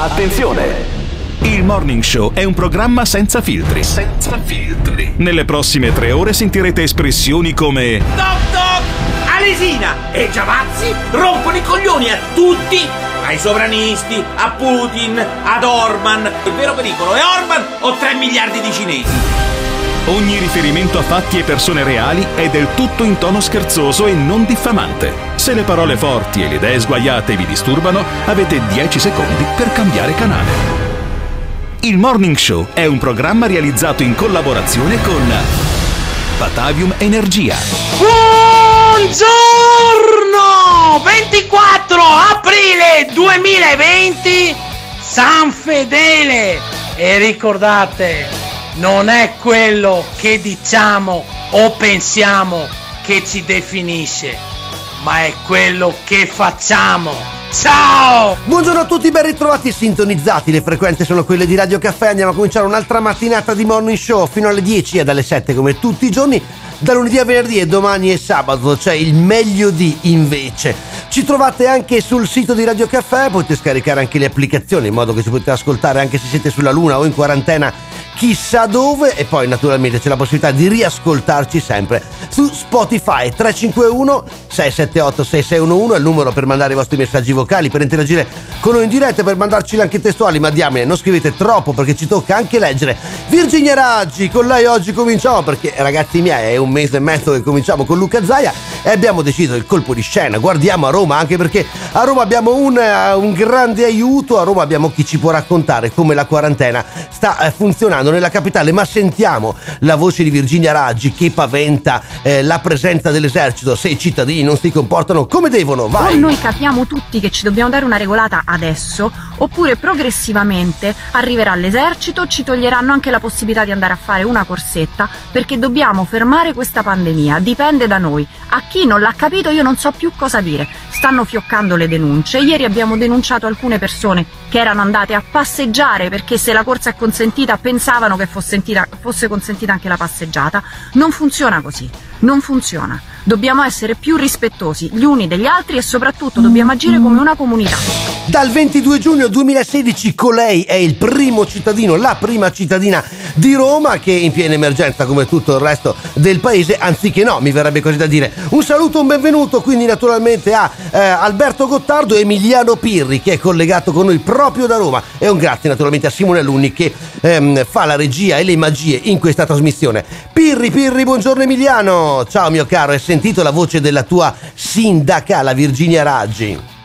Attenzione! Il Morning Show è un programma senza filtri. Senza filtri. Nelle prossime tre ore sentirete espressioni come Toc toc! Alesina e Giavazzi rompono i coglioni a tutti! Ai sovranisti, a Putin, ad Orban. Il vero pericolo è Orban o 3 miliardi di cinesi? Ogni riferimento a fatti e persone reali è del tutto in tono scherzoso e non diffamante. Se le parole forti e le idee sguaiate vi disturbano, avete 10 secondi per cambiare canale. Il Morning Show è un programma realizzato in collaborazione con Batavium Energia. Buongiorno! 24 aprile 2020 San Fedele! E ricordate, non è quello che diciamo o pensiamo che ci definisce, ma è quello che facciamo. Ciao! Buongiorno a tutti, ben ritrovati e sintonizzati. Le frequenze sono quelle di Radio Caffè. Andiamo a cominciare un'altra mattinata di morning show fino alle 10 e dalle 7 come tutti i giorni. Da lunedì a venerdì e domani e sabato c'è il meglio di invece. Ci trovate anche sul sito di Radio Caffè, potete scaricare anche le applicazioni in modo che ci potete ascoltare anche se siete sulla luna o in quarantena chissà dove e poi naturalmente c'è la possibilità di riascoltarci sempre su Spotify 351 678 6611 è il numero per mandare i vostri messaggi vocali per interagire con noi in diretta per mandarci anche testuali ma diamine non scrivete troppo perché ci tocca anche leggere Virginia Raggi con lei oggi cominciamo perché ragazzi miei è un mese e mezzo che cominciamo con Luca Zaia e abbiamo deciso il colpo di scena guardiamo a Roma anche perché a Roma abbiamo un, un grande aiuto a Roma abbiamo chi ci può raccontare come la quarantena sta eh, funzionando nella capitale, ma sentiamo la voce di Virginia Raggi che paventa eh, la presenza dell'esercito se i cittadini non si comportano come devono. Vai! Noi capiamo tutti che ci dobbiamo dare una regolata adesso, oppure progressivamente arriverà l'esercito, ci toglieranno anche la possibilità di andare a fare una corsetta, perché dobbiamo fermare questa pandemia, dipende da noi. A chi non l'ha capito io non so più cosa dire. Stanno fioccando le denunce. Ieri abbiamo denunciato alcune persone che erano andate a passeggiare perché se la corsa è consentita pensavano che fosse consentita, anche la passeggiata. Non funziona così, non funziona. Dobbiamo essere più rispettosi gli uni degli altri e soprattutto dobbiamo agire come una comunità. Dal 22 giugno 2016 colei è il primo cittadino, la prima cittadina di Roma che in piena emergenza come tutto il resto del paese, anziché no, mi verrebbe così da dire. Un saluto, un benvenuto quindi naturalmente a eh, Alberto Gottardo e Emiliano Pirri che è collegato con noi proprio da Roma e un grazie naturalmente a Simone Alunni che ehm, fa la regia e le magie in questa trasmissione. Pirri, Pirri, buongiorno Emiliano, ciao mio caro, hai sentito la voce della tua sindaca, la Virginia Raggi?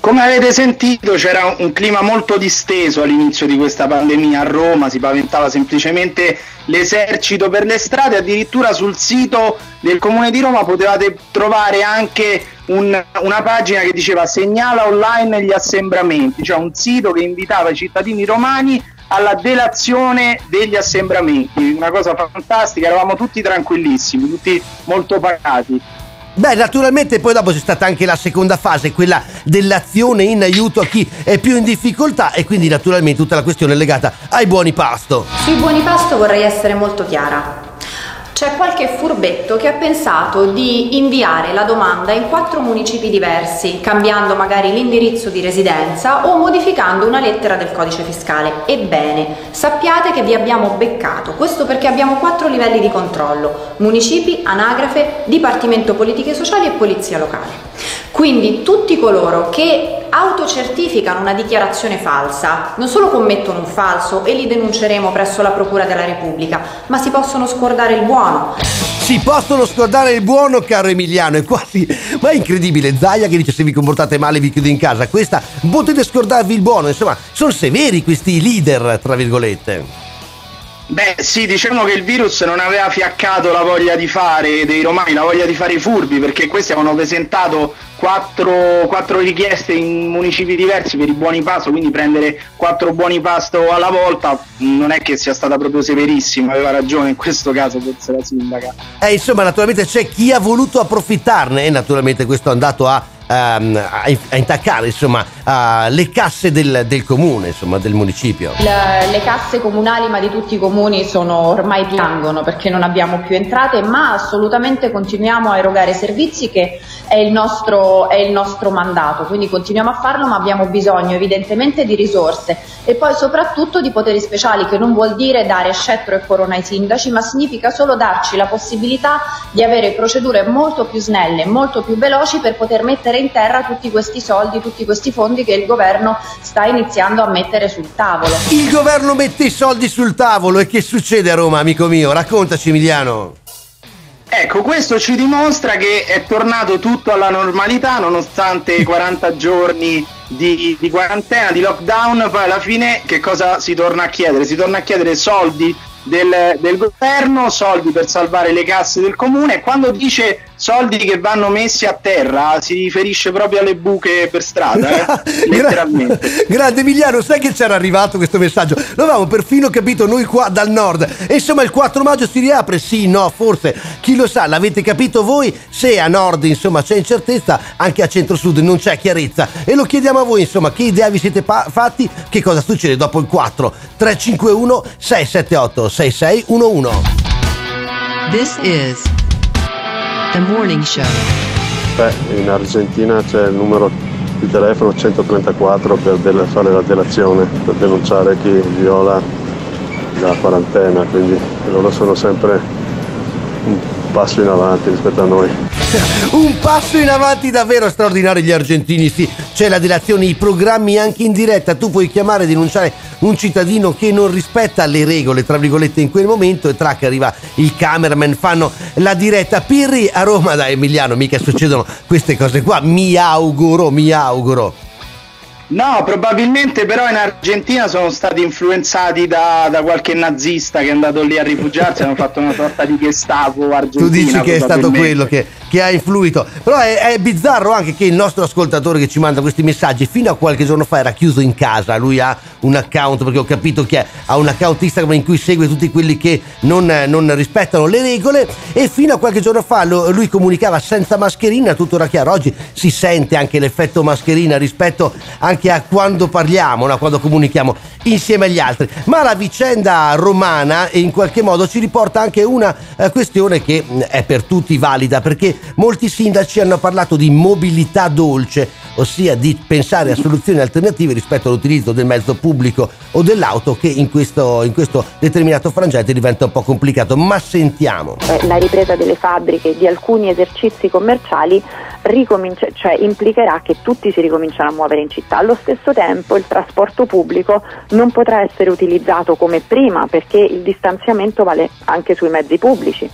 Come avete sentito c'era un clima molto disteso all'inizio di questa pandemia a Roma, si paventava semplicemente l'esercito per le strade, addirittura sul sito del comune di Roma potevate trovare anche un, una pagina che diceva segnala online gli assembramenti, cioè un sito che invitava i cittadini romani alla delazione degli assembramenti, una cosa fantastica, eravamo tutti tranquillissimi, tutti molto pagati. Beh, naturalmente poi dopo c'è stata anche la seconda fase, quella dell'azione in aiuto a chi è più in difficoltà e quindi naturalmente tutta la questione legata ai buoni pasto. Sui buoni pasto vorrei essere molto chiara. C'è qualche furbetto che ha pensato di inviare la domanda in quattro municipi diversi, cambiando magari l'indirizzo di residenza o modificando una lettera del codice fiscale. Ebbene, sappiate che vi abbiamo beccato, questo perché abbiamo quattro livelli di controllo, municipi, anagrafe, Dipartimento Politiche Sociali e Polizia Locale. Quindi tutti coloro che autocertificano una dichiarazione falsa non solo commettono un falso e li denunceremo presso la Procura della Repubblica, ma si possono scordare il buono. Si possono scordare il buono, caro Emiliano, è quasi. Ma è incredibile, Zaia che dice se vi comportate male vi chiudo in casa. Questa potete scordarvi il buono, insomma, sono severi questi leader, tra virgolette. Beh, sì, diciamo che il virus non aveva fiaccato la voglia di fare dei romani, la voglia di fare i furbi, perché questi avevano presentato quattro, quattro richieste in municipi diversi per i buoni pasto, quindi prendere quattro buoni pasto alla volta non è che sia stata proprio severissima, aveva ragione in questo caso forse la sindaca. Eh, insomma, naturalmente c'è chi ha voluto approfittarne e naturalmente questo è andato a Um, a, a, intaccare insomma uh, le casse del, del, comune, insomma, del municipio. Le, le, casse comunali, ma di tutti i comuni, sono ormai piangono perché non abbiamo più entrate, ma assolutamente continuiamo a erogare servizi che è il nostro, è il nostro mandato, quindi continuiamo a farlo, ma abbiamo bisogno evidentemente di risorse e poi soprattutto di poteri speciali, che non vuol dire dare scettro e corona ai sindaci, ma significa solo darci la possibilità di avere procedure molto più snelle, molto più veloci per poter mettere in terra tutti questi soldi, tutti questi fondi che il governo sta iniziando a mettere sul tavolo. Il governo mette i soldi sul tavolo e che succede a Roma, amico mio? Raccontaci Emiliano. Ecco, questo ci dimostra che è tornato tutto alla normalità nonostante i 40 giorni di, di, quarantena, di lockdown, poi alla fine che cosa si torna a chiedere? Si torna a chiedere soldi del, del governo, soldi per salvare le casse del comune e quando dice soldi che vanno messi a terra, si riferisce proprio alle buche per strada, eh? letteralmente. Grande Emiliano, sai che c'era arrivato questo messaggio? Lo avevamo perfino capito noi qua dal nord. E insomma il 4 maggio si riapre? Sì, no, forse. Chi lo sa, l'avete capito voi? Se a nord insomma c'è incertezza, anche a centro-sud non c'è chiarezza. E lo chiediamo a voi insomma, che idea vi siete pa- fatti? Che cosa succede dopo il 4? 351 678 6611 This is The Morning Show. Beh, in Argentina c'è il numero di telefono 134 per del- fare la delazione, per denunciare chi viola la quarantena, quindi loro sono sempre passo in avanti rispetto a noi. Un passo in avanti davvero straordinario gli argentini, sì. C'è la delazione, i programmi anche in diretta, tu puoi chiamare e denunciare un cittadino che non rispetta le regole, tra virgolette, in quel momento e tra che arriva il cameraman, fanno la diretta. Pirri a Roma da Emiliano, mica succedono queste cose qua, mi auguro, mi auguro. No, probabilmente però in Argentina sono stati influenzati da, da qualche nazista che è andato lì a rifugiarsi e hanno fatto una sorta di Gestapo argentina. Tu dici che è stato quello che, che ha influito. Però è, è, bizzarro anche che il nostro ascoltatore che ci manda questi messaggi fino a qualche giorno fa era chiuso in casa. Lui ha un account, perché ho capito che ha un account Instagram in cui segue tutti quelli che non, non rispettano le regole e fino a qualche giorno fa lo, lui comunicava senza mascherina, tutto era chiaro. Oggi si sente anche l'effetto mascherina rispetto anche a quando parliamo, no? quando comunichiamo insieme agli altri. Ma la vicenda romana in qualche modo ci riporta anche una eh, questione che mh, è per tutti valida, perché molti sindaci hanno parlato di mobilità dolce, ossia di pensare a soluzioni alternative rispetto all'utilizzo del mezzo pubblico o dell'auto che in questo, in questo determinato frangente diventa un po' complicato. Ma sentiamo. Eh, la ripresa delle fabbriche, di alcuni esercizi commerciali ricominci- cioè implicherà che tutti si ricominciano a muovere in città. Allo stesso tempo il trasporto pubblico non potrà essere utilizzato come prima perché il distanziamento vale anche sui mezzi pubblici.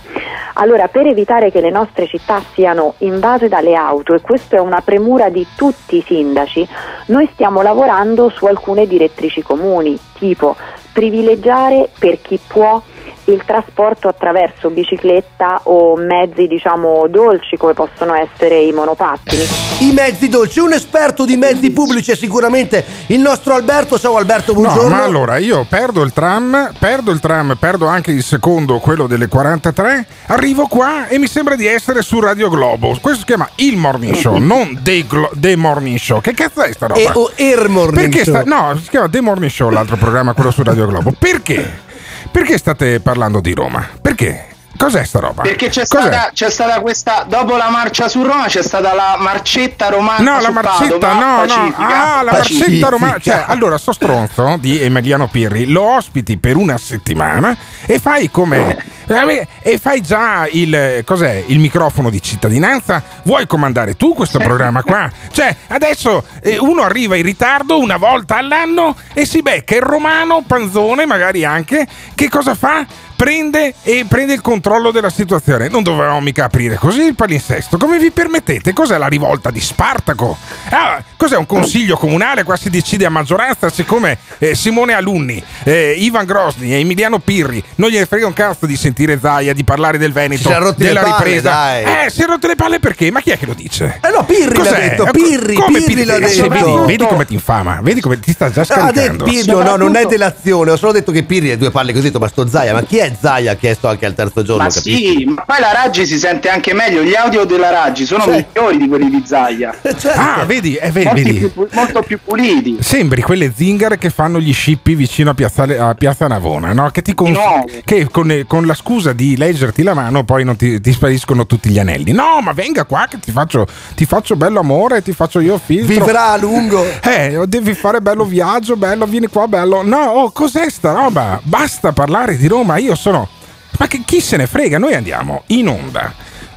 Allora per evitare che le nostre città siano invase dalle auto e questa è una premura di tutti i sindaci, noi stiamo lavorando su alcune direttrici comuni, tipo privilegiare per chi può il trasporto attraverso bicicletta o mezzi diciamo dolci come possono essere i monopattini. I mezzi dolci, un esperto di mezzi pubblici è sicuramente il nostro Alberto. Ciao Alberto, buongiorno. No, ma allora io perdo il tram, perdo il tram, perdo anche il secondo, quello delle 43, arrivo qua e mi sembra di essere su Radio Globo. Questo si chiama il Morning Show, non The, Glo- The Morning Show. Che cazzo è sta roba? E, o Air Morning Perché Show. sta- no, si chiama The Morning Show l'altro programma, quello su Radio Globo. Perché? Perché state parlando di Roma? Perché? Cos'è sta roba? Perché c'è stata, c'è stata questa, dopo la marcia su Roma c'è stata la marcetta romana. No, la marcetta, Padova, no, no. pacifica, Ah, la pacifica. marcetta romana. Cioè, allora, sto stronzo di Emiliano Pirri lo ospiti per una settimana e fai come. eh, E fai già il. Cos'è? Il microfono di cittadinanza? Vuoi comandare tu questo programma qua? Cioè, adesso eh, uno arriva in ritardo una volta all'anno e si becca il romano, Panzone magari anche. Che cosa fa? Prende e prende il controllo della situazione. Non dovevamo mica aprire così il palinsesto. Come vi permettete? Cos'è la rivolta di Spartaco? Ah, cos'è un consiglio comunale? Qua si decide a maggioranza. Siccome eh, Simone Alunni, eh, Ivan Grosni e Emiliano Pirri non gli frega un cazzo di sentire Zaia, di parlare del Veneto, della palle, ripresa. dai. Eh, si è rotte le palle perché? Ma chi è che lo dice? Eh no, Pirri l'ha Cos'è? detto, Eh, Pirri, come Pirri l'ha Eh, detto. Vedi, vedi come ti infama, vedi come ti sta già Ah, ha detto scaricando. Pirri, no, no, non è delazione, ho solo detto che Pirri è due palle così, ho detto, ma sto Zaia, ma chi è è Zaya? Ha chiesto anche al terzo giorno. Ma capisci? sì, ma poi la Raggi si sente anche meglio. Gli audio della Raggi sono Sì. migliori di quelli di Zaya. Ah, vedi, eh, vedi, Molti vedi. più molto più puliti. Sembri quelle zingare che fanno gli scippi vicino a Piazza, a Piazza Navona, no? Che, ti con, No. che con, con la scusa di leggerti la mano poi non ti, ti spariscono tutti gli anelli. No, ma venga qua che ti faccio, ti faccio bello amore, ti faccio io filtro. Vivrà a lungo. Eh, devi fare bello viaggio, bello, vieni qua, bello. No, oh, cos'è sta roba? Basta parlare di Roma, io sono... Ma che, chi se ne frega? Noi andiamo in onda.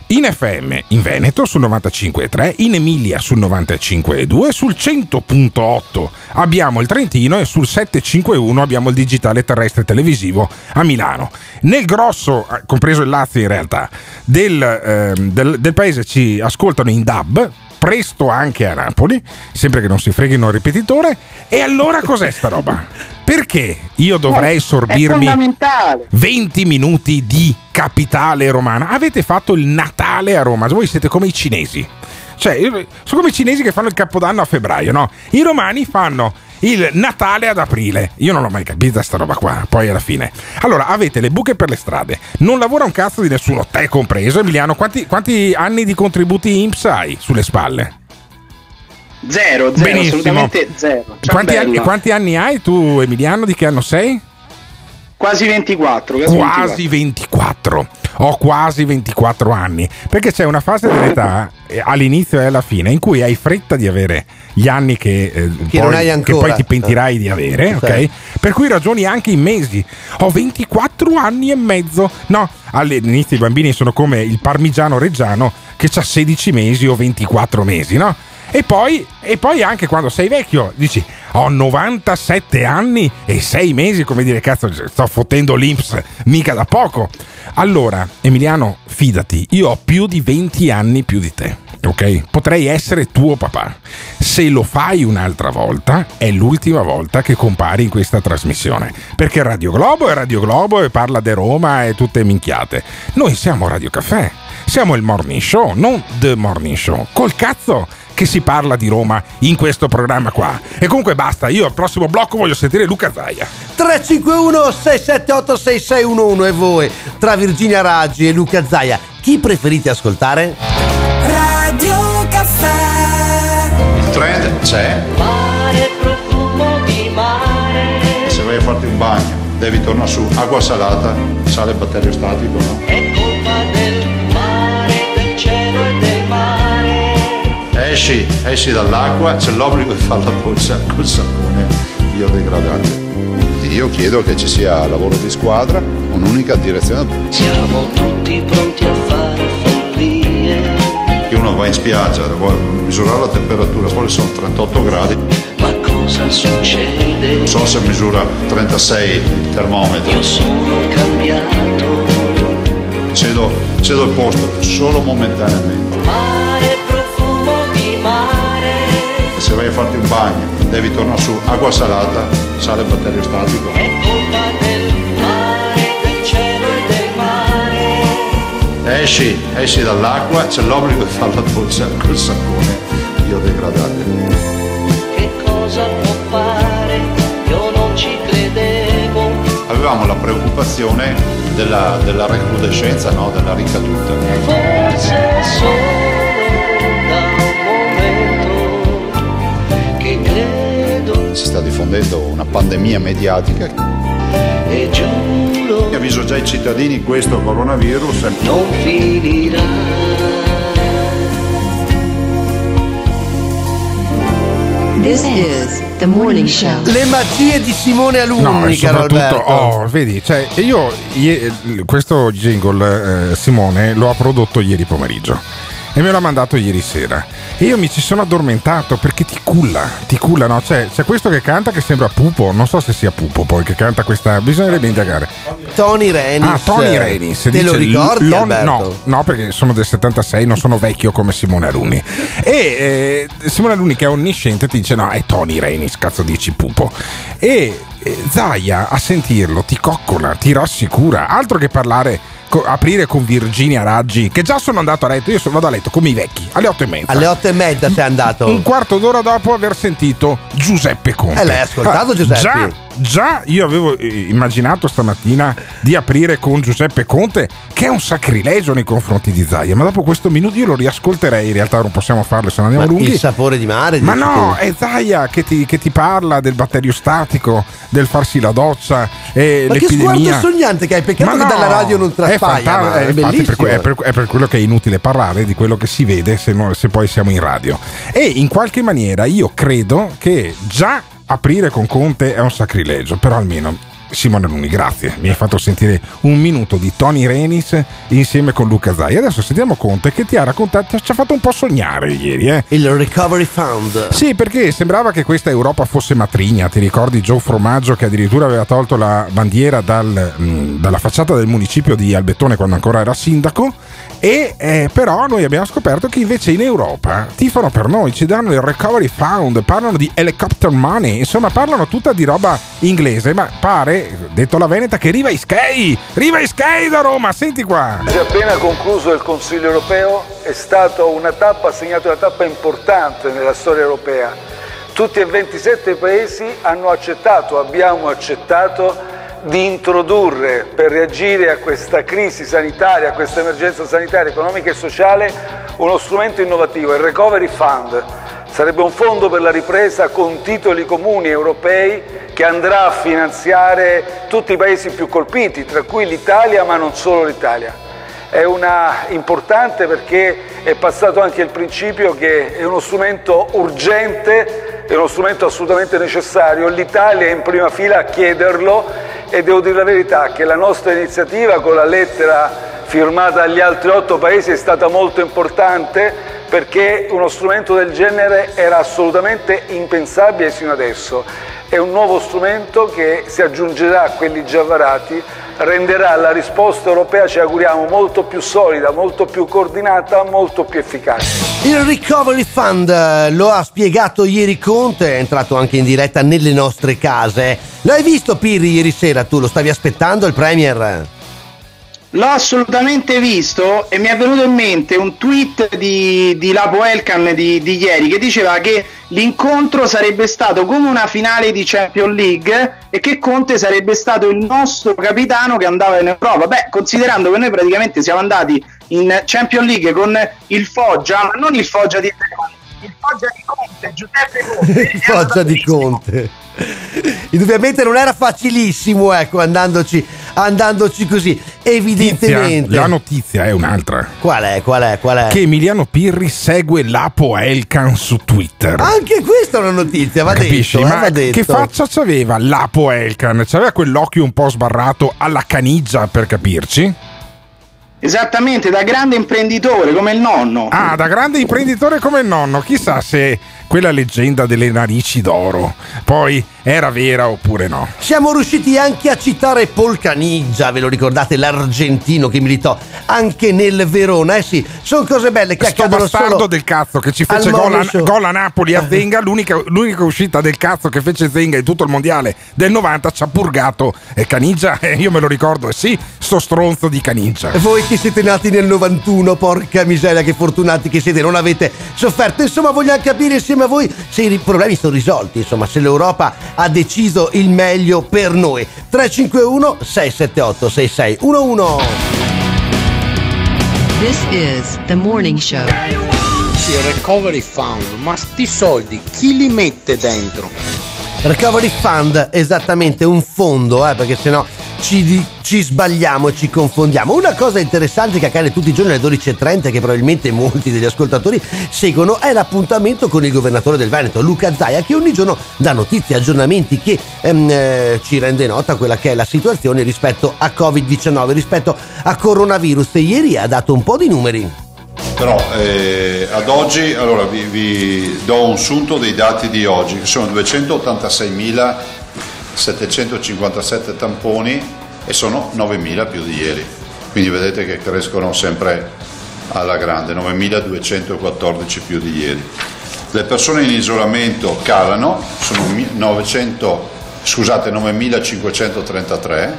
In FM in Veneto sul 95.3, in Emilia sul 95.2, sul 100.8 abbiamo il Trentino e sul 751 abbiamo il digitale terrestre televisivo a Milano. Nel grosso, eh, compreso il Lazio in realtà, del, ehm, del- del paese ci ascoltano in DAB, presto anche a Napoli, sempre che non si freghino il ripetitore. E allora cos'è sta roba? Perché io dovrei sorbirmi fondamentale. 20 minuti di capitale romana? Avete fatto il Natale a Roma, voi siete come i cinesi. Cioè, io- sono come i cinesi che fanno il capodanno a febbraio, no? I romani fanno il Natale ad aprile. Io non l'ho mai capita sta roba qua, poi alla fine. Allora, avete le buche per le strade, non lavora un cazzo di nessuno, te compreso. Emiliano, quanti, quanti anni di contributi INPS hai sulle spalle? Zero, zero, Benissimo. assolutamente zero. Quanti anni, quanti anni hai tu, Emiliano? Di che anno sei? Quasi 24. Quasi, Quasi 24. Ho quasi 24 anni. Perché c'è una fase dell'età, eh, all'inizio e alla fine, in cui hai fretta di avere gli anni che, eh, Che poi, che poi ti pentirai di avere, Sì. ok? Per cui ragioni anche in mesi. Ho 24 anni e mezzo. No, all'inizio i bambini sono come il parmigiano reggiano che ha 16 mesi o 24 mesi, no? E poi, e poi anche quando sei vecchio dici ho 97 anni e 6 mesi, come dire cazzo sto fottendo l'Inps mica da poco. Allora Emiliano fidati, io ho più di 20 anni più di te. Ok? Potrei essere tuo papà. Se lo fai un'altra volta, è l'ultima volta che compari in questa trasmissione. Perché Radio Globo è Radio Globo e parla di Roma e tutte minchiate. Noi siamo Radio Caffè. Siamo il morning show, non The Morning Show. Col cazzo che si parla di Roma in questo programma qua. E comunque basta, io al prossimo blocco voglio sentire Luca Zaia. 351 678 6611 e voi tra Virginia Raggi e Luca Zaia chi preferite ascoltare? Radio Caffè. Il trend c'è. Mare, profumo di mare. Se vai a farti un bagno, devi tornare su. Acqua salata, sale batterio statico, no? Esci, esci dall'acqua, c'è l'obbligo di fare la doccia col sapone biodegradante. Io chiedo che ci sia lavoro di squadra, un'unica direzione. Siamo tutti pronti a fare follie. Che uno va in spiaggia, vuole misurare la temperatura, fuori sono 38 gradi. Ma cosa succede? Non so se misura 36 il termometro. Io sono cambiato. Cedo, cedo il posto, solo momentaneamente. Se vai a farti un bagno, devi tornare su. Acqua salata, sale batterio statico. È colpa del mare, del cielo e del mare. Esci, esci dall'acqua, c'è l'obbligo di fare la doccia col sapone biodegradante. Che cosa può fare? Io non ci credevo. Avevamo la preoccupazione della, della recrudescenza, no? della ricaduta. Forse solo sta diffondendo una pandemia mediatica. e giuro Io avviso già i cittadini, questo coronavirus non finirà. This is the morning show. Le magie di Simone Alunni, No, e caro soprattutto, Alberto. oh, vedi, cioè, io ie- questo jingle, eh, Simone, lo ha prodotto ieri pomeriggio e me l'ha mandato ieri sera. E io mi ci sono addormentato perché ti culla, ti culla, no? C'è, c'è questo che canta che sembra Pupo, non so se sia Pupo poi che canta questa, bisognerebbe indagare. Tony Renis. Ah, Tony Renis. Te lo dice ricordi, l'on- Alberto? No, no, perché sono del 76, non sono vecchio come Simone Alunni. E eh, Simone Alunni, che è onnisciente, ti dice: No, è Tony Renis, cazzo dici pupo. E eh, Zaia a sentirlo ti coccola, ti rassicura. Altro che parlare, co- aprire con Virginia Raggi, che già sono andato a letto. Io sono, vado a letto come i vecchi, alle otto e mezza. Alle otto e mezza sei andato. Un quarto d'ora dopo aver sentito Giuseppe Conte. Eh, l'hai ascoltato, Ah, Giuseppe? Già, già io avevo eh, immaginato stamattina di aprire con Giuseppe Conte, che è un sacrilegio nei confronti di Zaia, ma dopo questo minuto io lo riascolterei, in realtà non possiamo farlo se non andiamo Ma lunghi. il sapore di mare. Ma no, tu? è Zaia che ti, che ti parla del batterio statico, del farsi la doccia e Ma che sguardo l'epidemia. sognante che hai, peccato Ma che no, dalla radio non è, traspaia. fanta- ma è è, infatti per, que- è per- è per quello che è inutile parlare di quello che si vede se, no- se poi siamo in radio. E in qualche maniera io credo che già aprire con Conte è un sacrilegio, però almeno. Simone Luni, grazie. Mi hai fatto sentire un minuto di Tony Renis insieme con Luca Zai. Adesso sentiamo Conte che ti ha raccontato, ci ha fatto un po' sognare ieri. Eh. Il Recovery Fund. Sì, perché sembrava che questa Europa fosse matrigna. Ti ricordi Joe Formaggio che addirittura aveva tolto la bandiera dal, mh, dalla facciata del municipio di Albettone quando ancora era sindaco? E eh, però noi abbiamo scoperto che invece in Europa tifano per noi, ci danno il recovery fund, parlano di helicopter money, insomma parlano tutta di roba inglese, ma pare, detto la Veneta, che Riva Ischei, Riva Ischei da Roma, senti qua. Si è appena concluso il Consiglio europeo, è stata una tappa, ha segnato una tappa importante nella storia europea. Tutti e 27 paesi hanno accettato, abbiamo accettato di introdurre per reagire a questa crisi sanitaria, a questa emergenza sanitaria, economica e sociale, uno strumento innovativo, il Recovery Fund. Sarebbe un fondo per la ripresa con titoli comuni europei che andrà a finanziare tutti i paesi più colpiti, tra cui l'Italia, ma non solo l'Italia. È una importante perché è passato anche il principio che è uno strumento urgente, è uno strumento assolutamente necessario. L'Italia è in prima fila a chiederlo e devo dire la verità che la nostra iniziativa con la lettera firmata dagli altri otto paesi è stata molto importante perché uno strumento del genere era assolutamente impensabile sino adesso. È un nuovo strumento che si aggiungerà a quelli già varati, renderà la risposta europea, ci auguriamo, molto più solida, molto più coordinata, molto più efficace. Il Recovery Fund eh, lo ha spiegato ieri Conte, è entrato anche in diretta nelle nostre case. L'hai visto Pirri ieri sera? Tu lo stavi aspettando il Premier? L'ho assolutamente visto e mi è venuto in mente un tweet di, di Lapo Elkan di, di ieri che diceva che l'incontro sarebbe stato come una finale di Champions League e che Conte sarebbe stato il nostro capitano che andava in Europa. Beh, considerando che noi praticamente siamo andati in Champions League con il Foggia, ma non il Foggia di il Foggia di Conte, Giuseppe Conte. Il Foggia di Conte. Indubbiamente non era facilissimo, ecco, andandoci, andandoci così. Evidentemente. Notizia, la notizia è un'altra. Qual è? Qual è? Qual è? Che Emiliano Pirri segue Lapo Elkan su Twitter. Anche questa è una notizia, va Capisci? detto. eh, Ma va detto. che faccia c'aveva Lapo Elkan? C'aveva quell'occhio un po' sbarrato alla caniggia per capirci? Esattamente, da grande imprenditore come il nonno. Ah, da grande imprenditore come il nonno, chissà se quella leggenda delle narici d'oro poi era vera oppure no. Siamo riusciti anche a citare Paul Caniggia, ve lo ricordate, l'argentino che militò anche nel Verona. Eh sì, sono cose belle che Sto accadono bastardo solo del cazzo che ci fece gol a, gol a Napoli a Zenga, l'unica, l'unica uscita del cazzo che fece Zenga in tutto il mondiale del 90 ci ha purgato e Caniggia, eh, io me lo ricordo, e sì, sto stronzo di Caniggia. Voi che siete nati nel 91, porca miseria, che fortunati che siete, non avete sofferto. Insomma, vogliamo capire insieme a voi se i problemi sono risolti, insomma, se l'Europa ha deciso il meglio per noi. 351 678 6611 This is the morning show. Sì, recovery fund, ma sti soldi chi li mette dentro? Recovery Fund, esattamente un fondo, eh, perché sennò ci, ci sbagliamo ci confondiamo. Una cosa interessante che accade tutti i giorni alle 12.30 e che probabilmente molti degli ascoltatori seguono è l'appuntamento con il governatore del Veneto, Luca Zaia, che ogni giorno dà notizie, aggiornamenti che ehm, eh, ci rende nota quella che è la situazione rispetto a Covid-19, rispetto a coronavirus. E ieri ha dato un po' di numeri. Però eh, ad oggi, allora vi, vi do un sunto dei dati di oggi, che sono 286.757 tamponi e sono 9.000 più di ieri. Quindi vedete che crescono sempre alla grande, 9.214 più di ieri. Le persone in isolamento calano, sono mi- 900, scusate, 9.533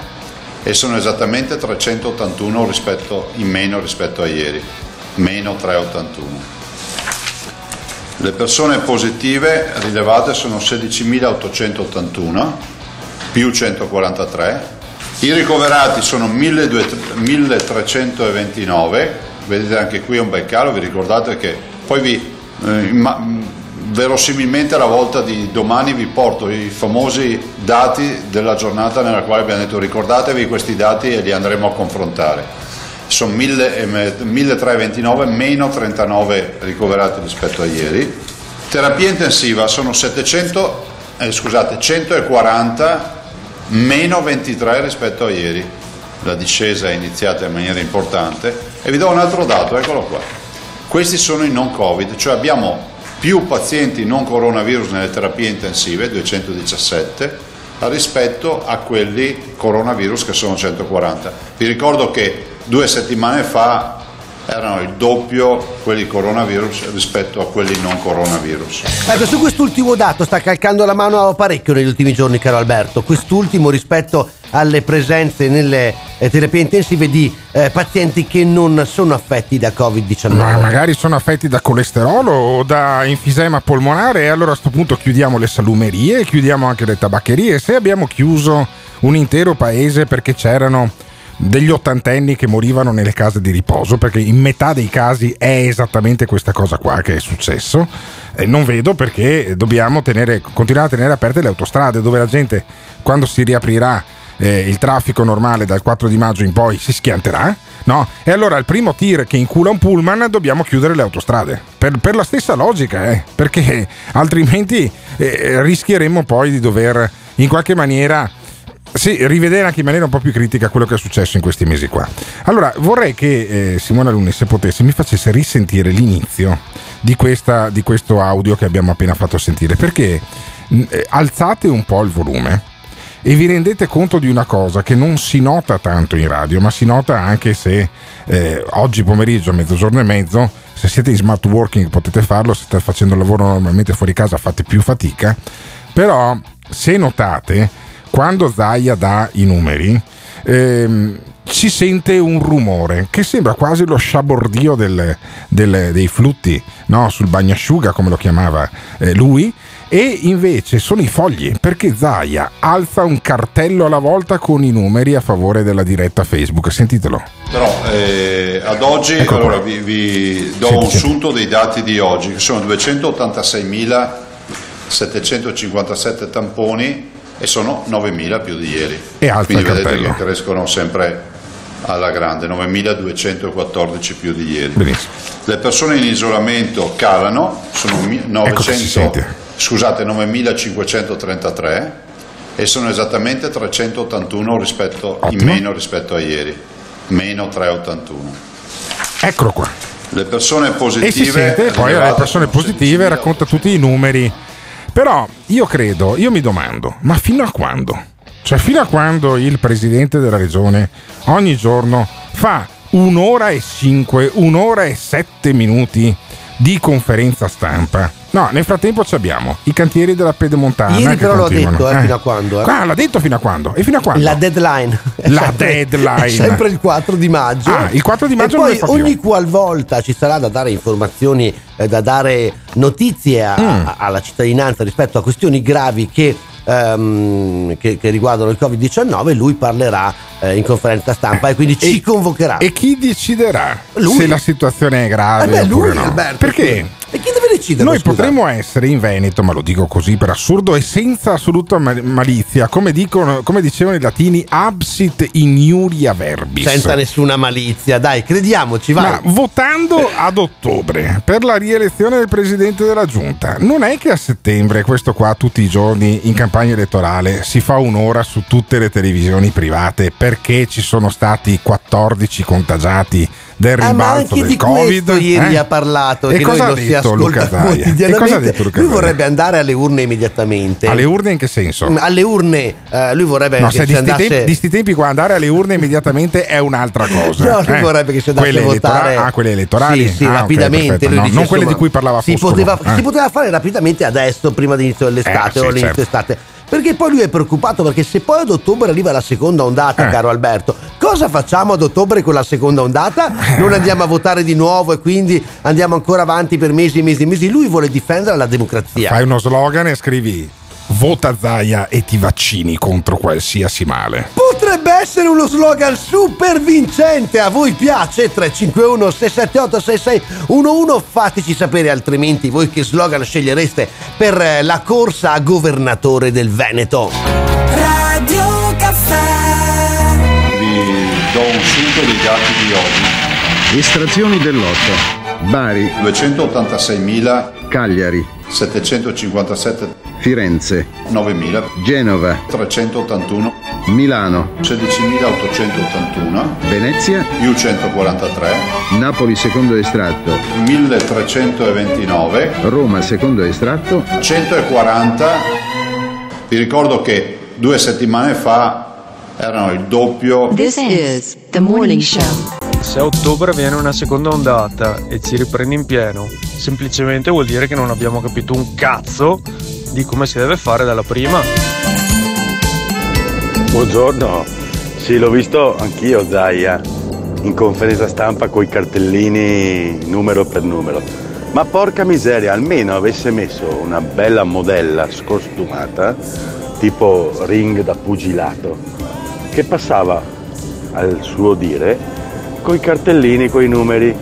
e sono esattamente 381 rispetto, in meno rispetto a ieri, meno 381. Le persone positive rilevate sono 16.881 più 143, i ricoverati sono 1200 1329, vedete anche qui è un bel calo, vi ricordate che poi vi, eh, verosimilmente alla volta di domani vi porto i famosi dati della giornata nella quale abbiamo detto ricordatevi questi dati e li andremo a confrontare. Sono 1000 e me- 1329 meno 39 ricoverati rispetto a ieri. Terapia intensiva sono 700, eh, scusate, 140 meno 23 rispetto a ieri. La discesa è iniziata in maniera importante e vi do un altro dato, eccolo qua. Questi sono i non Covid, cioè abbiamo più pazienti non coronavirus nelle terapie intensive, 217, rispetto a quelli coronavirus che sono 140. Vi ricordo che due settimane fa erano il doppio quelli coronavirus rispetto a quelli non coronavirus. Ecco, su quest'ultimo dato sta calcando la mano parecchio negli ultimi giorni, caro Alberto. Quest'ultimo rispetto alle presenze nelle eh, terapie intensive di eh, pazienti che non sono affetti da Covid-19. Ma magari sono affetti da colesterolo o da enfisema polmonare e allora a questo punto chiudiamo le salumerie, chiudiamo anche le tabaccherie. Se abbiamo chiuso un intero paese perché c'erano degli ottantenni che morivano nelle case di riposo, perché in metà dei casi è esattamente questa cosa qua che è successo. Eh, non vedo perché dobbiamo tenere, continuare a tenere aperte le autostrade dove la gente quando si riaprirà eh, il traffico normale dal 4 di maggio in poi si schianterà. No? E allora il primo tir che incula un pullman dobbiamo chiudere le autostrade. Per, per la stessa logica, eh, perché altrimenti eh, rischieremmo poi di dover in qualche maniera sì, rivedere anche in maniera un po' più critica quello che è successo in questi mesi qua. Allora, vorrei che eh, Simona Luni, se potesse, mi facesse risentire l'inizio di, questa, di questo audio che abbiamo appena fatto sentire, perché eh, alzate un po' il volume e vi rendete conto di una cosa che non si nota tanto in radio, ma si nota anche se eh, oggi pomeriggio, mezzogiorno e mezzo, se siete in smart working potete farlo, se state facendo il lavoro normalmente fuori casa fate più fatica, però se notate quando Zaia dà i numeri, ehm, si sente un rumore che sembra quasi lo sciabordio del, del, dei flutti no? sul bagnasciuga, come lo chiamava eh, lui. E invece sono i fogli perché Zaia alza un cartello alla volta con i numeri a favore della diretta Facebook. Sentitelo. Però eh, ad oggi Ecco allora, vi, vi do Senti, un sunto dei dati di oggi, che sono 286.757 tamponi e sono 9.000 più di ieri. E alza Quindi vedete cartello. che crescono sempre alla grande, 9.214 più di ieri. Benissimo. Le persone in isolamento calano, sono mi- Ecco che si 900, sente. scusate, 9.533 e sono esattamente 381 rispetto, in meno rispetto a ieri, meno 381. Eccolo qua. Le persone positive E si sente poi rilevate persone positive racconta tutti i numeri. Però io credo, io mi domando, ma fino a quando? Cioè fino a quando il presidente della regione ogni giorno fa un'ora e cinque, un'ora e sette minuti di conferenza stampa? No, nel frattempo ci abbiamo i cantieri della pedemontana. Ieri però l'ho detto, eh, fino a quando, eh. Qua l'ha detto fino a quando? E fino a quando? La deadline. La sempre- deadline. Sempre il 4 di maggio. Ah, il 4 di maggio E poi ogni qualvolta ci sarà da dare informazioni, eh, da dare notizie a- Mm. a- alla cittadinanza rispetto a questioni gravi che, ehm, che- che riguardano il Covid-19, lui parlerà eh, in conferenza stampa e quindi ci convocherà. E chi deciderà Lui. se la situazione è grave Eh beh, lui, no? Alberto, Perché? E chi deve decidere? Noi scusa? potremmo essere in Veneto, ma lo dico così per assurdo e senza assoluta ma- malizia, come, dicono, come dicevano i latini, absit iniuria verbis. Senza nessuna malizia, dai, crediamoci, vai. Ma votando ad ottobre per la rielezione del presidente della giunta, non è che a settembre, questo qua tutti i giorni in campagna elettorale, si fa un'ora su tutte le televisioni private perché ci sono stati 14 contagiati del Ah, ma rimbalzo anche del di Covid. questo ieri eh? ha parlato E che cosa noi ha lo si detto Luca Zaia? E cosa ha detto Luca lui vorrebbe andare alle urne immediatamente. Alle urne in che senso? Mm, Alle urne, eh, lui vorrebbe No, che se si andasse tempi, di sti tempi qua andare alle urne immediatamente è un'altra cosa. No, lui eh. vorrebbe che si andasse quelle a votare Ah, quelle elettorali? Sì, sì, Ah, rapidamente. lui No, dice, non quelle insomma, di cui parlava si Foscolo. poteva, eh. si poteva fare rapidamente adesso, prima dell'inizio dell'estate Eh, o all'inizio certo. estate. Perché poi lui è preoccupato perché se poi ad ottobre arriva la seconda ondata, Eh. caro Alberto, cosa facciamo ad ottobre con la seconda ondata? Non andiamo a votare di nuovo e quindi andiamo ancora avanti per mesi e mesi e mesi. Lui vuole difendere la democrazia. Fai uno slogan e scrivi vota Zaia e ti vaccini contro qualsiasi male. Potrebbe essere uno slogan super vincente. A voi piace? 351 678 6611. Fateci sapere, altrimenti voi che slogan scegliereste per eh, la corsa a governatore del Veneto. Radio Caffè. Vi do un sunto dei dati di oggi. Estrazioni dell'otto. Bari, 286.000, Cagliari, 757, Firenze, 9.000, Genova, 381, Milano, 16.881, Venezia, più 143, Napoli secondo estratto, 1329, Roma secondo estratto, 140. Vi ricordo che due settimane fa erano il doppio. This is the morning show. Se a ottobre viene una seconda ondata e ci riprende in pieno, semplicemente vuol dire che non abbiamo capito un cazzo di come si deve fare dalla prima. Buongiorno, sì l'ho visto anch'io Zaia in conferenza stampa coi cartellini numero per numero. Ma porca miseria, almeno avesse messo una bella modella scostumata, tipo ring da pugilato, che passava al suo dire coi cartellini, coi numeri.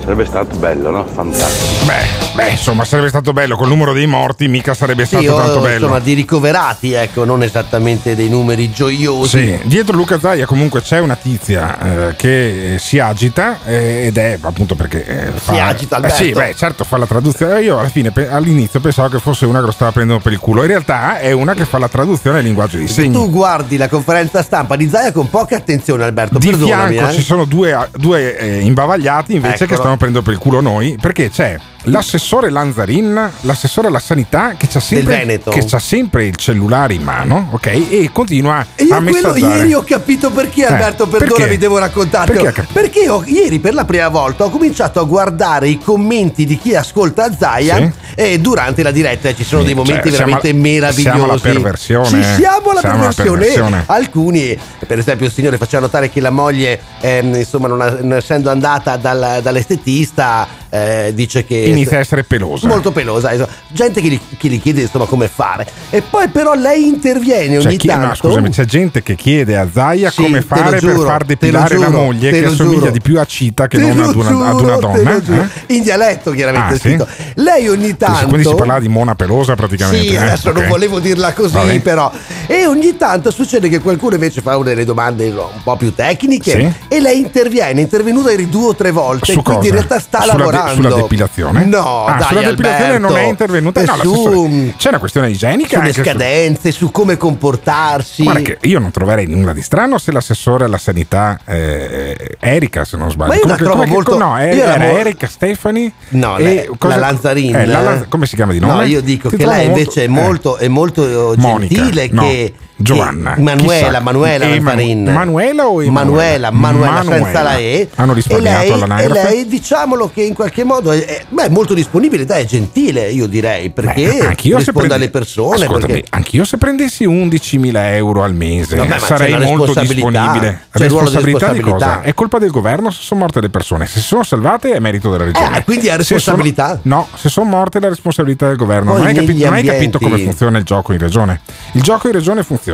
Sarebbe stato bello, no? Fantastico. Beh, beh, insomma, sarebbe stato bello. Col numero dei morti mica sarebbe stato Sì, o, tanto bello. insomma, di ricoverati, ecco, non esattamente dei numeri gioiosi. Sì, dietro Luca Zaia comunque c'è una tizia eh, che si agita eh, ed è appunto perché eh, fa, agita, eh, sì, Alberto. beh, certo fa la traduzione. Io alla fine pe- all'inizio pensavo che fosse una che lo stava prendendo per il culo. In realtà è una che fa la traduzione in linguaggio di Se segni. tu guardi la conferenza stampa di Zaia con poca attenzione, Alberto, Di perdonami. fianco eh. ci sono due, due, eh, imbavagliati invece che Eccolo. stanno prendendo per il culo noi perché c'è l'assessore Lanzarin, l'assessore alla sanità che c'ha sempre, Veneto. che c'ha sempre il cellulare in mano, ok? E continua E io a quello messaggiare. ieri ho capito perché, Eh, Alberto, perché? perdonami, devo raccontarti. Perché? Perché ho- ieri per la prima volta ho cominciato a guardare i commenti di chi ascolta Zaia Sì. e durante la diretta ci sono dei Cioè, momenti siamo- veramente meravigliosi. siamo alla perversione. Ci siamo alla Siamo perversione. perversione. Alcuni, per esempio, il signore faceva notare che la moglie, ehm, insomma, non, ha- non essendo andata dal- dall'estetista, eh, dice che Inizia a essere pelosa. molto pelosa. insomma. Gente che gli, che gli chiede insomma come fare. E poi però lei interviene ogni Cioè, chi- tanto. no, scusami, c'è gente che chiede a Zaia Sì, come fare giuro, per far depilare la giuro, moglie te che assomiglia giuro. di più a Cita che Te non ad una, ad giuro, una te donna. eh? In dialetto chiaramente Ah, sì? Lei ogni tanto Quindi si parlava di mona pelosa praticamente. Sì, eh? adesso non Ok. volevo dirla così, Vabbè. però. E ogni tanto succede che qualcuno invece fa delle domande un po' più tecniche Sì. e lei interviene, è intervenuta due o tre volte, Su quindi in cosa? realtà sta Sulla de- lavorando. sulla depilazione? No, Ah, dai, sulla depilazione Alberto. non è intervenuta. E No, su, l'assessore- c'è una questione igienica sulle anche su- scadenze, su come comportarsi. Guarda che io non troverei nulla di strano se l'assessore alla sanità eh, Erika, se non sbaglio. Ma io la Come- trovo come che- molto- No, io era, la mo- Erika Stefani. No, e lei- la Lanzarin. eh, la come si chiama di nome? No, io dico Ti che lei molto- invece è eh. molto, è molto Monica, gentile no, che Giovanna, Manuela. Manuela. Manu- Manuela o Emanuela? Manuela, Manuela, Manuela. senza la E. Hanno risparmiato lei, e all'anagrafe? lei, diciamolo che in qualche modo è, beh, molto disponibile, dai, è gentile, io direi, perché Beh, se risponde prende- alle persone. Perché- anch'io se prendessi 11.000 euro al mese Vabbè, ma sarei molto disponibile. c'è responsabilità di cosa? È colpa del governo se sono morte le persone. Se sono salvate è merito della regione. Eh, quindi è Se responsabilità? sono- no, se sono morte è la responsabilità del governo. Poi Non hai, capi- negli non hai capito come funziona il gioco in regione. Il gioco in regione funziona.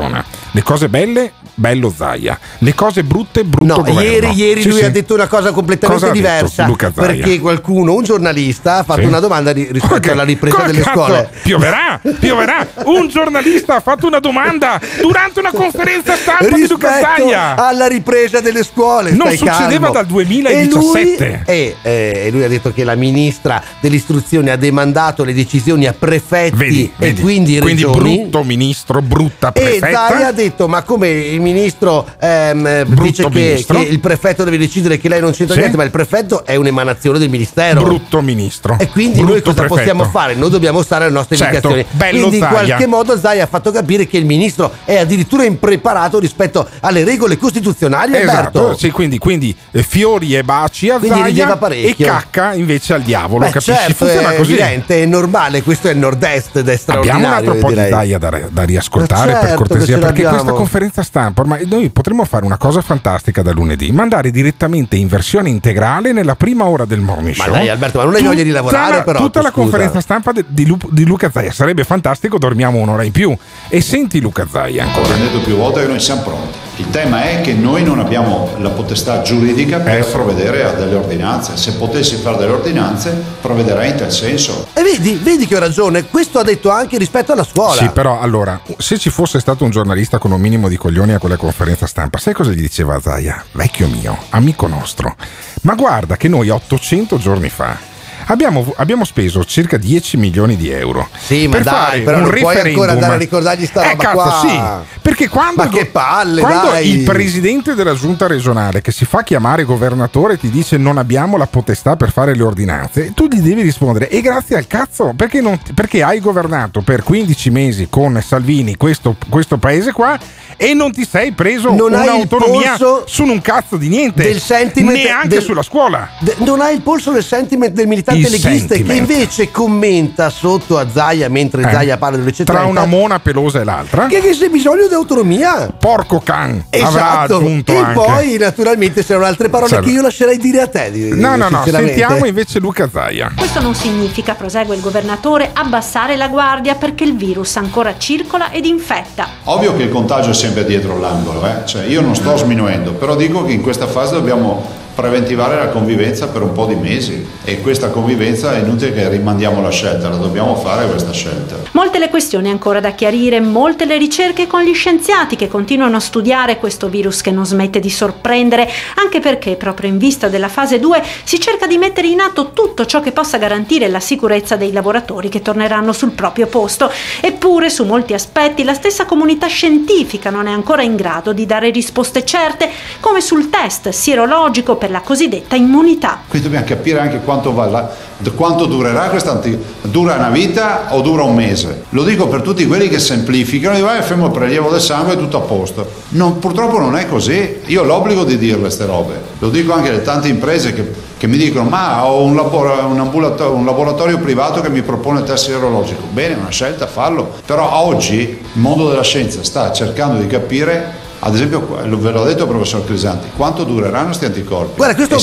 Le cose belle, bello Zaia. Le cose brutte, brutto No, governo. ieri, ieri Sì, lui sì. ha detto una cosa completamente Cosa diversa. Perché qualcuno, un giornalista, ha fatto Sì. una domanda ri- rispetto alla ripresa Come delle cazzo? scuole. Pioverà, pioverà. Un giornalista ha fatto una domanda durante una conferenza stampa di Luca Zaia. alla ripresa delle scuole. Non succedeva calmo. dal 2017. E lui, e, e lui ha detto che la ministra dell'istruzione ha demandato le decisioni a prefetti Vedi, e vedi. quindi regioni. brutto ministro, brutta prefetta. Zaia ha detto: Ma come il ministro ehm, dice che, ministro. che il prefetto deve decidere che lei non c'entra Sì. niente, ma il prefetto è un'emanazione del ministero. Brutto ministro. E quindi noi Brutto cosa prefetto. possiamo fare? Noi dobbiamo stare alle nostre Certo, indicazioni. bello quindi in Zaia. qualche modo Zaia ha fatto capire che il ministro è addirittura impreparato rispetto alle regole costituzionali. Esatto, sì, quindi, quindi, eh, fiori e baci a Quindi Zaia e cacca invece al diavolo, Beh, capisci? certo, Funziona è così. evidente, è normale, questo è il nord-est ed è Abbiamo un straordinario. altro po' di direi. Zaia da, da riascoltare Ma per certo, cortesia, ce perché questa conferenza stampa, ormai noi potremmo fare una cosa fantastica da lunedì, mandare direttamente in versione integrale nella prima ora del morning Ma show. dai, Alberto, ma non hai voglia di lavorare, la- però, Tutta la scusa. conferenza stampa de- di, Lu- di Luca Zaia sarebbe fantastico, dormiamo un'ora in più. E senti Luca Zaia ancora. Abbiamo detto più volte che noi siamo pronti. Il tema è che noi non abbiamo la potestà giuridica per provvedere a delle ordinanze. Se potessi fare delle ordinanze, provvederei in tal senso. E vedi, vedi che ho ragione, questo ha detto anche rispetto alla scuola. Sì, però allora, se ci fosse stato un giornalista con un minimo di coglioni a quella conferenza stampa, sai cosa gli diceva Zaia? Vecchio mio, amico nostro, ma guarda che noi 800 giorni fa abbiamo, abbiamo speso circa 10 milioni di euro. Sì, ma dai, però non puoi ancora andare a ricordargli sta eh, roba cazzo, qua. sì. Perché quando, Ma che palle, quando dai. il presidente della giunta regionale che si fa chiamare governatore ti dice non abbiamo la potestà per fare le ordinanze, tu gli devi rispondere e grazie al cazzo perché, non- perché hai governato per 15 mesi con Salvini questo, questo paese qua e non ti sei preso Non hai un'autonomia su un cazzo di niente del sentiment neanche del- sulla scuola De- non ha il polso del sentiment del militante Il leghista che invece commenta sotto a Zaia mentre Eh. Zaia parla delle tra una mona pelosa e l'altra che, che c'è bisogno di autonomia porco can avrà esatto e anche poi naturalmente c'erano altre parole Certo. che io lascerei dire a te no no no sentiamo invece Luca Zaia Questo non significa, prosegue il governatore, abbassare la guardia perché il virus ancora circola ed infetta. Ovvio che il contagio è sempre dietro l'angolo, eh? cioè, io non sto sminuendo, però dico che in questa fase dobbiamo preventivare la convivenza per un po' di mesi e questa convivenza è inutile che rimandiamo la scelta, la dobbiamo fare questa scelta. Molte le questioni ancora da chiarire, molte le ricerche con gli scienziati che continuano a studiare questo virus che non smette di sorprendere, anche perché proprio in vista della fase 2 si cerca di mettere in atto tutto ciò che possa garantire la sicurezza dei lavoratori che torneranno sul proprio posto. Eppure su molti aspetti la stessa comunità scientifica non è ancora in grado di dare risposte certe, come sul test sierologico per la cosiddetta immunità. Qui dobbiamo capire anche quanto, va quanto durerà questa anti- dura una vita o dura un mese. Lo dico per tutti quelli che semplificano, dicono "Eh, fermo il prelievo del sangue e tutto a posto. Non- purtroppo non è così, io ho l'obbligo di dirle queste robe. Lo dico anche alle tante imprese che, che mi dicono ma ho un, labora- un un laboratorio privato che mi propone il test sierologico. Bene, è una scelta, fallo. Però oggi il mondo della scienza sta cercando di capire ad esempio, ve l'ho detto professor Crisanti, quanto dureranno questi anticorpi? Guarda, questo è,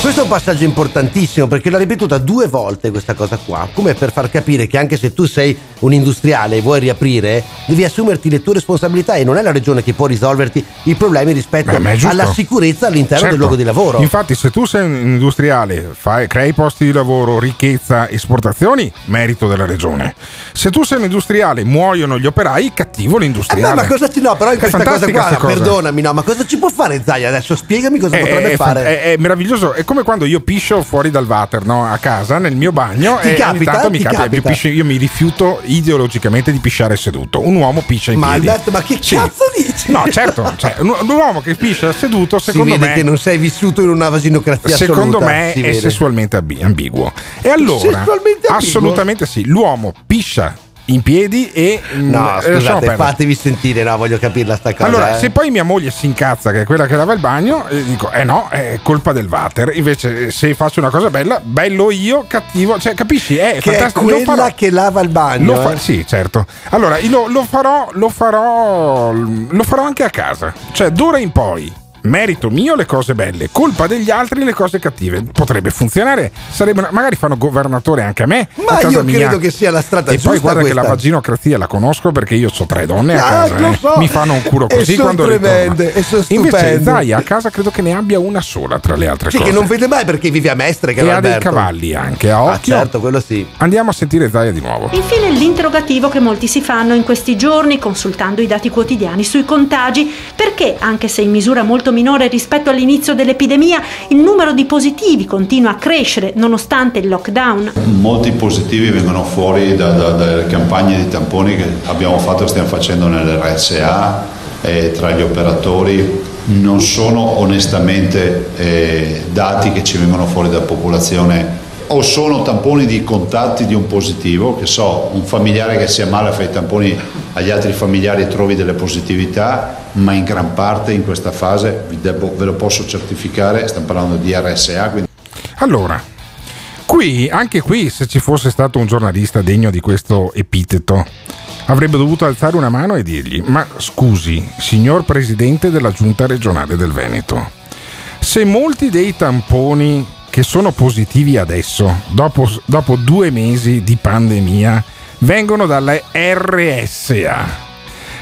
questo è un passaggio importantissimo perché l'ha ripetuta due volte questa cosa qua, come per far capire che anche se tu sei un industriale e vuoi riaprire, devi assumerti le tue responsabilità e non è la regione che può risolverti i problemi rispetto Beh, alla sicurezza all'interno Certo. del luogo di lavoro. Infatti, se tu sei un industriale, fai, crei posti di lavoro, ricchezza, esportazioni, merito della regione. Se tu sei un industriale, muoiono gli operai, cattivo Eh beh, l'industriale. ma cosa ci no, però in questa cosa qua, cosa. perdonami, no, ma cosa ci può fare Zaia adesso? Spiegami cosa È, potrebbe è- fare. è- è meraviglioso, è come quando io piscio fuori dal water no? a casa nel mio bagno Ti e ogni capita? tanto mi capita, capita? Io, piscio- io mi rifiuto ideologicamente di pisciare seduto. Un uomo piscia in Ma piedi. Alberto, ma che Sì. cazzo dici? No, certo, cioè, un, un uomo che piscia seduto, secondo me che non sei vissuto in una vasinocrazia Secondo assoluta, me è vede. sessualmente ambi- ambiguo. E allora, assolutamente sì, l'uomo piscia in piedi e No, eh, scusate, fatevi sentire, no, voglio capirla sta cosa. Allora, eh. se poi mia moglie si incazza, che è quella che lava il bagno, eh, dico, eh no, è colpa del water. Invece, eh, se faccio una cosa bella, bello io, cattivo, cioè, capisci? È che è fantastico. Lo quella farò. che lava il bagno. Fa- eh. sì, certo. Allora, lo, lo farò, lo farò, lo farò anche a casa. Cioè, d'ora in poi. Merito mio le cose belle, colpa degli altri le cose cattive. Potrebbe funzionare, sarebbe, magari fanno governatore anche a me. Ma a io mia. credo che sia la strada E giusta poi guarda che questa. la vaginocrazia la conosco perché io ho tre donne a Ah, casa. lo eh. so. Mi fanno un curo E così son quando tremende, e Invece. Zaya a casa credo che ne abbia una sola tra le altre Sì, cose. che non vede mai perché vive a Mestre, che e ha dei cavalli anche a Ah, occhio. certo, quello sì. Andiamo a sentire Zaya di nuovo. Infine l'interrogativo che molti si fanno in questi giorni consultando i dati quotidiani sui contagi, perché anche se in misura molto minore rispetto all'inizio dell'epidemia, il numero di positivi continua a crescere nonostante il lockdown. Molti positivi vengono fuori da- da- dalle campagne di tamponi che abbiamo fatto e stiamo facendo nell'RSA e tra gli operatori. Non sono onestamente eh, dati che ci vengono fuori dalla popolazione o sono tamponi di contatti di un positivo, che so, un familiare che si ammala fa i tamponi agli altri familiari e trovi delle positività, ma in gran parte in questa fase, debbo- ve lo posso certificare, stiamo parlando di RSA, quindi Allora, qui, anche qui, se ci fosse stato un giornalista degno di questo epiteto, avrebbe dovuto alzare una mano e dirgli: Ma scusi, signor presidente della giunta regionale del Veneto, se molti dei tamponi che sono positivi adesso, dopo, dopo due mesi di pandemia, vengono dalle RSA.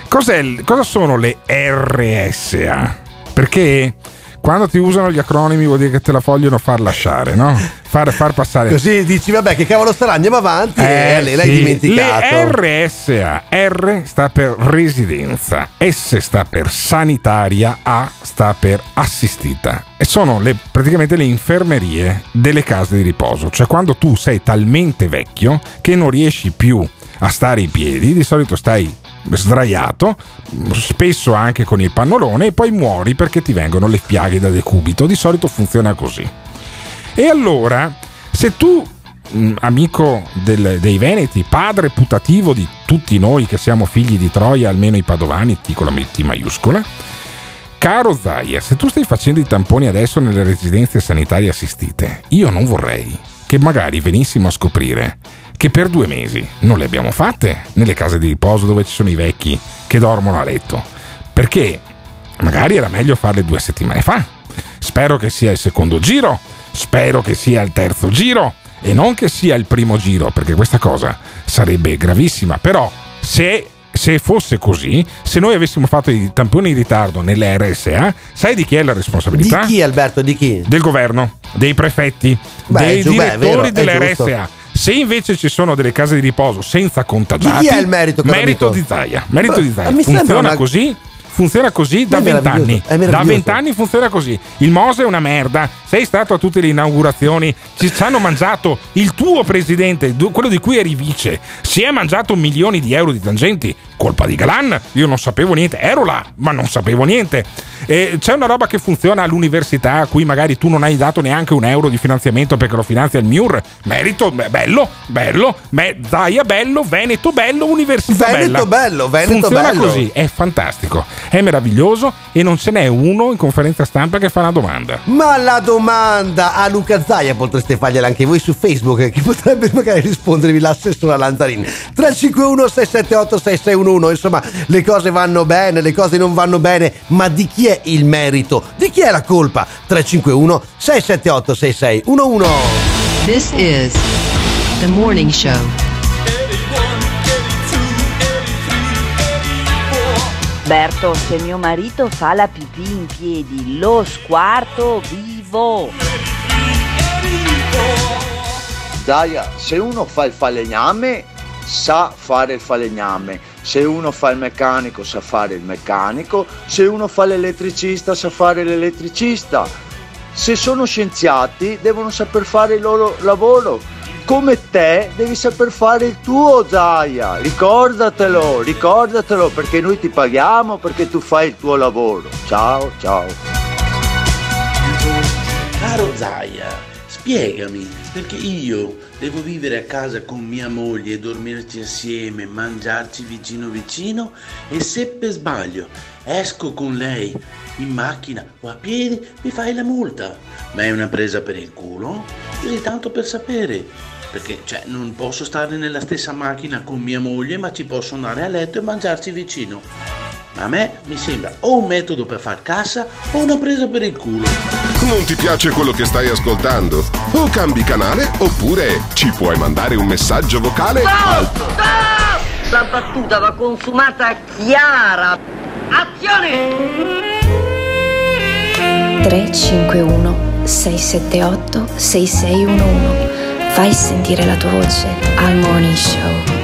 Cos'è cosa sono le RSA? Perché quando ti usano gli acronimi vuol dire che te la vogliono far lasciare, no? Far, far passare. Così dici, vabbè, che cavolo sarà? Andiamo avanti. Eh, lei l'hai sì. dimenticato. Le RSA, R sta per residenza, S sta per sanitaria, A sta per assistita. E sono le- praticamente le infermerie delle case di riposo. Cioè quando tu sei talmente vecchio che non riesci più a stare in piedi, di solito stai sdraiato, spesso anche con il pannolone, e poi muori perché ti vengono le piaghe da decubito. Di solito funziona così. E allora, se tu, mh, amico del- dei Veneti, padre putativo di tutti noi che siamo figli di Troia, almeno i padovani, T con la T maiuscola, caro Zaia, se tu stai facendo i tamponi adesso nelle residenze sanitarie assistite, io non vorrei che magari venissimo a scoprire che per due mesi non le abbiamo fatte nelle case di riposo dove ci sono i vecchi che dormono a letto. Perché magari era meglio farle due settimane fa. Spero che sia il secondo giro, spero che sia il terzo giro e non che sia il primo giro, perché questa cosa sarebbe gravissima. Però se, se fosse così, se noi avessimo fatto i tamponi in ritardo nelle RSA, sai di chi è la responsabilità? Di chi, Alberto? Di chi? Del governo, dei prefetti, Beh, dei giù- beh, direttori è delle. RSA. Se invece ci sono delle case di riposo senza contagiati, chi è il merito, Merito amico? di Zaia. Merito di Zaia. Funziona una- così. Funziona così da vent'anni. Da vent'anni funziona così. Il Mose è una merda. Sei stato a tutte le inaugurazioni. Ci ci hanno mangiato il tuo presidente, quello di cui eri vice. Si è mangiato milioni di euro di tangenti. Colpa di Galan. Io non sapevo niente. Ero là, ma non sapevo niente. E c'è una roba che funziona all'università a cui magari tu non hai dato neanche un euro di finanziamento perché lo finanzia il MIUR. Merito, bello, bello. Me- Zaia, bello. Veneto, bello. Università Veneto bella. bello, Veneto Funziona bello. così, è fantastico, è meraviglioso e non ce n'è uno in conferenza stampa che fa una domanda. Ma la domanda a Luca Zaia potreste fargliela anche voi su Facebook, che potrebbe magari rispondervi l'assessore Lanzarin. 351 678 6611, insomma, le cose vanno bene, le cose non vanno bene, ma di chi è il merito? Di chi è la colpa? 351 678 6611. This is the morning show. Berto, se mio marito fa la pipì in piedi, lo squarto vivo. Daia, se uno fa il falegname, sa fare il falegname. Se uno fa il meccanico, sa fare il meccanico. Se uno fa l'elettricista, sa fare l'elettricista. Se sono scienziati, devono saper fare il loro lavoro. Come te, devi saper fare il tuo, Zaia. Ricordatelo, ricordatelo, perché noi ti paghiamo perché tu fai il tuo lavoro. Ciao, ciao. Caro Zaia, spiegami perché io devo vivere a casa con mia moglie, dormirci assieme, mangiarci vicino vicino e se per sbaglio esco con lei in macchina o a piedi mi fai la multa. Ma è una presa per il culo? Così tanto per sapere. Perché cioè, non posso stare nella stessa macchina con mia moglie ma ci posso andare a letto e mangiarci vicino. Ma a me mi sembra o un metodo per far cassa o una presa per il culo. Non ti piace quello che stai ascoltando? O cambi canale oppure ci puoi mandare un messaggio vocale al La battuta va consumata chiara. Azione! 351 678 6611 Fai sentire la tua voce al Morning Show.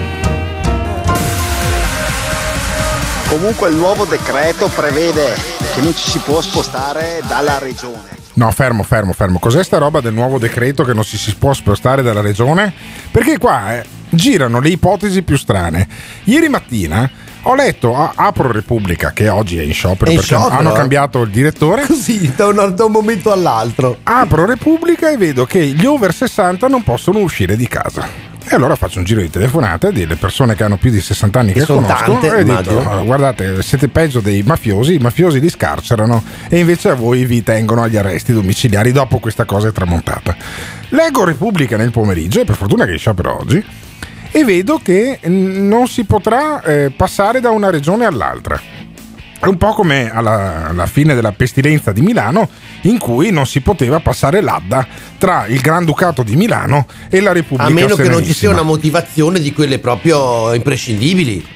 Comunque il nuovo decreto prevede che non ci si può spostare dalla regione. No, fermo, fermo, fermo. Cos'è sta roba del nuovo decreto che non si, si può spostare dalla regione? Perché qua eh, girano le ipotesi più strane. Ieri mattina ho letto a Apro Repubblica, che oggi è in sciopero È perché sciopero, hanno eh? cambiato il direttore. Così, da un, da un momento all'altro. Apro Repubblica e vedo che gli over 60 non possono uscire di casa. E allora faccio un giro di telefonate delle persone che hanno più di 60 anni che, Che sono conosco tante, e dico. "Ah, guardate, siete peggio dei mafiosi, i mafiosi li scarcerano e invece a voi vi tengono agli arresti domiciliari dopo questa cosa è tramontata. Leggo Repubblica nel pomeriggio e per fortuna che sciopero oggi e vedo che non si potrà eh, passare da una regione all'altra. È un po' come alla, alla fine della pestilenza di Milano, in cui non si poteva passare l'Adda tra il Granducato di Milano e la Repubblica A meno che non ci sia Serenissima. una motivazione di quelle proprio imprescindibili.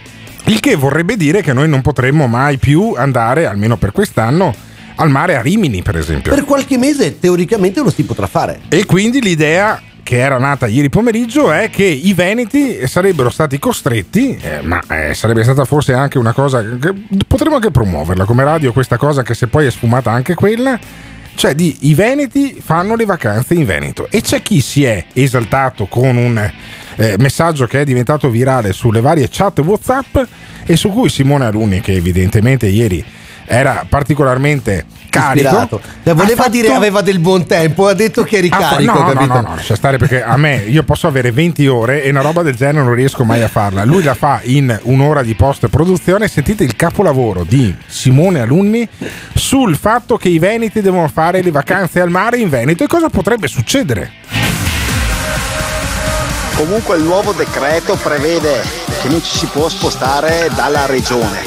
Il che vorrebbe dire che noi non potremmo mai più andare, almeno per quest'anno, al mare a Rimini, per esempio. Per qualche mese teoricamente lo si potrà fare. E quindi l'idea che era nata ieri pomeriggio è che i veneti sarebbero stati costretti, eh, ma eh, sarebbe stata forse anche una cosa che potremmo anche promuoverla come radio, questa cosa che se poi è sfumata anche quella, cioè di i veneti fanno le vacanze in Veneto e c'è chi si è esaltato con un eh, messaggio che è diventato virale sulle varie chat WhatsApp e su cui Simone Alunni, che evidentemente ieri era particolarmente carico, voleva ha dire fatto- aveva del buon tempo, ha detto che eri Ah, carico, no, no, capito? no, no, lascia stare perché a me io posso avere 20 ore e una roba del genere non riesco mai a farla. Lui la fa in un'ora di post produzione. Sentite il capolavoro di Simone Alunni sul fatto che i veneti devono fare le vacanze al mare in Veneto e cosa potrebbe succedere. Comunque il nuovo decreto prevede che non ci si può spostare dalla regione.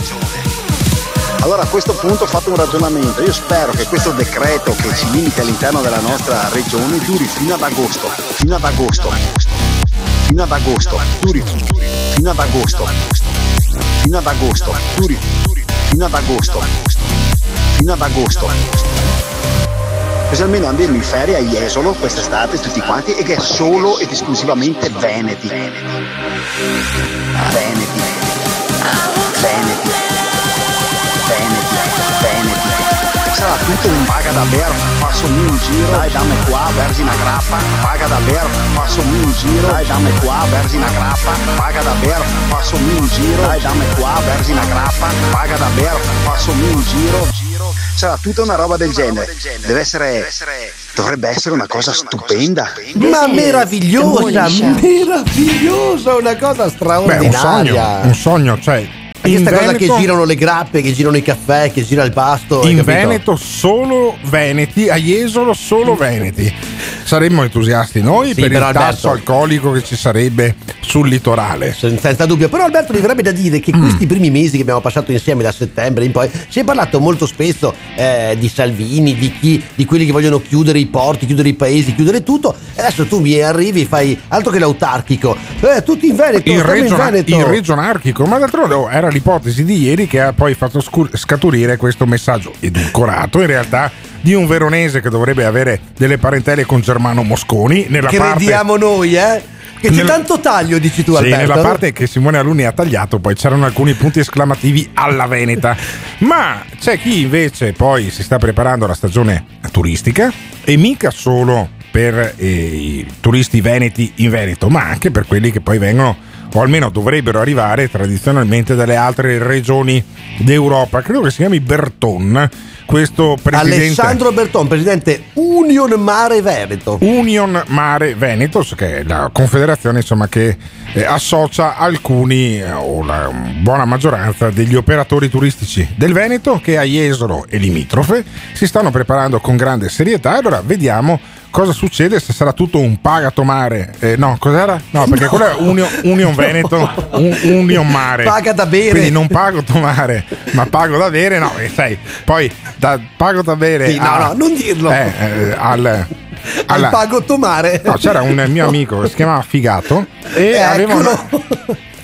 Allora a questo punto ho fatto un ragionamento, io spero che questo decreto che ci limita all'interno della nostra regione duri fino ad agosto, fino ad agosto, fino ad agosto, duri. Fino ad agosto, fino ad agosto, duri. Fino ad agosto, fino ad agosto. Così almeno andiamo in ferie a Jesolo quest'estate tutti quanti e che è solo ed esclusivamente Veneti. Veneti. Veneti. Sarà tutto un paga da ber, passami un giro, dai dammi qua, versi una grappa, paga da ber, passami un giro, dai dammi qua, versi una grappa, paga da ber, passami un giro, dai dammi qua, versi una grappa, paga da ber, passami un giro. Sarà tutta una roba del genere. Deve essere. Dovrebbe essere una cosa stupenda. Ma meravigliosa, meravigliosa, una cosa Beh, un straordinaria. sogno, un sogno, cioè. In questa cosa Veneto- che girano le grappe, che girano i caffè, che gira il pasto. in? Veneto solo Veneti, a Jesolo solo Veneti. Saremmo entusiasti noi Sì, per il però, tasso Alberto- alcolico che ci sarebbe sul litorale. Sen- Senza dubbio, però Alberto mi verrebbe da dire Mm. che questi primi mesi che abbiamo passato insieme da settembre in poi si è parlato molto spesso eh, di Salvini, di chi, di quelli che vogliono chiudere i porti, chiudere i paesi, chiudere tutto. E adesso tu mi arrivi e fai altro che l'autarchico. Eh, tutti in Veneto, Il, stiamo in regiona- Veneto. il regionarchico, ma d'altronde oh, era l'ipotesi di ieri che ha poi fatto scur- scaturire questo messaggio edulcorato in realtà di un veronese che dovrebbe avere delle parentele con Germano Mosconi nella parte Crediamo noi, eh? Che c'è Nel- tanto taglio, dici tu, Sì, Alberto. nella parte che Simone Alunni ha tagliato, poi c'erano alcuni punti esclamativi alla Veneta. Ma c'è chi invece poi si sta preparando alla stagione turistica e mica solo per eh, i turisti veneti in Veneto, ma anche per quelli che poi vengono o almeno dovrebbero arrivare tradizionalmente dalle altre regioni d'Europa. Credo che si chiami Berton, questo presidente Alessandro Berton, presidente Union Mare Veneto. Union Mare Venetos, che è la confederazione insomma, che eh, associa alcuni eh, o la buona maggioranza degli operatori turistici del Veneto che a Jesolo e limitrofe si stanno preparando con grande serietà. Allora vediamo cosa succede se sarà tutto un pagato mare. Eh, no, cos'era? No, perché quello è Union, Union Veneto, un- Union Mare. Paga da bere. Quindi non pago da mare, ma pago da bere. No, e sai, poi da pago da bere. Sì, no, a- no, non dirlo. eh, eh, al, Al alla- pago tomare. No, c'era un mio amico che si chiamava Figato e aveva una, Eccolo.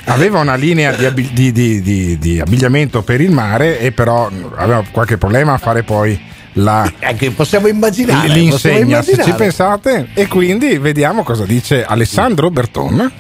aveva una linea di, di- di- di- di abbigliamento per il mare e però aveva qualche problema a fare poi la, Anche possiamo immaginare. possiamo l'insegna se ci pensate e quindi vediamo cosa dice Alessandro Berton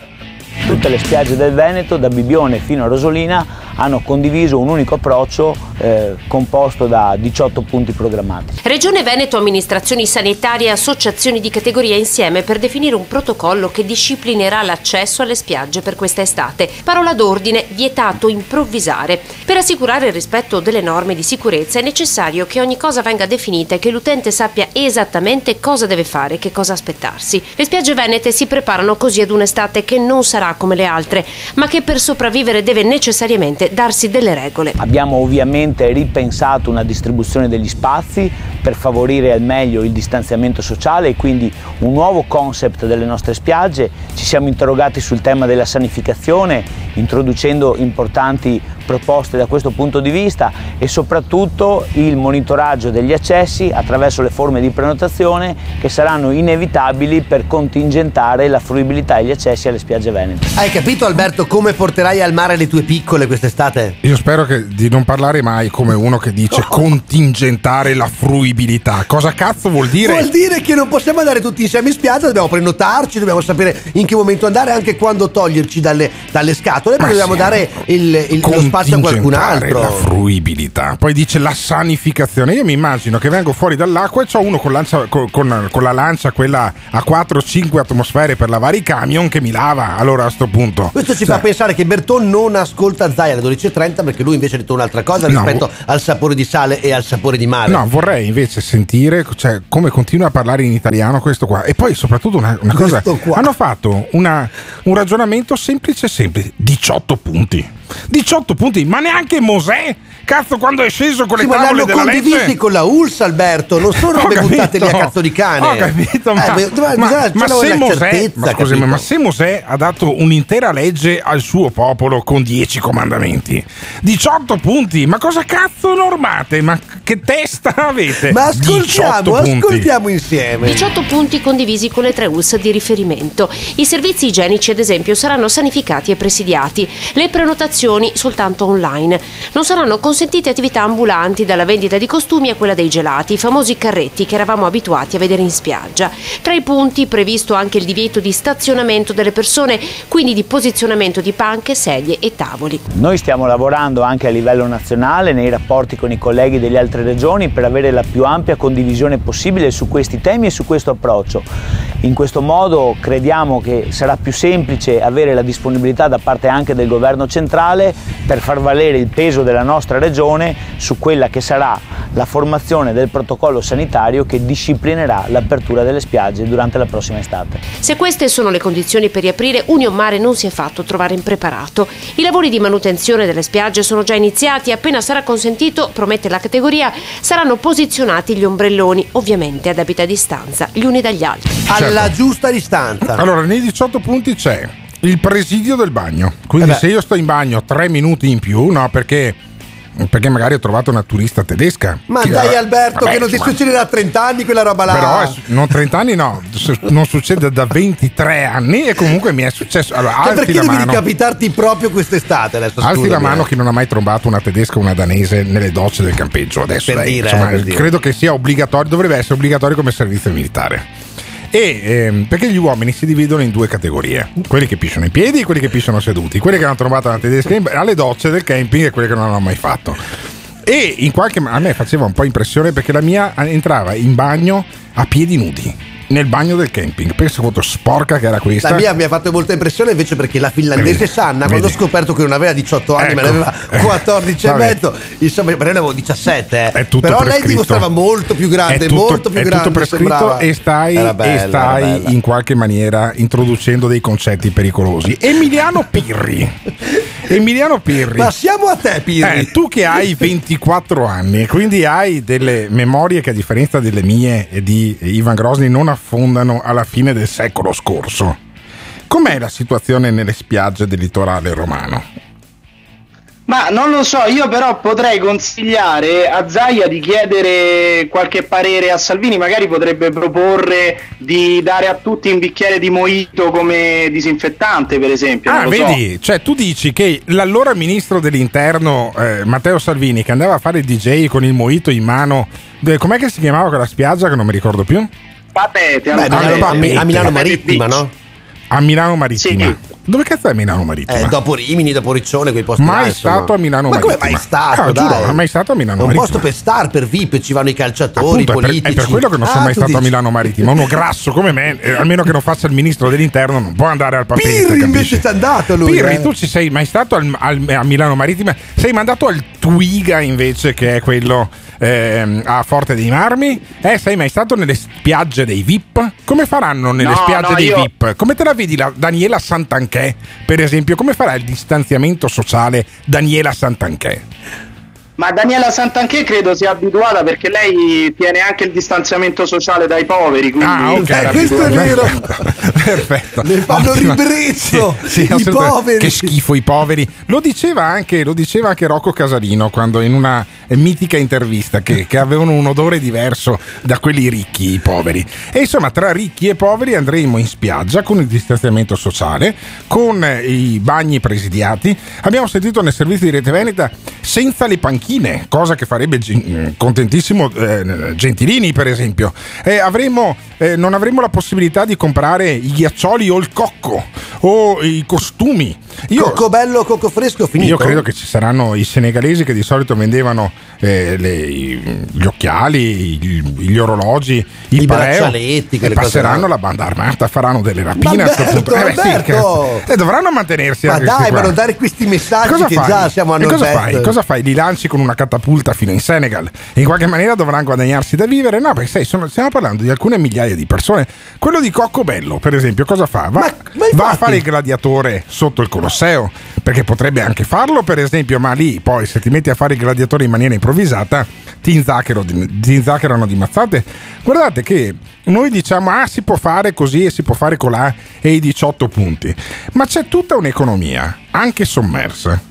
Tutte le spiagge del Veneto, da Bibione fino a Rosolina, hanno condiviso un unico approccio eh, composto da 18 punti programmatici. Regione Veneto, amministrazioni sanitarie e associazioni di categoria insieme per definire un protocollo che disciplinerà l'accesso alle spiagge per questa estate. Parola d'ordine, vietato improvvisare. Per assicurare il rispetto delle norme di sicurezza è necessario che ogni cosa venga definita e che l'utente sappia esattamente cosa deve fare e che cosa aspettarsi. Le spiagge venete si preparano così ad un'estate che non sarà come le altre, ma che per sopravvivere deve necessariamente darsi delle regole. Abbiamo ovviamente ripensato una distribuzione degli spazi per favorire al meglio il distanziamento sociale e quindi un nuovo concept delle nostre spiagge. Ci siamo interrogati sul tema della sanificazione, introducendo importanti proposte da questo punto di vista e soprattutto il monitoraggio degli accessi attraverso le forme di prenotazione che saranno inevitabili per contingentare la fruibilità e gli accessi alle spiagge venete. Hai capito Alberto come porterai al mare le tue piccole quest'estate? Io spero che- di non parlare mai come uno che dice contingentare la fruibilità. Cosa cazzo vuol dire? Vuol dire che non possiamo andare tutti insieme in spiaggia, dobbiamo prenotarci, dobbiamo sapere in che momento andare, anche quando toglierci dalle, dalle scatole, perché dobbiamo dare il, il- lo spazio a qualcun altro. La fruibilità. Poi dice la sanificazione. Io mi immagino che vengo fuori dall'acqua e c'ho uno con, lancia- con- con- con la lancia, quella a 4-5 atmosfere per lavare i camion, che mi lava. Allora a sto punto. Questo ci Cioè, fa pensare che Berton non ascolta Zai alle 12.30 perché lui invece ha detto un'altra cosa No. rispetto al sapore di sale e al sapore di mare. No, vorrei invece sentire cioè, come continua a parlare in italiano questo qua. E poi soprattutto una, una cosa. Questo. Hanno fatto una- un ragionamento semplice semplice. 18 punti. 18 punti, ma neanche Mosè. Cazzo, quando è sceso con le Sì, ma tavole l'hanno della condivisi Lecce. con la ULS Alberto, non sono robe buttate lì a cazzo di cane. Ho capito, ma, Eh, ma- ma c'è se Mosè, certezza, ma scusami, capito? ma se Mosè ha dato un'intera legge al suo popolo con 10 comandamenti, 18 punti, ma cosa cazzo normate? Ma che testa avete? Ma 18 ascoltiamo, ascoltiamo insieme. 18 punti condivisi con le tre US di riferimento. I servizi igienici, ad esempio, saranno sanificati e presidiati. Le prenotazioni soltanto online. Non saranno consentite attività ambulanti dalla vendita di costumi a quella dei gelati, i famosi carretti che eravamo abituati a vedere in spiaggia. Tra i punti previsto anche il divieto di stazionamento delle persone, quindi di posizionamento di panche, sedie e tavoli. Noi stiamo lavorando anche a livello nazionale nei rapporti con i colleghi delle altre regioni per avere la più ampia condivisione possibile su questi temi e su questo approccio. In questo modo crediamo che sarà più semplice avere la disponibilità da parte anche del governo centrale per far valere il peso della nostra regione su quella che sarà la formazione del protocollo sanitario che disciplinerà l'apertura delle spiagge durante la prossima estate. Se queste sono le condizioni per riaprire, Union Mare non si è fatto trovare impreparato. I lavori di manutenzione delle spiagge sono già iniziati e appena sarà consentito, promette la categoria, saranno posizionati gli ombrelloni, ovviamente a debita distanza, gli uni dagli altri. Alla giusta distanza. Allora, nei 18 punti c'è il presidio del bagno. Quindi Eh se io sto in bagno 3 minuti in più, no, perché perché magari ho trovato una turista tedesca. Ma Che- dai Alberto, Vabbè, che non ti insomma, succede da 30 anni quella roba là. Però non 30 anni no, non succede da 23 anni e comunque mi è successo. Allora, Cioè, alzi perché la devi mano. ricapitarti proprio quest'estate adesso? Alzi la mano eh. chi non ha mai trovato una tedesca o una danese nelle docce del campeggio. Adesso Per dai, dire, insomma, eh, per dire. credo che sia obbligatorio, dovrebbe essere obbligatorio come servizio militare. E ehm, perché gli uomini si dividono in due categorie: quelli che pisciano in piedi e quelli che pisciano seduti, quelli che hanno trovato una tedesca alle docce del camping e quelli che non l'hanno mai fatto. E in qualche a me faceva un po' impressione perché la mia entrava in bagno a piedi nudi. Nel bagno del camping, penso quanto sporca che era questa. La mia mi ha fatto molta impressione invece perché la finlandese Vedi, Sanna, vedi. quando ho scoperto che non aveva 18 anni, ma ne Ecco. aveva 14 e Vabbè. mezzo, insomma, lei ne avevo 17. eh. Però lei prescritto. dimostrava molto più grande, tutto- molto più è grande. tutto prescritto sembrava. e stai, bella, e stai in qualche maniera introducendo dei concetti pericolosi. Emiliano Pirri. Emiliano Pirri. Ma siamo a te, Pirri. Eh, tu che hai 24 anni e quindi hai delle memorie che a differenza delle mie e di Ivan Grosny non affondano alla fine del secolo scorso. Com'è la situazione nelle spiagge del litorale romano? Ma non lo so, io però potrei consigliare a Zaia di chiedere qualche parere a Salvini, magari potrebbe proporre di dare a tutti un bicchiere di mojito come disinfettante, per esempio. Ah, lo so. vedi, cioè tu dici che l'allora ministro dell'interno eh, Matteo Salvini, che andava a fare il DJ con il mojito in mano, de- com'è che si chiamava quella spiaggia che non mi ricordo più? Patete, Beh, allora, a, Milano, a Mi- a Milano Patete Marittima, no? A Milano Marittima. Dove cazzo è Milano Marittima? Eh, dopo Rimini, dopo Riccione, quei posti là, mai insomma. stato a Milano Ma come Marittima. mai stato? Ah, giuro, dai? mai stato a Milano È un Marittima. posto per star, per VIP, ci vanno i calciatori, Appunto, i è per, politici. è per quello che non sono Ah, mai tu stato a dici- Milano Marittima. Uno grasso come me, eh, almeno che non faccia il ministro dell'interno, non può andare al papete. Pirri capisci? invece c'è andato lui. Pirri, eh. tu ci sei mai stato al- al- a Milano Marittima? Sei mandato al Twiga invece, che è quello ehm, a Forte dei Marmi? Eh, sei mai stato nelle spiagge dei VIP? Come faranno nelle No, spiagge no, dei io- VIP? Come te la vedi la Daniela Santanchè, per esempio? Come farà il distanziamento sociale Daniela Santanchè? Ma Daniela Santanché credo sia abituata perché lei tiene anche il distanziamento sociale dai poveri. Quindi Ah, ok. era questo è vero. Perfetto. Ne fanno Ottimo. ribrezzo Sì, i assolutamente. poveri. Che schifo i poveri. Lo diceva anche, lo diceva anche Rocco Casalino quando in una eh, mitica intervista che, che avevano un odore diverso da quelli ricchi, i poveri. E insomma, tra ricchi e poveri andremo in spiaggia con il distanziamento sociale, con eh, i bagni presidiati. Abbiamo sentito nel servizio di Rete Veneta senza le panchine, cosa che farebbe gen- contentissimo eh, Gentilini, per esempio. Eh, avremo, eh, non avremo la possibilità di comprare i ghiaccioli o il cocco o i costumi. Io, Cocco bello, cocco fresco, finito. io credo che ci saranno i senegalesi che di solito vendevano eh, le- i- gli occhiali, gli, gli orologi, il I pareo, braccialetti, e passeranno la banda armata, faranno delle rapine Ma a questo Alberto, punto. Eh, Alberto! che- eh, dovranno mantenersi Ma dai, ma non dare questi messaggi Cosa che fai? già siamo a E cosa fai? Cosa fai? Li lanci con una catapulta fino in Senegal? In qualche maniera dovranno guadagnarsi da vivere? No, perché sai, sono- stiamo parlando di alcune migliaia di persone. Quello di Cocco Bello, per esempio, cosa fa? Va, va a fare il gladiatore sotto il Colosseo, perché potrebbe anche farlo, per esempio, ma lì poi se ti metti a fare il gladiatore in maniera improvvisata ti, inzacchero di- ti inzaccherano di mazzate. Guardate che noi diciamo, ah, si può fare così e si può fare colà e i 18 punti, ma c'è tutta un'economia, anche sommersa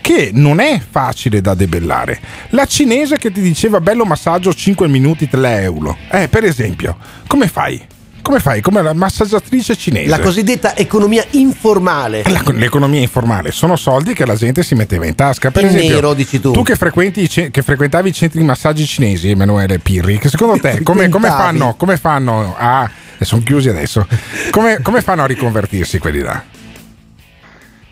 che non è facile da debellare. La cinese che ti diceva bello massaggio 5 minuti 3 euro. Eh, per esempio, come fai? Come fai? Come la massaggiatrice cinese. La cosiddetta economia informale. La- l'economia informale sono soldi che la gente si metteva in tasca. Per In esempio, nero, dici tu. che, frequenti i ce- che frequentavi i centri di massaggi cinesi, Emanuele Pirri, che secondo te come, come fanno, come fanno a. sono chiusi adesso. Come, come fanno a riconvertirsi quelli là?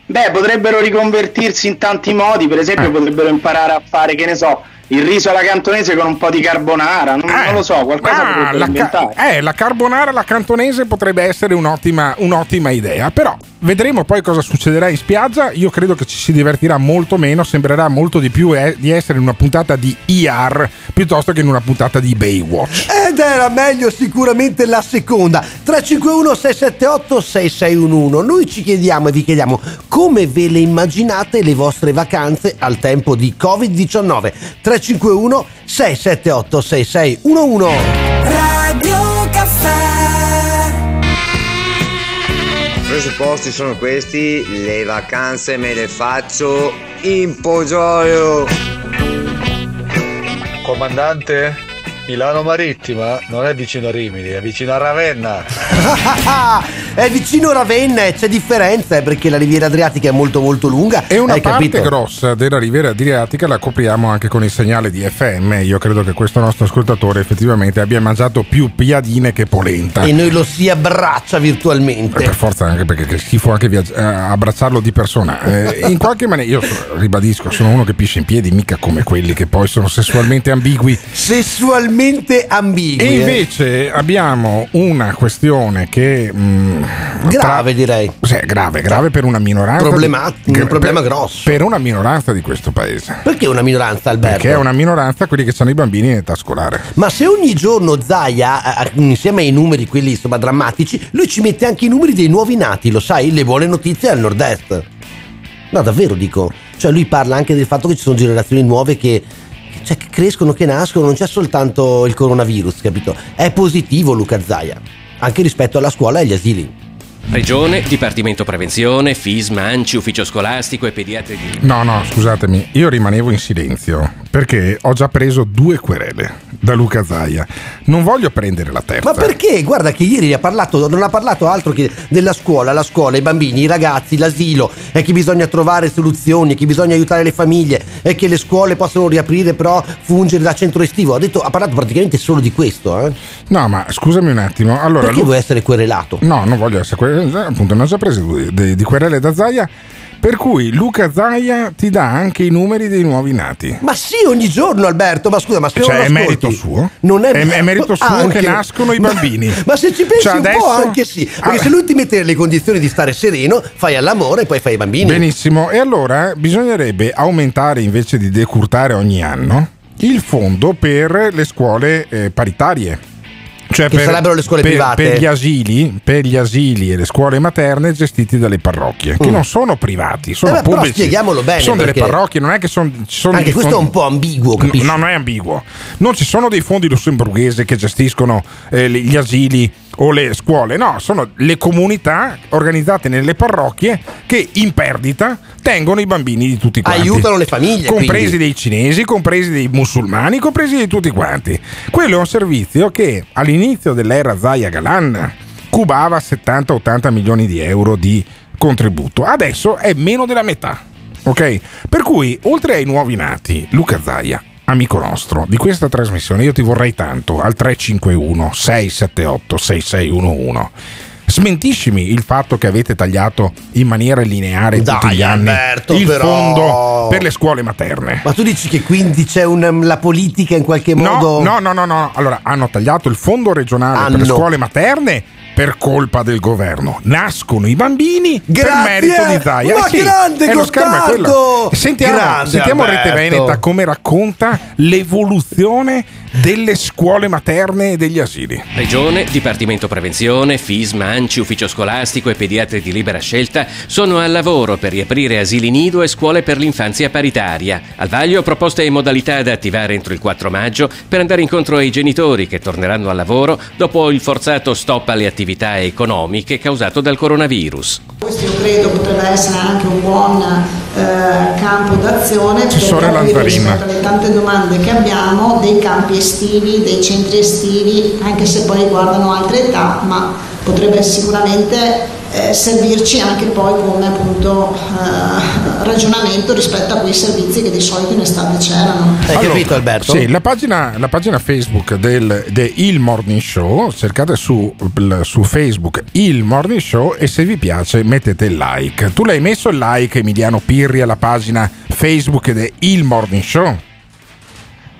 Beh, potrebbero riconvertirsi in tanti modi, per Eh. esempio potrebbero imparare a fare, che ne so, il riso alla cantonese con un po' di carbonara, non, non lo so, qualcosa Ah, la, ca- eh, la carbonara alla cantonese potrebbe essere un'ottima, un'ottima idea, però vedremo poi cosa succederà in spiaggia. Io credo che ci si divertirà molto meno, sembrerà molto di più eh, di essere in una puntata di IR piuttosto che in una puntata di Baywatch. Ed era meglio sicuramente la seconda. 351 678 6611. Noi ci chiediamo e vi chiediamo come ve le immaginate le vostre vacanze al tempo di Covid-19. 351 678 6611. Radio Caffè I presupposti sono questi, le vacanze me le faccio in Poggioio. Comandante, Milano Marittima non è vicino a Rimini, è vicino a Ravenna. è vicino Ravenna e c'è differenza eh, perché la riviera adriatica è molto molto lunga. E una Hai parte capito? grossa della riviera adriatica la copriamo anche con il segnale di FM. Io credo che questo nostro ascoltatore effettivamente abbia mangiato più piadine che polenta. E noi lo si abbraccia virtualmente. Per forza, anche perché che schifo anche viaggi- eh, abbracciarlo di persona. Eh, in qualche maniera, io ribadisco, sono uno che pisce in piedi, mica come quelli che poi sono sessualmente ambigui. Sessualmente ambigui. E eh. invece abbiamo una questione che. mm, Grave, direi. Sì, grave, grave per una minoranza. Problema- di- un problema per- grosso. Per una minoranza di questo paese. Perché una minoranza, Alberto? Perché è una minoranza quelli che hanno i bambini in età scolare. Ma se ogni giorno Zaia, insieme ai numeri, quelli insomma drammatici, lui ci mette anche i numeri dei nuovi nati, lo sai, le buone notizie al nord-est. No, davvero dico. Cioè lui parla anche del fatto che ci sono generazioni nuove che, cioè, che crescono, che nascono, non c'è soltanto il coronavirus, capito? È positivo Luca Zaia, anche rispetto alla scuola e agli asili. Regione, Dipartimento Prevenzione, FISM, ANCI, Ufficio Scolastico e Pediatri di No, no, scusatemi, io rimanevo in silenzio perché ho già preso due querele da Luca Zaia. Non voglio prendere la terza. Ma perché? Guarda che ieri ha parlato, non ha parlato altro che della scuola, la scuola, i bambini, i ragazzi, l'asilo, e che bisogna trovare soluzioni, che bisogna aiutare le famiglie, e che le scuole possono riaprire però fungere da centro estivo. Ha, detto, ha parlato praticamente solo di questo. Eh? No, ma scusami un attimo. Allora, Perché Lu- vuoi essere querelato? No, non voglio essere querelato, appunto, ne ho già presi due di, di querele da Zaia. Per cui Luca Zaia ti dà anche i numeri dei nuovi nati. Ma sì, ogni giorno Alberto, ma scusa, ma se Cioè, non è merito suo? Non è, È- è merito suo Anche. che nascono i Ma- bambini. Ma, se ci pensi Cioè, un po' adesso- anche sì. Perché Ah. se lui ti mette nelle condizioni di stare sereno, fai all'amore e poi fai i bambini. Benissimo, e allora bisognerebbe aumentare invece di decurtare ogni anno il fondo per le scuole eh, paritarie. Cioè che sarebbero le scuole per- private. Per gli, asili, per gli asili e le scuole materne gestiti dalle parrocchie, che Mm. non sono privati, sono Eh beh, spieghiamolo bene, Sono delle parrocchie, non è che sono. sono Anche questo è fondi- un po' ambiguo, capisci? No, non è ambiguo. Non ci sono dei fondi lussemburghesi che gestiscono eh, gli asili o le scuole, no, sono le comunità organizzate nelle parrocchie che in perdita tengono i bambini di tutti quanti. Aiutano le famiglie, Compresi quindi. dei cinesi, compresi dei musulmani, compresi di tutti quanti. Quello è un servizio che all'inizio dell'era Zaya Galan cubava 70-80 milioni di euro di contributo. Adesso è meno della metà. Ok? Per cui, oltre ai nuovi nati, Luca Zaia, amico nostro, di questa trasmissione, io ti vorrei tanto al 351 678 6611. Smentiscimi il fatto che avete tagliato in maniera lineare Dai, tutti gli anni Alberto, il però. fondo per le scuole materne. Ma tu dici che quindi c'è un- la politica in qualche modo. No, no, no, no, no. Allora, hanno tagliato il fondo regionale per le Hanno. scuole materne per colpa del governo. Nascono i bambini per Grazie! merito di Zaia. Ma Eh sì, grande lo schermo è quello. Gottardo! Sentiamo, Grande, sentiamo Rete. Veneta come racconta l'evoluzione delle scuole materne e degli asili. Regione, Dipartimento Prevenzione, FISM, ANCI, Ufficio Scolastico e Pediatri di Libera Scelta sono al lavoro per riaprire asili nido e scuole per l'infanzia paritaria. Al vaglio proposte e modalità da attivare entro il 4 maggio per andare incontro ai genitori che torneranno al lavoro dopo il forzato stop alle attività economiche causato dal coronavirus. Questo io credo potrebbe essere anche un buon eh, campo d'azione per Assessore capire Lanzarin. rispetto alle tante domande che abbiamo dei campi estivi, dei centri estivi, anche se poi riguardano altre età, ma potrebbe sicuramente eh, servirci anche poi come appunto eh, ragionamento rispetto a quei servizi che di solito in estate c'erano. Hai Allora, capito, Alberto? Sì, la pagina, la pagina Facebook del de Il Morning Show, cercate su, su Facebook Il Morning Show e se vi piace mettete il like. Tu l'hai messo il like Emiliano Pirri alla pagina Facebook del Il Morning Show?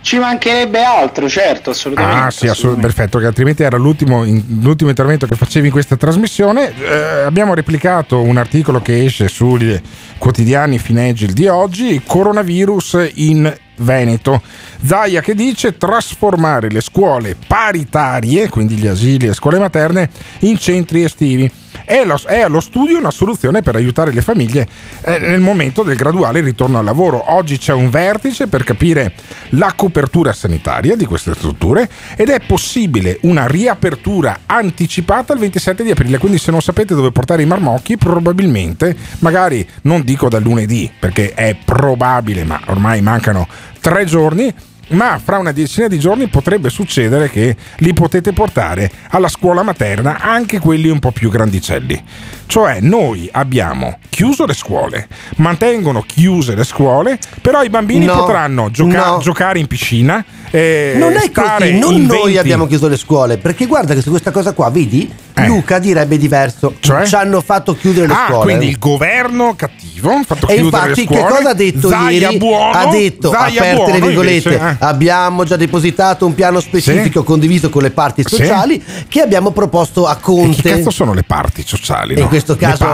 Ci mancherebbe altro, certo, assolutamente. Ah sì, assolutamente perfetto, che altrimenti era l'ultimo, in- l'ultimo intervento che facevi in questa trasmissione. Eh, abbiamo replicato un articolo che esce sui quotidiani Finegil di oggi, coronavirus in Veneto. Zaia che dice trasformare le scuole paritarie, quindi gli asili e le scuole materne, in centri estivi. È, lo- è allo studio una soluzione per aiutare le famiglie eh, nel momento del graduale ritorno al lavoro. Oggi c'è un vertice per capire la copertura sanitaria di queste strutture ed è possibile una riapertura anticipata il 27 di aprile. Quindi se non sapete dove portare i marmocchi, probabilmente, magari non dico da lunedì, perché è probabile, ma ormai mancano tre giorni, ma fra una decina di giorni potrebbe succedere che li potete portare alla scuola materna anche quelli un po' più grandicelli. Cioè noi abbiamo chiuso le scuole, mantengono chiuse le scuole, però i bambini No, potranno gioca- no. giocare in piscina. eh, Non è così, non noi 20 abbiamo chiuso le scuole, perché guarda che su questa cosa qua, vedi, Luca direbbe diverso. Ci hanno fatto chiudere le Eh. Cioè? Ah, scuole. quindi il governo cattivo ha fatto E chiudere infatti le che scuole. cosa ha detto Zaia ieri? buono, ha detto, Zaia aperte buono, le virgolette, invece, eh. abbiamo già depositato un piano specifico condiviso con le parti Sì. sociali che abbiamo proposto a Conte. Che cazzo sono le parti sociali? No? Questo caso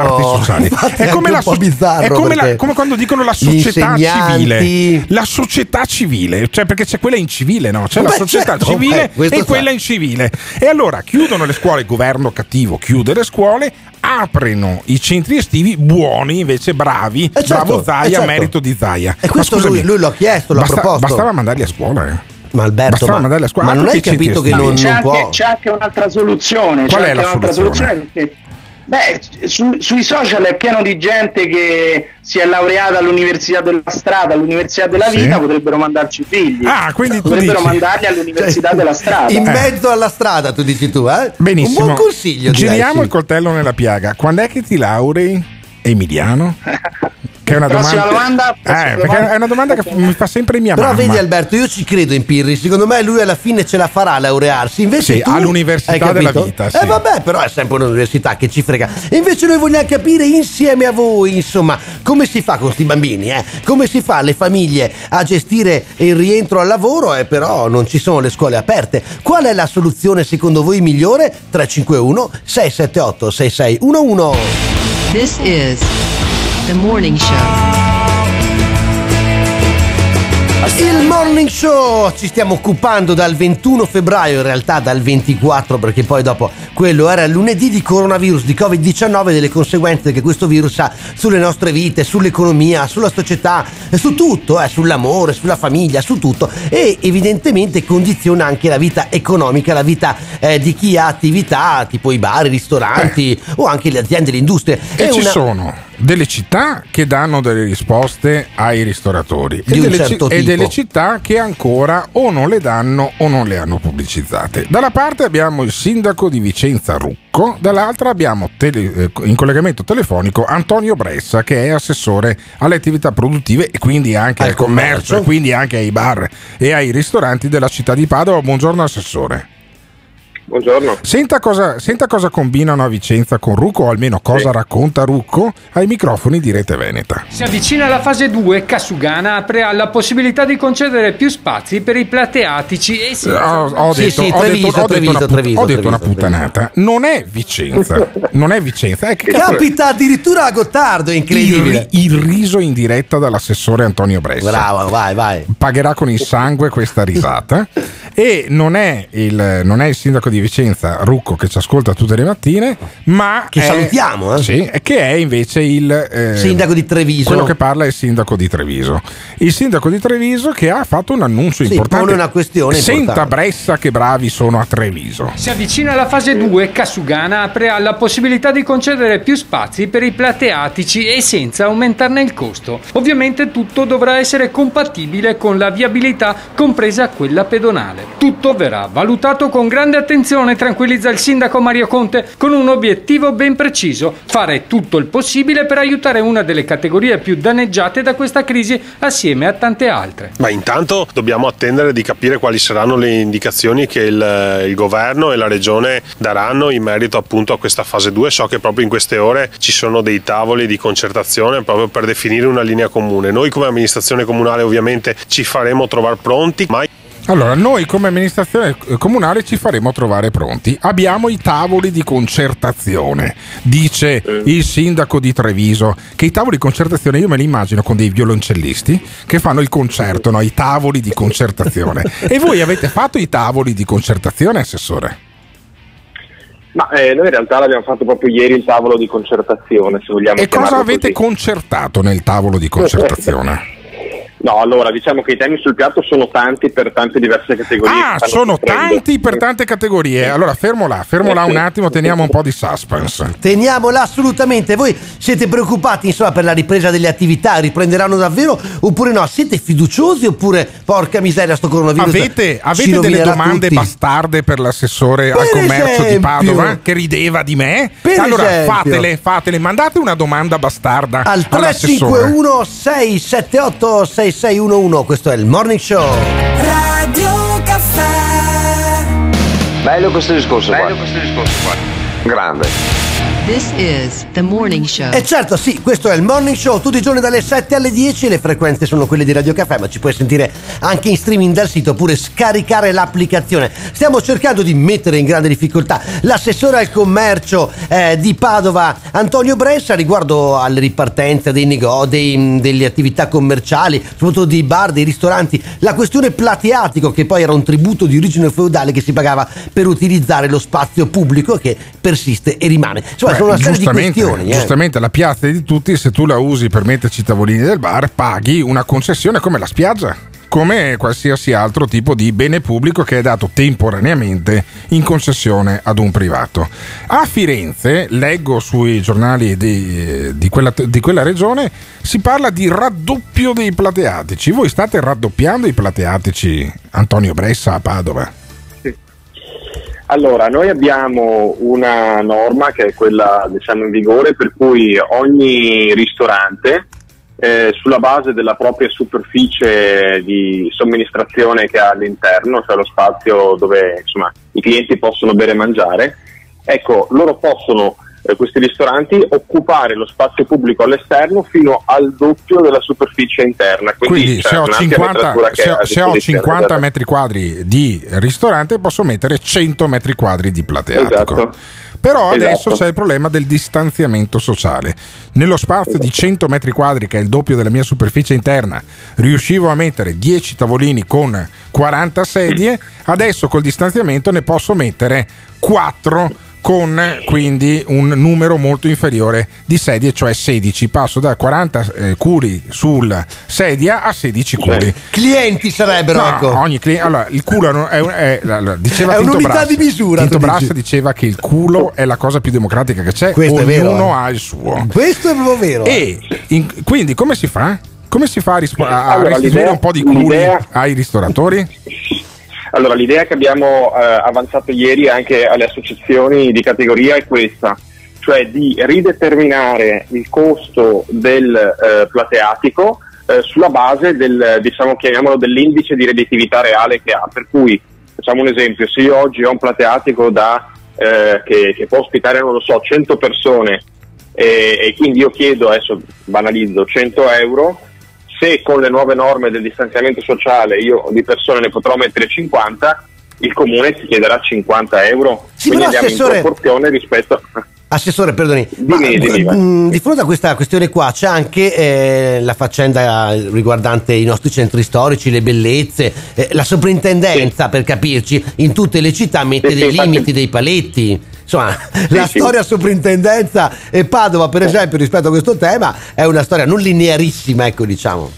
È come, la so- è come, la- come quando dicono la società civile. La società civile, cioè perché c'è quella incivile, no? C'è la Beh, società certo, civile beh, questo e sa. quella incivile. E allora chiudono le scuole, il governo cattivo chiude le scuole, aprono i centri estivi, buoni invece bravi, Eh, certo, bravo Zaia, eh, certo. merito di Zaia. E questo scusami, lui, lui l'ha chiesto, l'ha basta- proposto. Bastava mandarli a scuola, eh. Ma Alberto, Bastava ma, mandarli a scuola. ma non hai capito che non, c'è, non anche, può? c'è anche un'altra soluzione. Qual c'è è anche la un'altra soluzione? perché- Beh, su- sui social è pieno di gente che si è laureata all'università della strada, all'università della Sì. vita, potrebbero mandarci i figli. Ah, quindi tu potrebbero dici- mandarli all'università Cioè, della strada. In Eh. mezzo alla strada, tu dici tu, eh? Benissimo. Un buon consiglio. direi, Giriamo sì. il coltello nella piaga. Quando è che ti laurei, Emiliano? Che è una Prossima domanda. domanda, Eh, perché domanda. è una domanda che mi fa sempre mia Però mamma. vedi Alberto, io ci credo in Pirri, secondo me lui alla fine ce la farà a laurearsi. Invece Sì, tu, all'università della vita, sì. Eh vabbè, però è sempre un'università che ci frega. E invece noi vogliamo capire insieme a voi, insomma, come si fa con questi bambini, eh? Come si fa le famiglie a gestire il rientro al lavoro e però non ci sono le scuole aperte. Qual è la soluzione secondo voi migliore? 351 678 6611. This is the morning show. Il morning show ci stiamo occupando dal 21 febbraio, in realtà dal 24 perché poi dopo quello era il lunedì di coronavirus, di Covid-19 e delle conseguenze che questo virus ha sulle nostre vite, sull'economia, sulla società, eh, su tutto, eh, sull'amore, sulla famiglia, su tutto e evidentemente condiziona anche la vita economica, la vita eh, di chi ha attività tipo i bar, i ristoranti o anche le aziende, le industrie. E È ci una- sono delle città che danno delle risposte ai ristoratori e, delle, certo ci- e delle città che ancora o non le danno o non le hanno pubblicizzate. Dalla parte abbiamo il sindaco di Vicenza Rucco, dall'altra abbiamo tele- eh, in collegamento telefonico Antonio Bressa che è assessore alle attività produttive e quindi anche al, commercio, e quindi anche ai bar e ai ristoranti della città di Padova. Buongiorno assessore. Buongiorno. Senta cosa, senta cosa combinano a Vicenza con Rucco, o almeno cosa racconta Rucco ai microfoni di Rete Veneta. Si avvicina la fase 2, Casugana apre la possibilità di concedere più spazi per i plateatici e si... Ho, ho detto, una, put- ho detto una puttanata. Non è Vicenza, non è Vicenza. È che cazzo- Capita addirittura a Gottardo, è incredibile. Il, il riso in diretta dall'assessore Antonio Bressa. Bravo, vai, vai. Pagherà con il sangue questa risata. E non è, il, non è il sindaco di Vicenza, Rucco, che ci ascolta tutte le mattine, ma. Che è- salutiamo, eh. Sì, e che è invece il. eh, Sindaco di Treviso. Quello che parla è il sindaco di Treviso. Il sindaco di Treviso che ha fatto un annuncio Sì, importante. pone una questione Senta importante. Bressa che bravi sono a Treviso. Si avvicina la fase 2, Casugana apre la possibilità di concedere più spazi per i plateatici e senza aumentarne il costo. Ovviamente tutto dovrà essere compatibile con la viabilità, compresa quella pedonale. Tutto verrà valutato con grande attenzione, tranquillizza il sindaco Mario Conte, con un obiettivo ben preciso, fare tutto il possibile per aiutare una delle categorie più danneggiate da questa crisi assieme a tante altre. Ma intanto dobbiamo attendere di capire quali saranno le indicazioni che il, il governo e la regione daranno in merito appunto a questa fase 2. So che proprio in queste ore ci sono dei tavoli di concertazione proprio per definire una linea comune. Noi come amministrazione comunale ovviamente ci faremo trovare pronti, ma Allora, noi come amministrazione eh, comunale ci faremo trovare pronti. Abbiamo i tavoli di concertazione, dice il sindaco di Treviso, che i tavoli di concertazione io me li immagino con dei violoncellisti che fanno il concerto, no? i tavoli di concertazione. e voi avete fatto i tavoli di concertazione, assessore? Ma eh, noi in realtà l'abbiamo fatto proprio ieri il tavolo di concertazione, se vogliamo E cosa avete così. concertato nel tavolo di concertazione? No, allora diciamo che i temi sul piatto sono tanti per tante diverse categorie. Ah, sono tanti per tante categorie. Allora, fermo là, fermo là un attimo, teniamo un po' di suspense. Teniamola assolutamente. Voi siete preoccupati, insomma, per la ripresa delle attività? Riprenderanno davvero? Oppure no? Siete fiduciosi? Oppure, porca miseria, sto coronavirus? Avete, avete delle domande tutti? bastarde per l'assessore al Per commercio di esempio. Padova che rideva di me? Per allora esempio. fatele, fatele, mandate una domanda bastarda Al all'assessore. 351 678 6611 questo è il morning show Radio Caffè. Bello questo discorso Bello questo discorso qua. Grande. This is the morning show. E certo, sì, questo è il morning show tutti i giorni dalle 7 alle 10. Le frequenze sono quelle di Radio Caffè, ma ci puoi sentire anche in streaming dal sito oppure scaricare l'applicazione. Stiamo cercando di mettere in grande difficoltà l'assessore al commercio eh, di Padova, Antonio Bressa, riguardo alle ripartenze dei negozi, delle attività commerciali, soprattutto dei bar, dei ristoranti. La questione plateatico, che poi era un tributo di origine feudale che si pagava per utilizzare lo spazio pubblico che persiste e rimane. Insomma, Beh, sono una serie di giustamente, questioni. eh. giustamente la piazza è di tutti, se tu la usi per metterci i tavolini del bar, paghi una concessione come la spiaggia. Come qualsiasi altro tipo di bene pubblico che è dato temporaneamente in concessione ad un privato. A Firenze, leggo sui giornali di, di quella, di quella regione, si parla di raddoppio dei plateatici. Voi state raddoppiando i plateatici, Antonio Bressa a Padova? Allora, noi abbiamo una norma che è quella diciamo in vigore per cui ogni ristorante eh, sulla base della propria superficie di somministrazione che ha all'interno, cioè lo spazio dove insomma, i clienti possono bere e mangiare, ecco, loro possono eh, questi ristoranti occupare lo spazio pubblico all'esterno fino al doppio della superficie interna. Quindi, Quindi se ho, un'ampia 50, metratura che se ho- se ho disposizione. 50 Esatto. metri quadri di ristorante posso mettere 100 metri quadri di plateatico. Esatto. Però Esatto. adesso c'è il problema del distanziamento sociale. Nello spazio di 100 metri quadri, che è il doppio della mia superficie interna, riuscivo a mettere 10 tavolini con 40 sedie, adesso col distanziamento ne posso mettere 4 con quindi un numero molto inferiore di sedie, cioè 16. Passo da 40 eh, culi sulla sedia a 16 culi. Clienti sarebbero, No, ecco. ogni cli- allora, il culo è, un- è- allora, diceva È un'unità Brassi- di misura, Tinto tu Brassi dici. diceva che il culo è la cosa più democratica che c'è, Questo è vero, ognuno eh. ha il suo. Questo è proprio vero. E in- quindi come si fa? Come si fa a, rispo- a- a Allora, restituire un po' di culi l'idea- ai ristoratori? Allora, l'idea che abbiamo eh, avanzato ieri anche alle associazioni di categoria è questa, cioè di rideterminare il costo del eh, plateatico eh, sulla base del, diciamo, dell'indice di redditività reale che ha. Per cui, facciamo un esempio, se io oggi ho un plateatico da, eh, che, che può ospitare, non lo so, 100 persone e, e quindi io chiedo, adesso banalizzo, 100 euro, se con le nuove norme del distanziamento sociale io di persone ne potrò mettere 50, il comune ti chiederà 50 euro. Sì, quindi però, andiamo Assessore- in proporzione rispetto Assessore, perdoni, Dimmi, ma, dimmi, mh, di fronte a questa questione qua c'è anche eh, la faccenda riguardante i nostri centri storici, le bellezze, eh, la soprintendenza per capirci in tutte le città mette Sì, sì, dei infatti- limiti, dei paletti. Insomma, la sì. storia soprintendenza e Padova, per esempio, rispetto a questo tema, è una storia non linearissima, ecco, diciamo.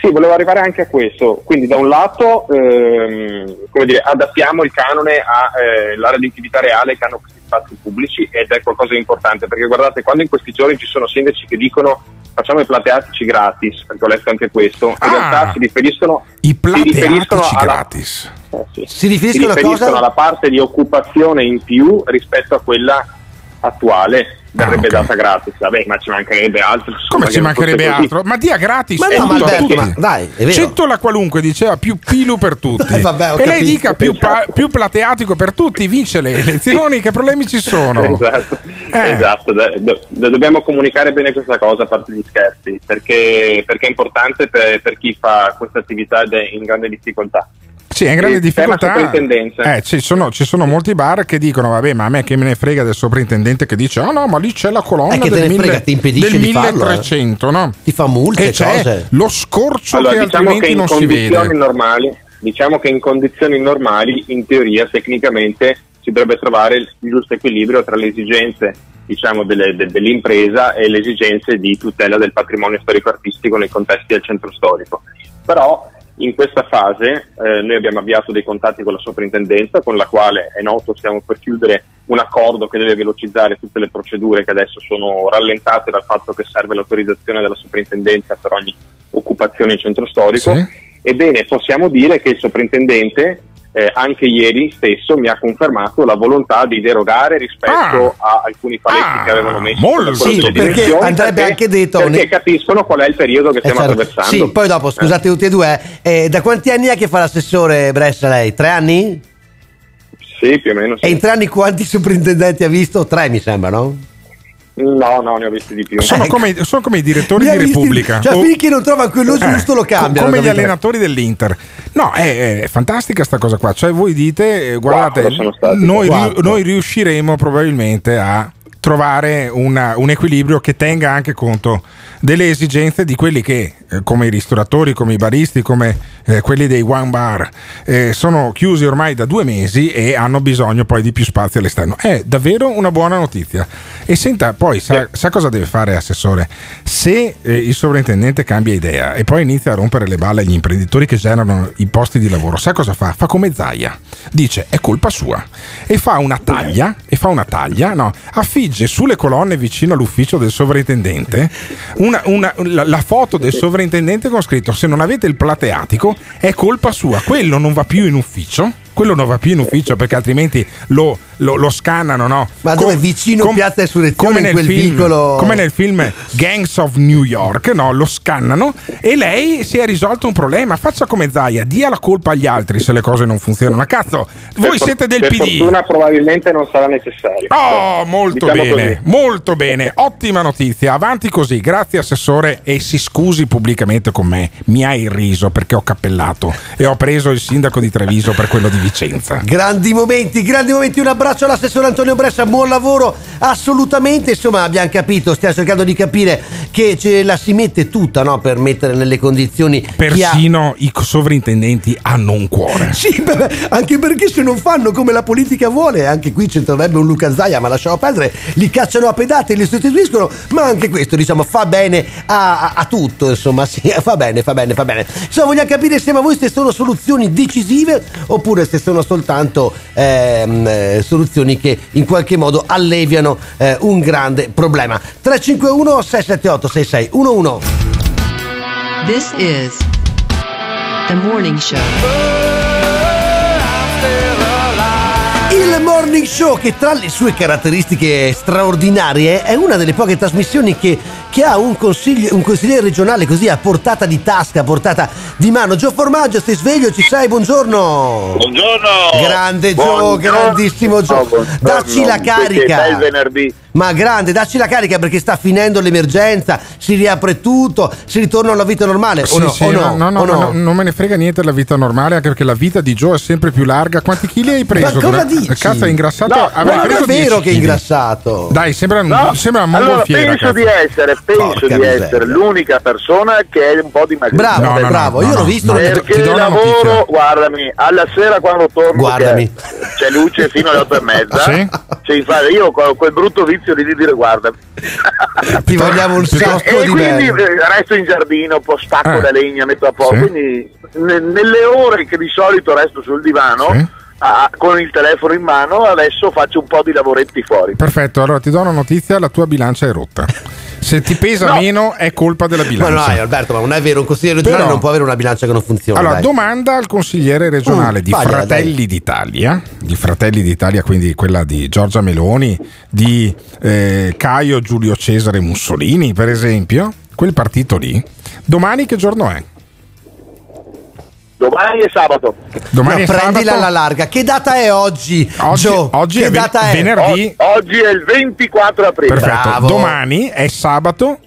Sì, volevo arrivare anche a questo. Quindi, da un lato, ehm, come dire, adattiamo il canone alla redditività reale che hanno questi spazi pubblici ed è qualcosa di importante perché guardate, quando in questi giorni ci sono sindaci che dicono facciamo i plateatici gratis, perché ho letto anche questo, in Ah. realtà si riferiscono, I si riferiscono plateatici alla, gratis. eh, sì. Si riferiscono a riferiscono cosa? alla parte di occupazione in più rispetto a quella attuale. Verrebbe Ah, ok. data gratis, vabbè, ma ci mancherebbe altro. Come ci mancherebbe altro? Ma dia gratis Ma no, tutto Alberto, ma dai, è vero. Cetto la qualunque diceva più pilu per tutti. Eh, vabbè, ho e lei capito. dica più, pa- più plateatico per tutti, vince le elezioni, che problemi ci sono? Esatto, Eh. esatto. Do- do- dobbiamo comunicare bene questa cosa a parte gli scherzi, perché, perché è importante per, per chi fa questa attività ed è in grande difficoltà. Sì, è in grande tema difficoltà. Eh, ci, sono, ci sono molti bar che dicono: Vabbè, ma a me che me ne frega del sovrintendente che dice: Oh no, ma lì c'è la colonna Eh, che te del, ne frega, mille- ti impedisce del di farlo, eh. 1300, no? Ti fa multe, E c'è cose. lo scorcio Allora, che diciamo che altrimenti in non si condizioni vede. normali, diciamo che in condizioni normali, in teoria, tecnicamente, si dovrebbe trovare il giusto equilibrio tra le esigenze diciamo, delle- de- dell'impresa e le esigenze di tutela del patrimonio storico-artistico nei contesti del centro storico. Però in questa fase eh, noi abbiamo avviato dei contatti con la soprintendenza, con la quale è noto stiamo per chiudere un accordo che deve velocizzare tutte le procedure che adesso sono rallentate dal fatto che serve l'autorizzazione della soprintendenza per ogni occupazione in centro storico. Sì. Ebbene, possiamo dire che il soprintendente eh, anche ieri stesso mi ha confermato la volontà di derogare rispetto a alcuni paletti Ah, che avevano messo molto. Sì, perché andrebbe perché- anche detto- perché capiscono qual è il periodo che Eh, stiamo certo. attraversando. Sì, poi dopo, scusate tutti e due, eh, da quanti anni è che fa l'assessore Bressa lei? Tre anni? Sì, più o meno. sì. E in tre anni quanti soprintendenti ha visto? Tre mi sembra, no? No, no, ne ho visti di più. Sono, come, sono come i direttori di Repubblica. Cioè, O- finché non trova quello giusto lo co- cambiano. come gli allenatori dell'Inter. No, è, è fantastica sta cosa qua. Cioè, voi dite, eh, guardate, noi, noi riusciremo probabilmente a trovare una- un equilibrio che tenga anche conto delle esigenze di quelli che, eh, come i ristoratori, come i baristi, come eh, quelli dei one bar, eh, sono chiusi ormai da due mesi e hanno bisogno poi di più spazio all'esterno. È davvero una buona notizia. E senta, poi sa, sa cosa deve fare Assessore? Se eh, il sovrintendente cambia idea e poi inizia a rompere le balle agli imprenditori che generano i posti di lavoro, sa cosa fa? Fa come Zaia, dice è colpa sua e fa una taglia, e fa una taglia, no, affigge sulle colonne vicino all'ufficio del sovrintendente una- una- la, la foto del sovrintendente con scritto se non avete il plateatico è colpa sua, quello non va più in ufficio. Quello non va più in ufficio perché altrimenti lo, lo- lo scannano, no? Ma dove? Vicino Piazza Insurrezione, in quel film, vicolo- Come nel film Gangs of New York, no? Lo scannano e lei si è risolto un problema. Faccia come Zaia, dia la colpa agli altri se le cose non funzionano. Ma cazzo, voi Per for- siete del per PD. fortuna probabilmente non sarà necessario. Oh, molto Diciamo bene, così. molto bene, ottima notizia. Avanti così, grazie Assessore e si scusi pubblicamente con me. Mi ha irriso perché ho cappellato e ho preso il sindaco di Treviso per quello di Vicenza. Grandi momenti, grandi momenti, un abbraccio all'assessore Antonio Bressa, buon lavoro, assolutamente, insomma abbiamo capito, stiamo cercando di capire che ce la si mette tutta no, per mettere nelle condizioni chi ha- Persino i sovrintendenti hanno un cuore. Sì, beh, anche perché se non fanno come la politica vuole, anche qui c'entrerebbe un Luca Zaia, ma lasciamo perdere, li cacciano a pedate, li sostituiscono, ma anche questo diciamo fa bene a, a- a tutto, insomma, sì, fa bene, fa bene, fa bene. Insomma, vogliamo capire insieme a voi se sono soluzioni decisive oppure se sono soltanto ehm, eh, soluzioni che in qualche modo alleviano eh, un grande problema. 351 678 6611 This is the morning show. Morning Show, che tra le sue caratteristiche straordinarie è una delle poche trasmissioni che, che ha un, un consigliere regionale così a portata di tasca, a portata di mano. Gio Formaggio, stai sveglio? Ci sei? Buongiorno! Buongiorno! Grande Gio, Buongiorno. grandissimo Gio! Dacci la Perché carica! il venerdì. Ma grande, dacci la carica perché sta finendo l'emergenza, si riapre tutto, si ritorna alla vita normale. Sì, o no? sì, o no? no, no, O no, no, non me ne frega niente della vita normale, anche perché la vita di Joe è sempre più larga. Quanti chili hai preso? Ma cosa dici? Cazzo, hai ingrassato? No, avrei non è vero 10 che è chili. ingrassato. Dai, sembra, No, sembra una allora mongolfiera. penso cazzo. di essere, penso Porca di miseria. essere l'unica persona che è un po' dimagrita. Bravo, No, no, bravo, no, io no, l'ho visto, no, Perché lavoro, guardami, alla sera quando torno Guardami. c'è luce fino alle otto e mezza. Ah, sì? Infatti, io ho quel brutto vizio di dire guardami. Ti vogliamo un sacco e di quindi resto in giardino, poi stacco Eh. la legna, metto a posto. Sì. Quindi ne- nelle ore che di solito resto sul divano, Sì. ah, con il telefono in mano, adesso faccio un po' di lavoretti fuori. Perfetto, allora ti do una notizia: la tua bilancia è rotta. Se ti pesa No. meno, è colpa della Ma bilancia. no, Alberto, ma non è vero, un consigliere regionale Però- non può avere una bilancia che non funziona. Allora, dai. domanda al consigliere regionale Mm, di fagliela, Fratelli dai. d'Italia, di Fratelli d'Italia, quindi quella di Giorgia Meloni, di eh, Caio Giulio Cesare Mussolini, per esempio, quel partito lì. Domani che giorno è? Domani è sabato. Domani No, è prendila sabato? alla larga. Che data è oggi? Oggi- Gio? oggi che è ven- è? venerdì. O- oggi è il 24 aprile. Perfetto. Bravo. Domani è sabato.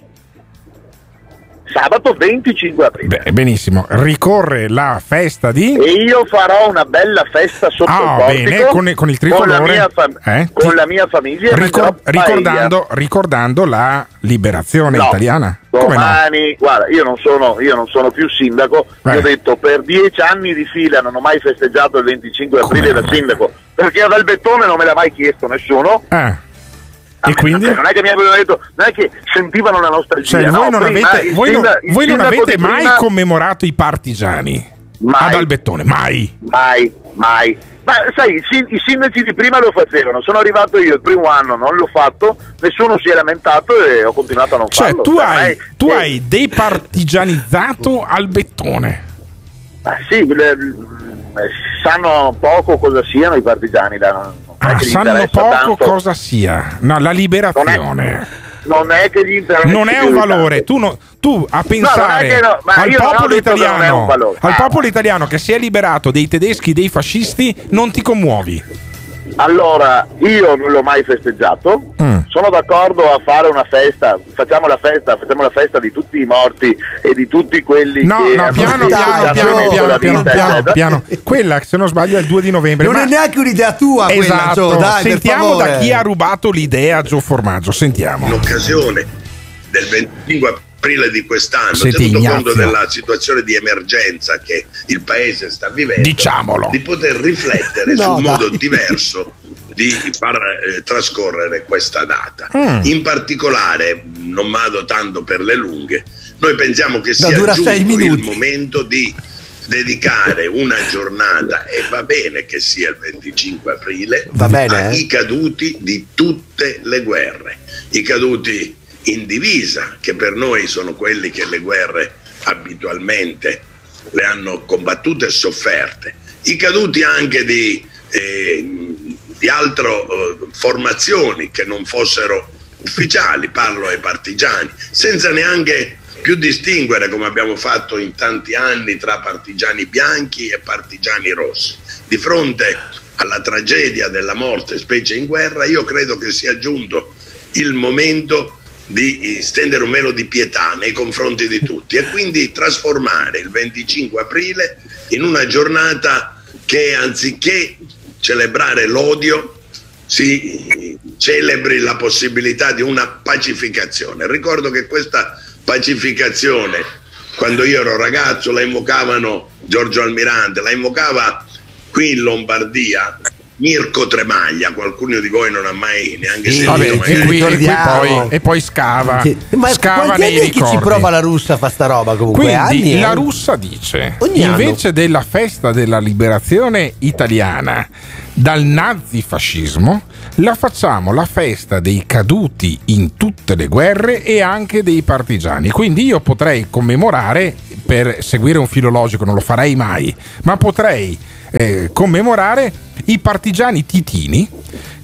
Sabato 25 aprile. Beh, benissimo. Ricorre la festa di. E io farò una bella festa sotto Ah, il bene, con- con il con la tricolore. mia, fam- Eh? con la mia famiglia. Ricor- ricordando, ricordando la liberazione No, italiana. Come no? Domani, guarda, io non, sono, io non sono più sindaco, Eh. vi ho detto per dieci anni di fila non ho mai festeggiato il 25 aprile da sindaco, perché ad Albettone non me l'ha mai chiesto nessuno. Ah. E quindi? Non è che mi avevano detto, non è che sentivano la nostalgia. Cioè, no, voi non prima avete, voi non- sinda- il voi non sindaco avete mai prima- commemorato i partigiani Mai. ad Albettone? Mai. Mai, mai. Ma sai, i sin- i sindaci di prima lo facevano, sono arrivato io il primo anno, non l'ho fatto, nessuno si è lamentato e ho continuato a non Cioè, farlo. tu Per hai, tu eh, hai departigianizzato Albettone. ma sì, le- eh, sanno poco cosa siano i partigiani. da- non Ah, sanno poco tanto. cosa sia. No, la liberazione. Non è che gli interessa Non è un valore. Tu, no- tu a pensare no, ma al popolo italiano, al popolo italiano che si è liberato dei tedeschi, dei fascisti, non ti commuovi. Allora, io non l'ho mai festeggiato, Mm. sono d'accordo a fare una festa, facciamo la festa, facciamo la festa di tutti i morti e di tutti quelli No, che no, piano, piano, piano, piano, piano, piano, piano. Quella, se non sbaglio, è il 2 di novembre. Non ma- è neanche un'idea tua quella, Esatto, Gio, dai, sentiamo da chi ha rubato l'idea a Gio Formaggio. Sentiamo. in occasione del 25 aprile di quest'anno, Senti, tenuto Ignazio. conto della situazione di emergenza che il paese sta vivendo, Diciamolo. di poter riflettere No, su un modo diverso di far eh, trascorrere questa data. Mm. In particolare, non vado tanto per le lunghe, noi pensiamo che sia giunto il minuti. momento di dedicare una giornata e va bene che sia il 25 aprile Va bene, eh? ai caduti di tutte le guerre i caduti in divisa che per noi sono quelli che le guerre abitualmente le hanno combattute e sofferte i caduti anche di, eh, di altre eh, formazioni che non fossero ufficiali parlo ai partigiani senza neanche più distinguere come abbiamo fatto in tanti anni tra partigiani bianchi e partigiani rossi. Di fronte alla tragedia della morte, specie in guerra, io credo che sia giunto il momento di stendere un velo di pietà nei confronti di tutti e quindi trasformare il 25 aprile in una giornata che anziché celebrare l'odio si celebri la possibilità di una pacificazione. Ricordo che questa pacificazione, quando io ero ragazzo, la invocavano Giorgio Almirante, la invocava qui in Lombardia Mirko Tremaglia, qualcuno di voi non ha mai neanche Sì, sentito vabbè, e, qui, e poi, e poi scava, Sì. Ma scava nei anni è che ci ricordi. prova la russa a fa sta roba comunque? Quindi Anni, eh? la russa dice: Ogni anno. invece della festa della liberazione italiana dal nazifascismo, la facciamo la festa dei caduti in tutte le guerre e anche dei partigiani. Quindi io potrei commemorare, per seguire un filologico, non lo farei mai, ma potrei eh, commemorare i partigiani titini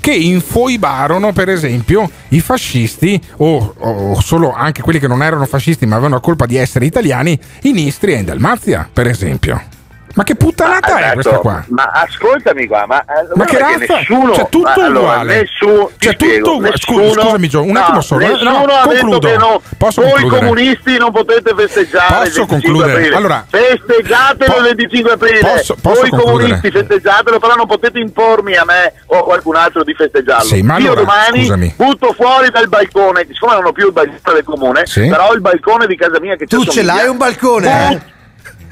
che infoibarono per esempio i fascisti o, o solo anche quelli che non erano fascisti ma avevano la colpa di essere italiani in Istria e in Dalmazia per esempio ma che puttanata è Esatto, questa qua? Ma ascoltami qua, ma, eh, Ma che razza? nessuno, C'è tutto ma allora, uguale. nessuno, ti C'è tutto spiego, uguale. Scusa, nessuno- scusami, Gio, un no, attimo solo, eh. Nessuno No, ha concludo. detto che no. Posso Voi concludere? comunisti non potete festeggiare Posso il 25 concludere? aprile. Allora, festeggiatelo il 25 aprile. posso- posso Voi concludere? comunisti festeggiatelo, però non potete impormi a me o a qualcun altro di festeggiarlo. Sì, ma Io allora, domani scusami. butto fuori dal balcone, siccome non ho più il balcone del comune, Sì. però il balcone di casa mia che c'è Tu ce l'hai un balcone? eh?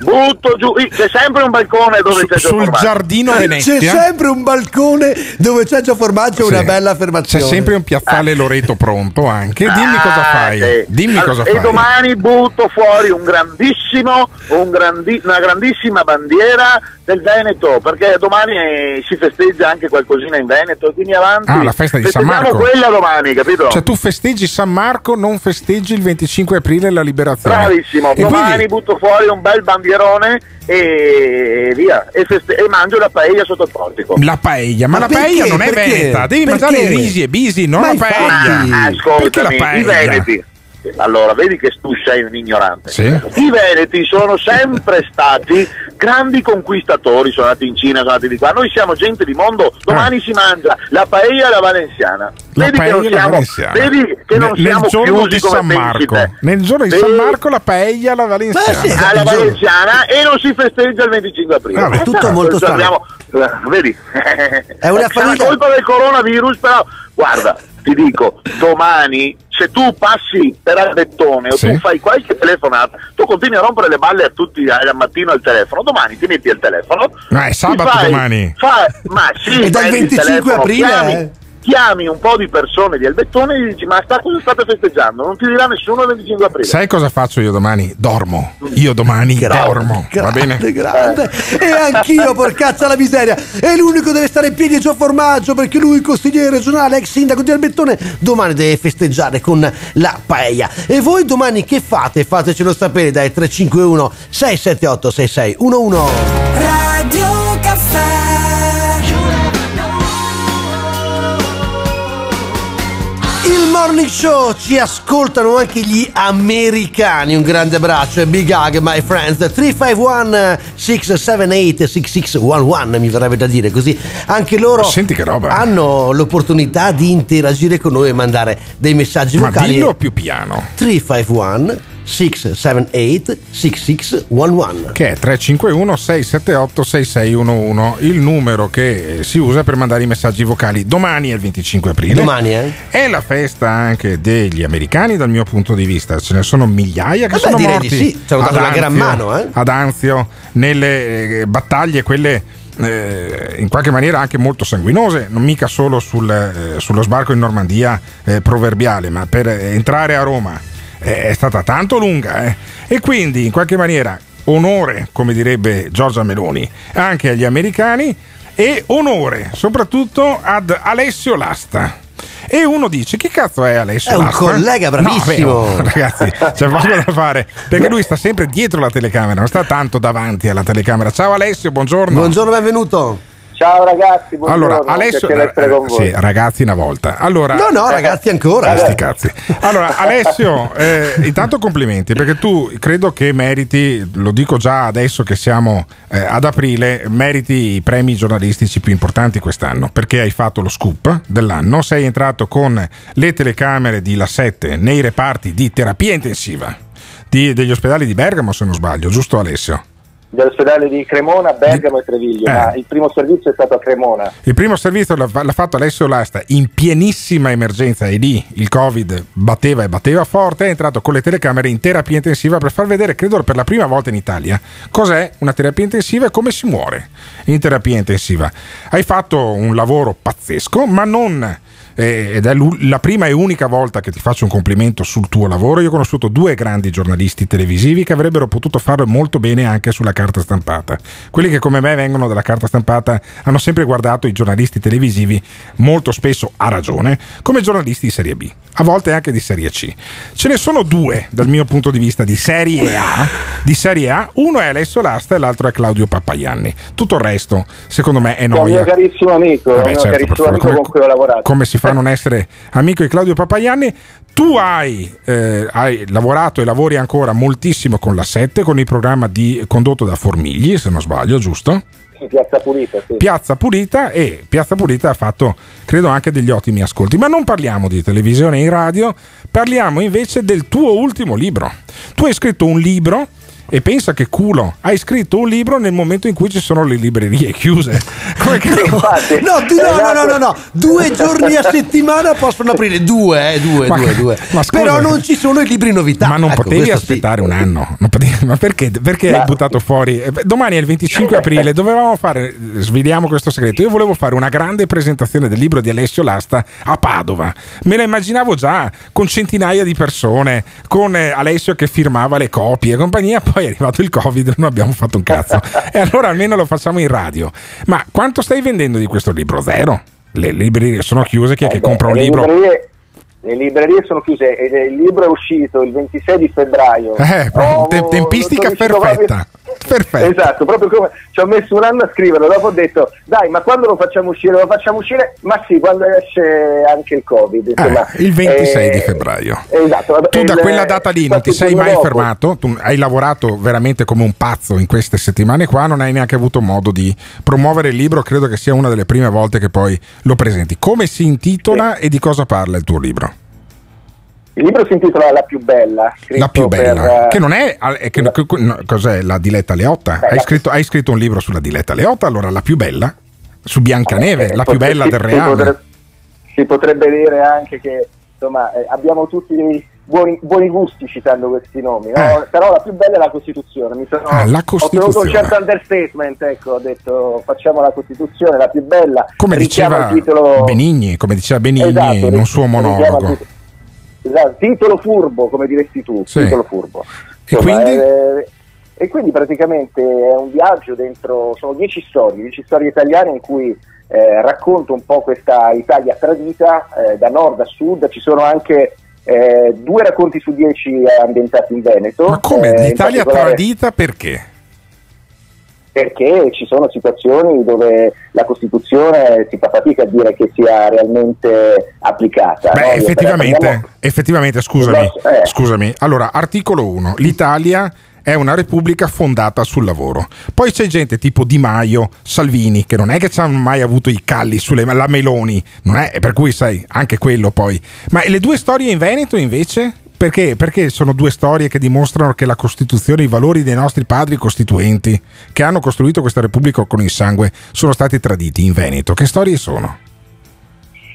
Butto giù, c'è sempre un balcone dove c'è sul Giorgio giardino C'è Venezia sempre un balcone dove c'è Gio Formaggio, Sì. una bella c'è affermazione. sempre un piazzale Loreto pronto anche dimmi Ah, cosa fai sì. dimmi Allora, cosa e fai domani butto fuori un grandissimo, un grandi- una grandissima bandiera del Veneto, perché domani si festeggia anche qualcosina in Veneto, e quindi avanti. Ah, la festa di San Festeggiamo Marco. quella domani, capito? Cioè tu festeggi San Marco, non festeggi il 25 aprile la liberazione. Bravissimo, E domani quindi, butto fuori un bel bandierone e via, e, feste- e mangio la paella sotto il portico. la paella, ma, Ma la perché? paella non è Perché? veneta, devi Perché? mangiare risi e bisi, non Ma la paella. Ah, Perché la ascoltami, i paella? veneti. Allora, vedi che tu sei un ignorante. Sì. I veneti sono sempre stati grandi conquistatori, sono andati in Cina, sono andati di qua. Noi siamo gente di mondo, domani si mangia la paella alla valenziana. La vedi che paella non alla siamo, valenziana. vedi che non Nel- siamo nel giorno di San Marco, nel giorno di Sì. San Marco la paella alla valenziana. alla valenziana e non si festeggia il 25 aprile. Vabbè, tutto Eh, molto strano. eh, vedi? È una famiglia- colpa del coronavirus, però guarda, ti dico, domani se tu passi per Albettone o Sì. tu fai qualche telefonata, tu continui a rompere le balle a tutti al mattino al telefono, domani ti metti al telefono. Ma è sabato fai- domani. fai- ma sì, È dal prendi il 25 telefono, aprile, chiami, eh. Chiami un po' di persone di Albettone e gli dici ma sta, cosa state festeggiando? Non ti dirà nessuno il 25 aprile. Sai cosa faccio io domani? Dormo. Io domani dormo. Va bene? grande. E anch'io, porcazza la miseria. E l'unico deve stare in piedi è Gio Formaggio perché lui, consigliere regionale, ex sindaco di Albettone, domani deve festeggiare con la paella. E voi domani che fate? Fatecelo sapere dai 351 678 6611. Radio Morning Show ci ascoltano anche gli americani. Un grande abbraccio e big hug, my friends. 351 678 6611 mi verrebbe da dire così. Anche loro Senti che roba. hanno l'opportunità di interagire con noi e mandare dei messaggi Ma vocali. dillo più piano. 351 678 6611. Che è 351 678 6611, il numero che si usa per mandare i messaggi vocali. Domani è il 25 aprile. Domani, eh? È la festa anche degli americani dal mio punto di vista. Ce ne sono migliaia che Vabbè, sono morti. di sì. Hanno dato ad una gran Anzio- mano, eh. Ad Anzio, nelle eh, battaglie, quelle eh, in qualche maniera anche molto sanguinose, non mica solo sul, eh, sullo sbarco in Normandia eh, proverbiale, ma per eh, entrare a Roma è stata tanto lunga. eh. E quindi in qualche maniera onore, come direbbe Giorgia Meloni, anche agli americani e onore soprattutto ad Alessio Lasta. E uno dice: Chi cazzo è Alessio È un Lasta? collega bravissimo. No, oh, ragazzi, c'è poco da fare perché lui sta sempre dietro la telecamera, non sta tanto davanti alla telecamera. Ciao Alessio, buongiorno. Buongiorno, benvenuto. Ciao ragazzi, buongiorno. Allora, Alessio, sì, ragazzi, una volta. Allora, No, no, ragazzi, ancora. Eh, sti cazzi. Allora, Alessio, eh, intanto complimenti perché tu credo che meriti, lo dico già adesso che siamo eh, ad aprile, meriti i premi giornalistici più importanti quest'anno perché hai fatto lo scoop dell'anno, sei entrato con le telecamere di La 7 nei reparti di terapia intensiva di- degli ospedali di Bergamo, se non sbaglio, giusto Alessio? Dell'ospedale di Cremona, Bergamo e Treviglio, Eh. ma il primo servizio è stato a Cremona. Il primo servizio l'ha, l'ha fatto Alessio Lasta in pienissima emergenza e lì il Covid batteva e batteva forte. È entrato con le telecamere in terapia intensiva per far vedere, credo per la prima volta in Italia, cos'è una terapia intensiva e come si muore in terapia intensiva. Hai fatto un lavoro pazzesco, ma non. Ed è la prima e unica volta che ti faccio un complimento sul tuo lavoro. Io ho conosciuto due grandi giornalisti televisivi che avrebbero potuto farlo molto bene anche sulla carta stampata. Quelli che come me vengono dalla carta stampata hanno sempre guardato i giornalisti televisivi, molto spesso a ragione, come giornalisti di serie B, a volte anche di serie C. Ce ne sono due dal mio punto di vista di serie A. Di serie A, uno è Alessio Lasta e l'altro è Claudio Pappaianni. Tutto il resto, secondo me, è È un mio noia. carissimo amico, Vabbè, mio certo, carissimo amico come- con cui ho lavorato. come si fa a non essere amico di Claudio Papaianni. Tu hai, eh, hai lavorato e lavori ancora moltissimo con la 7, con il programma di, condotto da Formigli, se non sbaglio, giusto? Sì, Piazza Pulita, sì. Piazza Pulita e Piazza Pulita ha fatto, credo, anche degli ottimi ascolti. Ma non parliamo di televisione e radio, parliamo invece del tuo ultimo libro. Tu hai scritto un libro. E pensa che culo, hai scritto un libro nel momento in cui ci sono le librerie chiuse. Come cavolo? No, tu- no, no, no, no, no, due giorni a settimana possono aprire, due, eh, due, Ma- due, due. ma scusa. Però non ci sono i libri novità. Ma non Ecco, potevi questo sì. aspettare un anno? Potevi- ma perché, perché hai buttato fuori? Eh, Domani è il 25 aprile, dovevamo fare, sveliamo questo segreto. Io volevo fare una grande presentazione del libro di Alessio Lasta a Padova. Me la immaginavo già con centinaia di persone, con eh, Alessio che firmava le copie e compagnia. Poi è arrivato il Covid e non abbiamo fatto un cazzo. e allora almeno lo facciamo in radio. Ma quanto stai vendendo di questo libro? Zero. Le librerie sono chiuse, chi è che Eh, compra un libro? Librerie, le librerie sono chiuse e il libro è uscito il 26 di febbraio. Eh, te- tempistica perfetta. Perfetto. Esatto, proprio come ci ho messo un anno a scriverlo, dopo ho detto dai ma quando lo facciamo uscire? Lo facciamo uscire? Ma sì, quando esce anche il Covid. Insomma. Eh, il 26 Eh, di febbraio. Esatto. vabbè, Tu da il- quella data lì non ti sei mai dopo- fermato, tu hai lavorato veramente come un pazzo in queste settimane qua, non hai neanche avuto modo di promuovere il libro, credo che sia una delle prime volte che poi lo presenti. Come si intitola e di cosa parla il tuo libro? Il libro si intitola La più bella. La più bella, per, eh, che non è, che- che- cos'è la Diletta Leotta? Hai scritto, hai scritto un libro sulla Diletta Leotta, allora la più bella, su Biancaneve, Eh, la più bella si- del si Reale. potrebbe- Si potrebbe dire anche che insomma, eh, abbiamo tutti dei buoni, buoni gusti citando questi nomi, no? però la più bella è la Costituzione. Mi sono, Eh. Ah, la Ho tenuto Costituzione. un certo understatement, ecco, ho detto facciamo la Costituzione, la più bella. Come diceva titolo, Benigni, come diceva Benigni Esatto, in un suo monologo. Esatto, titolo furbo, come diresti tu, Sì. titolo furbo. E Insomma, quindi? eh, e quindi praticamente è un viaggio dentro, sono dieci storie, dieci storie italiane in cui eh, racconto un po' questa Italia tradita eh, da nord a sud, ci sono anche eh, due racconti su dieci ambientati in Veneto. Ma come? eh, L'Italia particolare tradita perché? Perché ci sono situazioni dove la Costituzione si fa fatica a dire che sia realmente applicata. Beh, no? Effettivamente, prendiamo- effettivamente, scusami, Eh. scusami. Allora, articolo 1. L'Italia è una repubblica fondata sul lavoro. Poi c'è gente tipo Di Maio, Salvini, che non è che ci hanno mai avuto i calli sulle la Meloni, non è, per cui sai, anche quello poi. Ma le due storie in Veneto invece? Perché? Perché sono due storie che dimostrano che la Costituzione, i valori dei nostri padri costituenti, che hanno costruito questa Repubblica con il sangue, sono stati traditi in Veneto. Che storie sono?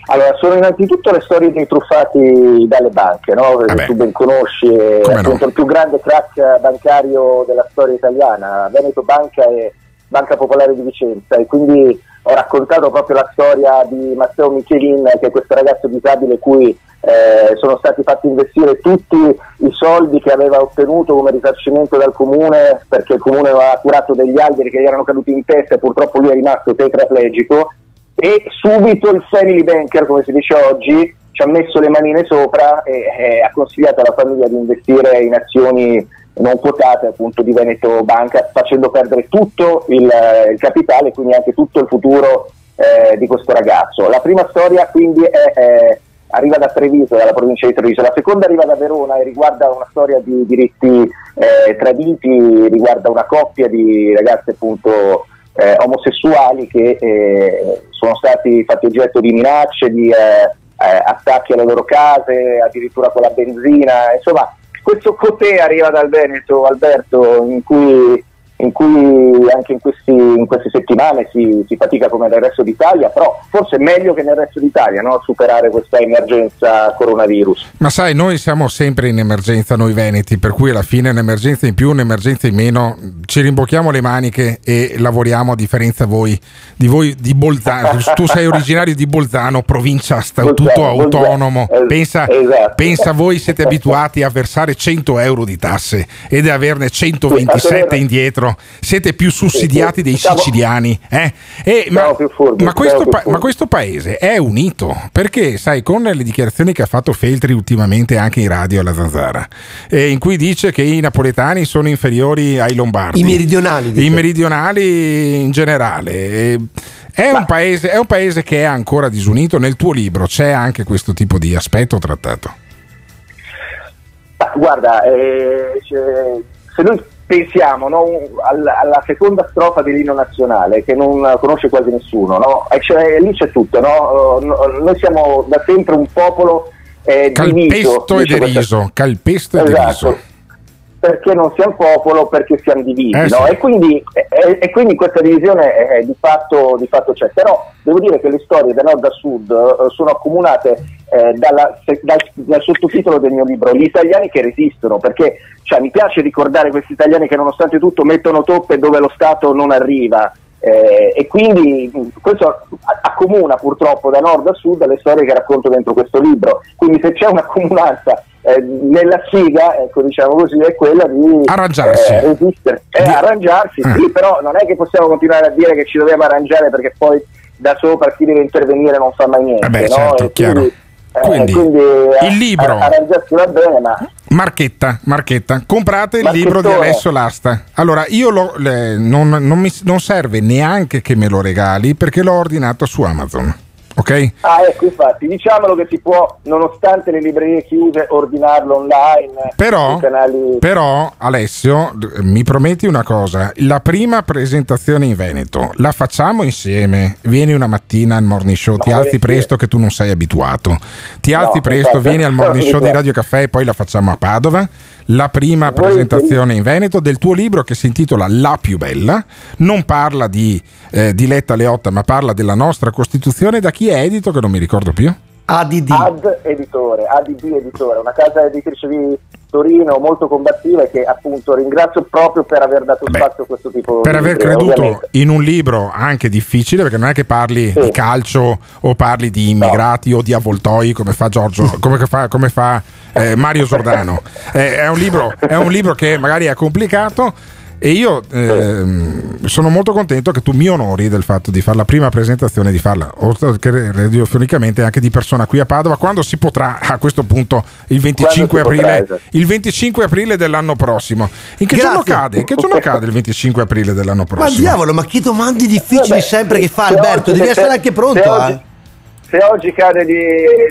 Allora, sono innanzitutto le storie dei truffati dalle banche, no? che tu ben conosci, è Come no? il più grande crack bancario della storia italiana, Veneto Banca e Banca Popolare di Vicenza. E quindi ho raccontato proprio la storia di Matteo Michelin, che è questo ragazzo disabile cui eh, sono stati fatti investire tutti i soldi che aveva ottenuto come risarcimento dal comune perché il comune aveva curato degli alberi che gli erano caduti in testa e purtroppo lui è rimasto tetraplegico. E subito il family banker, come si dice oggi, ci ha messo le manine sopra e eh, ha consigliato alla famiglia di investire in azioni non quotate appunto di Veneto Banca, facendo perdere tutto il, eh, il capitale e quindi anche tutto il futuro eh, di questo ragazzo. La prima storia quindi è, è- arriva da Treviso, dalla provincia di Treviso, la seconda arriva da Verona e riguarda una storia di diritti eh, traditi, riguarda una coppia di ragazze appunto eh, omosessuali che eh, sono stati fatti oggetto di minacce, di eh, attacchi alle loro case, addirittura con la benzina, insomma questo cotè arriva dal Veneto, Alberto, in cui in cui anche in, questi, in queste settimane si, si, fatica come nel resto d'Italia, però forse è meglio che nel resto d'Italia no? superare questa emergenza coronavirus. Ma sai, noi siamo sempre in emergenza, noi veneti, per cui alla fine un'emergenza in più, un'emergenza in meno, ci rimbocchiamo le maniche e lavoriamo a differenza voi, di voi di Bolzano. tu sei originario di Bolzano, provincia sta, Bolzano, autonomo. Bolzano. Pensa, Esatto. pensa voi siete abituati a versare 100 euro di tasse ed averne 127 Sì, indietro. Siete più sussidiati dei siciliani. eh? E, ma, furbi, ma questo pa- ma questo paese è unito perché, sai, con le dichiarazioni che ha fatto Feltri ultimamente anche in radio alla Zanzara, eh, in cui dice che i napoletani sono inferiori ai lombardi, I meridionali, dice. i meridionali in generale. eh, È un, paese, è un paese che è ancora disunito. Nel tuo libro c'è anche questo tipo di aspetto trattato. Ma guarda, eh, cioè, se noi pensiamo no, al- alla seconda strofa dell'inno nazionale che non conosce quasi nessuno, no? E cioè, lì c'è tutto, no? No, noi siamo da sempre un popolo eh, diviso. Calpesto e dice questa- deriso. Calpesto e Esatto. deriso. Perché non siamo popolo, perché siamo divisi, Eh, no? sì. e, quindi, e- e quindi questa divisione eh, di, fatto, di fatto c'è. Però devo dire che le storie da nord a sud eh, sono accomunate eh, dalla- se- dal, dal sottotitolo del mio libro, Gli italiani che resistono, perché cioè, mi piace ricordare questi italiani che nonostante tutto mettono toppe dove lo Stato non arriva. Eh, e quindi questo accomuna purtroppo da nord a sud le storie che racconto dentro questo libro. Quindi se c'è un'accomunanza eh, nella sfiga, ecco, diciamo così, è quella di Arrangiarsi. eh, resistere, eh, arrangiarsi, Eh. sì, però non è che possiamo continuare a dire che ci dobbiamo arrangiare perché poi da sopra chi deve intervenire non fa mai niente. Eh beh, no? certo. Quindi, eh, Quindi, quindi, eh, il libro. arrangiarsi va bene, ma Marchetta, Marchetta, comprate il libro di Alessio Lasta. Allora, io lo- le- non, non mi- non serve neanche che me lo regali perché l'ho ordinato su Amazon. Ok? Ah, ecco, infatti, diciamolo che si può, nonostante le librerie chiuse, ordinarlo online Però, canali. però, Alessio, mi prometti una cosa: la prima presentazione in Veneto la facciamo insieme. Vieni una mattina al morning show, ti No, alzi volentieri. presto che tu non sei abituato. Ti alzi No, presto, infatti. vieni al morning show di. Radio Caffè e poi la facciamo a Padova. La prima presentazione in Veneto del tuo libro che si intitola La più bella. Non parla di eh, Diletta Leotta, ma parla della nostra Costituzione. Da chi è edito? Che non mi ricordo più. ADD. Ad Editore, ADD Editore, una casa editrice di Torino molto combattiva e che appunto ringrazio proprio per aver dato spazio a questo tipo per di aver libri, creduto ovviamente. in un libro anche difficile, perché non è che parli Sì. di calcio o parli di immigrati o di avvoltoi come fa Giorgio, come fa, come fa, eh, Mario Sordano. Eh, è, un libro, è un libro che magari è complicato. E io ehm, sono molto contento che tu mi onori del fatto di fare la prima presentazione, di farla oltre che radiofonicamente anche di persona qui a Padova, quando si potrà a questo punto il 25 Quando si potrà, aprile, esatto. il 25 aprile dell'anno prossimo. In che giorno Grazie. cade? In che giorno cade il 25 aprile dell'anno Ma prossimo? diavolo, ma che domande difficili Vabbè, sempre che fa se Alberto, oggi- devi se- essere anche se pronto. oggi- eh. Se oggi cade di,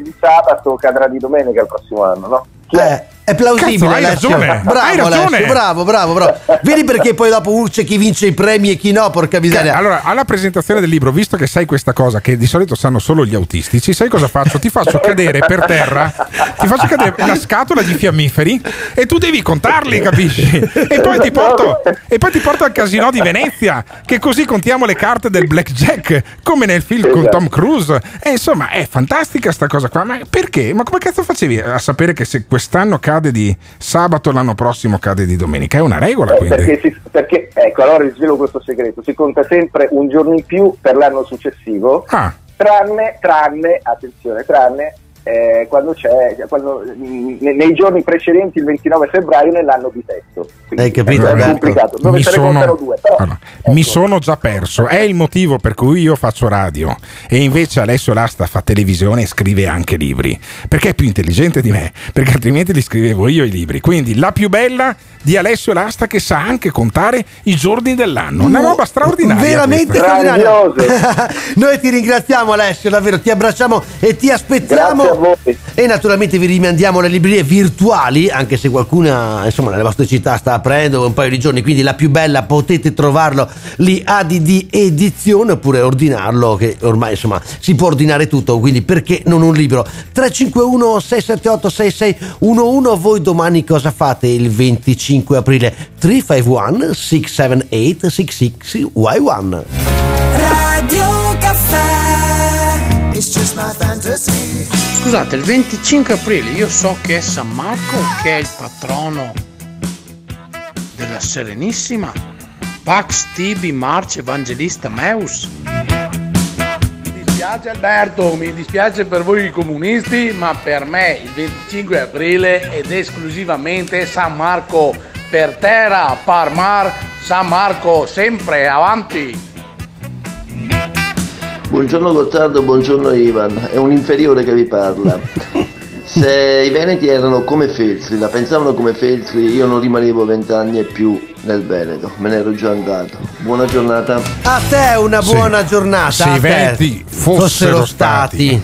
di sabato, cadrà di domenica il prossimo anno, no? Eh, è plausibile. Cazzo, hai Alessio. ragione, Bravo, hai ragione. Alessio, bravo, bravo, bravo. Vedi perché poi dopo c'è chi vince i premi e chi no, porca miseria. Allora, alla presentazione del libro, visto che sai questa cosa che di solito sanno solo gli autistici, sai cosa faccio? Ti faccio cadere per terra, ti faccio cadere una scatola di fiammiferi e tu devi contarli, capisci? E poi ti porto, e poi ti porto al casino di Venezia, che così contiamo le carte del blackjack, come nel film con. Tom Cruise. E insomma, è fantastica sta cosa qua. Ma perché? Ma come cazzo facevi a sapere che se quest'anno cade di sabato, l'anno prossimo cade di domenica? È una regola, Eh, quindi. perché, si- perché, ecco, allora vi svelo questo segreto, si conta sempre un giorno in più per l'anno successivo, Ah. tranne, tranne, attenzione, tranne eh, quando c'è, quando, mh, ne- nei giorni precedenti il 29 febbraio nell'anno di testo. Quindi Hai capito, è Alberto? complicato, dove mi sono, due, però, allora, ecco. mi sono già perso. È il motivo per cui io faccio radio e invece Alessio Lasta fa televisione e scrive anche libri. Perché è più intelligente di me, perché altrimenti li scrivevo io i libri. Quindi la più bella di Alessio Lasta che sa anche contare i giorni dell'anno. Una roba straordinaria. Veramente. Grandioso. Noi ti ringraziamo Alessio, davvero, ti abbracciamo e ti aspettiamo Grazie a voi. E naturalmente vi rimandiamo le librerie virtuali, anche se qualcuna insomma nelle vostre città sta aprendo un paio di giorni, quindi la più bella potete trovarlo lì ADD edizione oppure ordinarlo che ormai insomma si può ordinare tutto, quindi perché non un libro? 351 678 6611 voi domani cosa fate il 25 aprile? 351 678 66Y1 Radio Caffè It's just my fantasy Scusate, il 25 aprile io so che è San Marco che è il patrono della Serenissima. Pax Tibi March Evangelista Meus. Mi dispiace Alberto, mi dispiace per voi comunisti, ma per me il 25 aprile ed esclusivamente San Marco per terra, par mar, San Marco sempre avanti. Buongiorno Gottardo, buongiorno Ivan, è un inferiore che vi parla. Se i Veneti erano come Feltri, la pensavano come Feltri, io non rimanevo vent'anni e più nel Veneto, me ne ero già andato. Buona giornata. A te una Sì. buona giornata. Se i. Veneti fossero stati.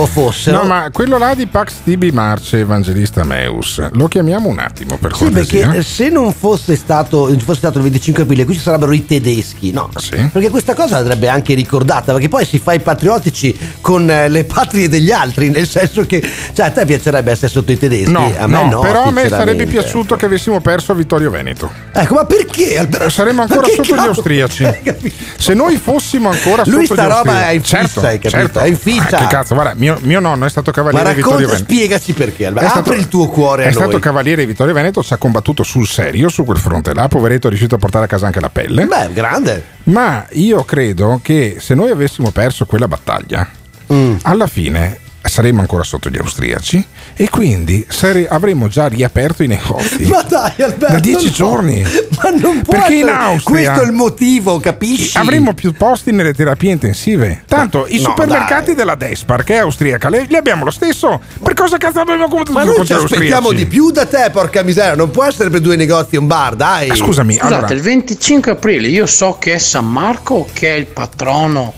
O fossero. No, ma quello là di Pax Tibi Marce Evangelista Meus, lo chiamiamo un attimo per Sì, cortesia. perché se non fosse stato, fosse stato il 25 aprile, qui ci sarebbero i tedeschi, no? Perché questa cosa andrebbe anche ricordata, perché poi si fa i patriottici con eh, le patrie degli altri, nel senso che, cioè, a te piacerebbe essere sotto i tedeschi? No, a me no, però a me sarebbe piaciuto che avessimo perso a Vittorio Veneto. Ecco, ma perché? Alberto? Saremmo ancora sotto gli austriaci. Se noi fossimo ancora Lui sotto sta gli roba austriaci. è in fissa, certo, hai capito? certo. È in fissa. Ah, che cazzo, guarda, mio, mio nonno è stato Ma cavaliere Vittorio racconta, Veneto. spiegaci perché, Alberto. È stato- Apri il tuo cuore È stato cavaliere Vittorio Veneto, ci ha combattuto sul serio su quel fronte là. Poveretto è riuscito a portare a casa anche la pelle. Beh, grande. Ma io credo che se noi avessimo perso quella battaglia, Mm. alla fine saremmo ancora sotto gli austriaci e quindi sare- avremmo già riaperto i negozi. Ma dai, Alberto. Da dieci giorni. Ma non può Perché in essere- Austria Questo è il motivo, capisci? Avremmo più posti nelle terapie intensive. Tanto i no, supermercati della Despar, che è austriaca, le- li abbiamo lo stesso. Per cosa cazzo abbiamo combattuto Ma noi ci contro aspettiamo austriaci? di più da te, porca miseria. Non può essere per due negozi e un bar, dai. Ah, scusami, Scusate, allora- il 25 aprile io so che è San Marco che è il patrono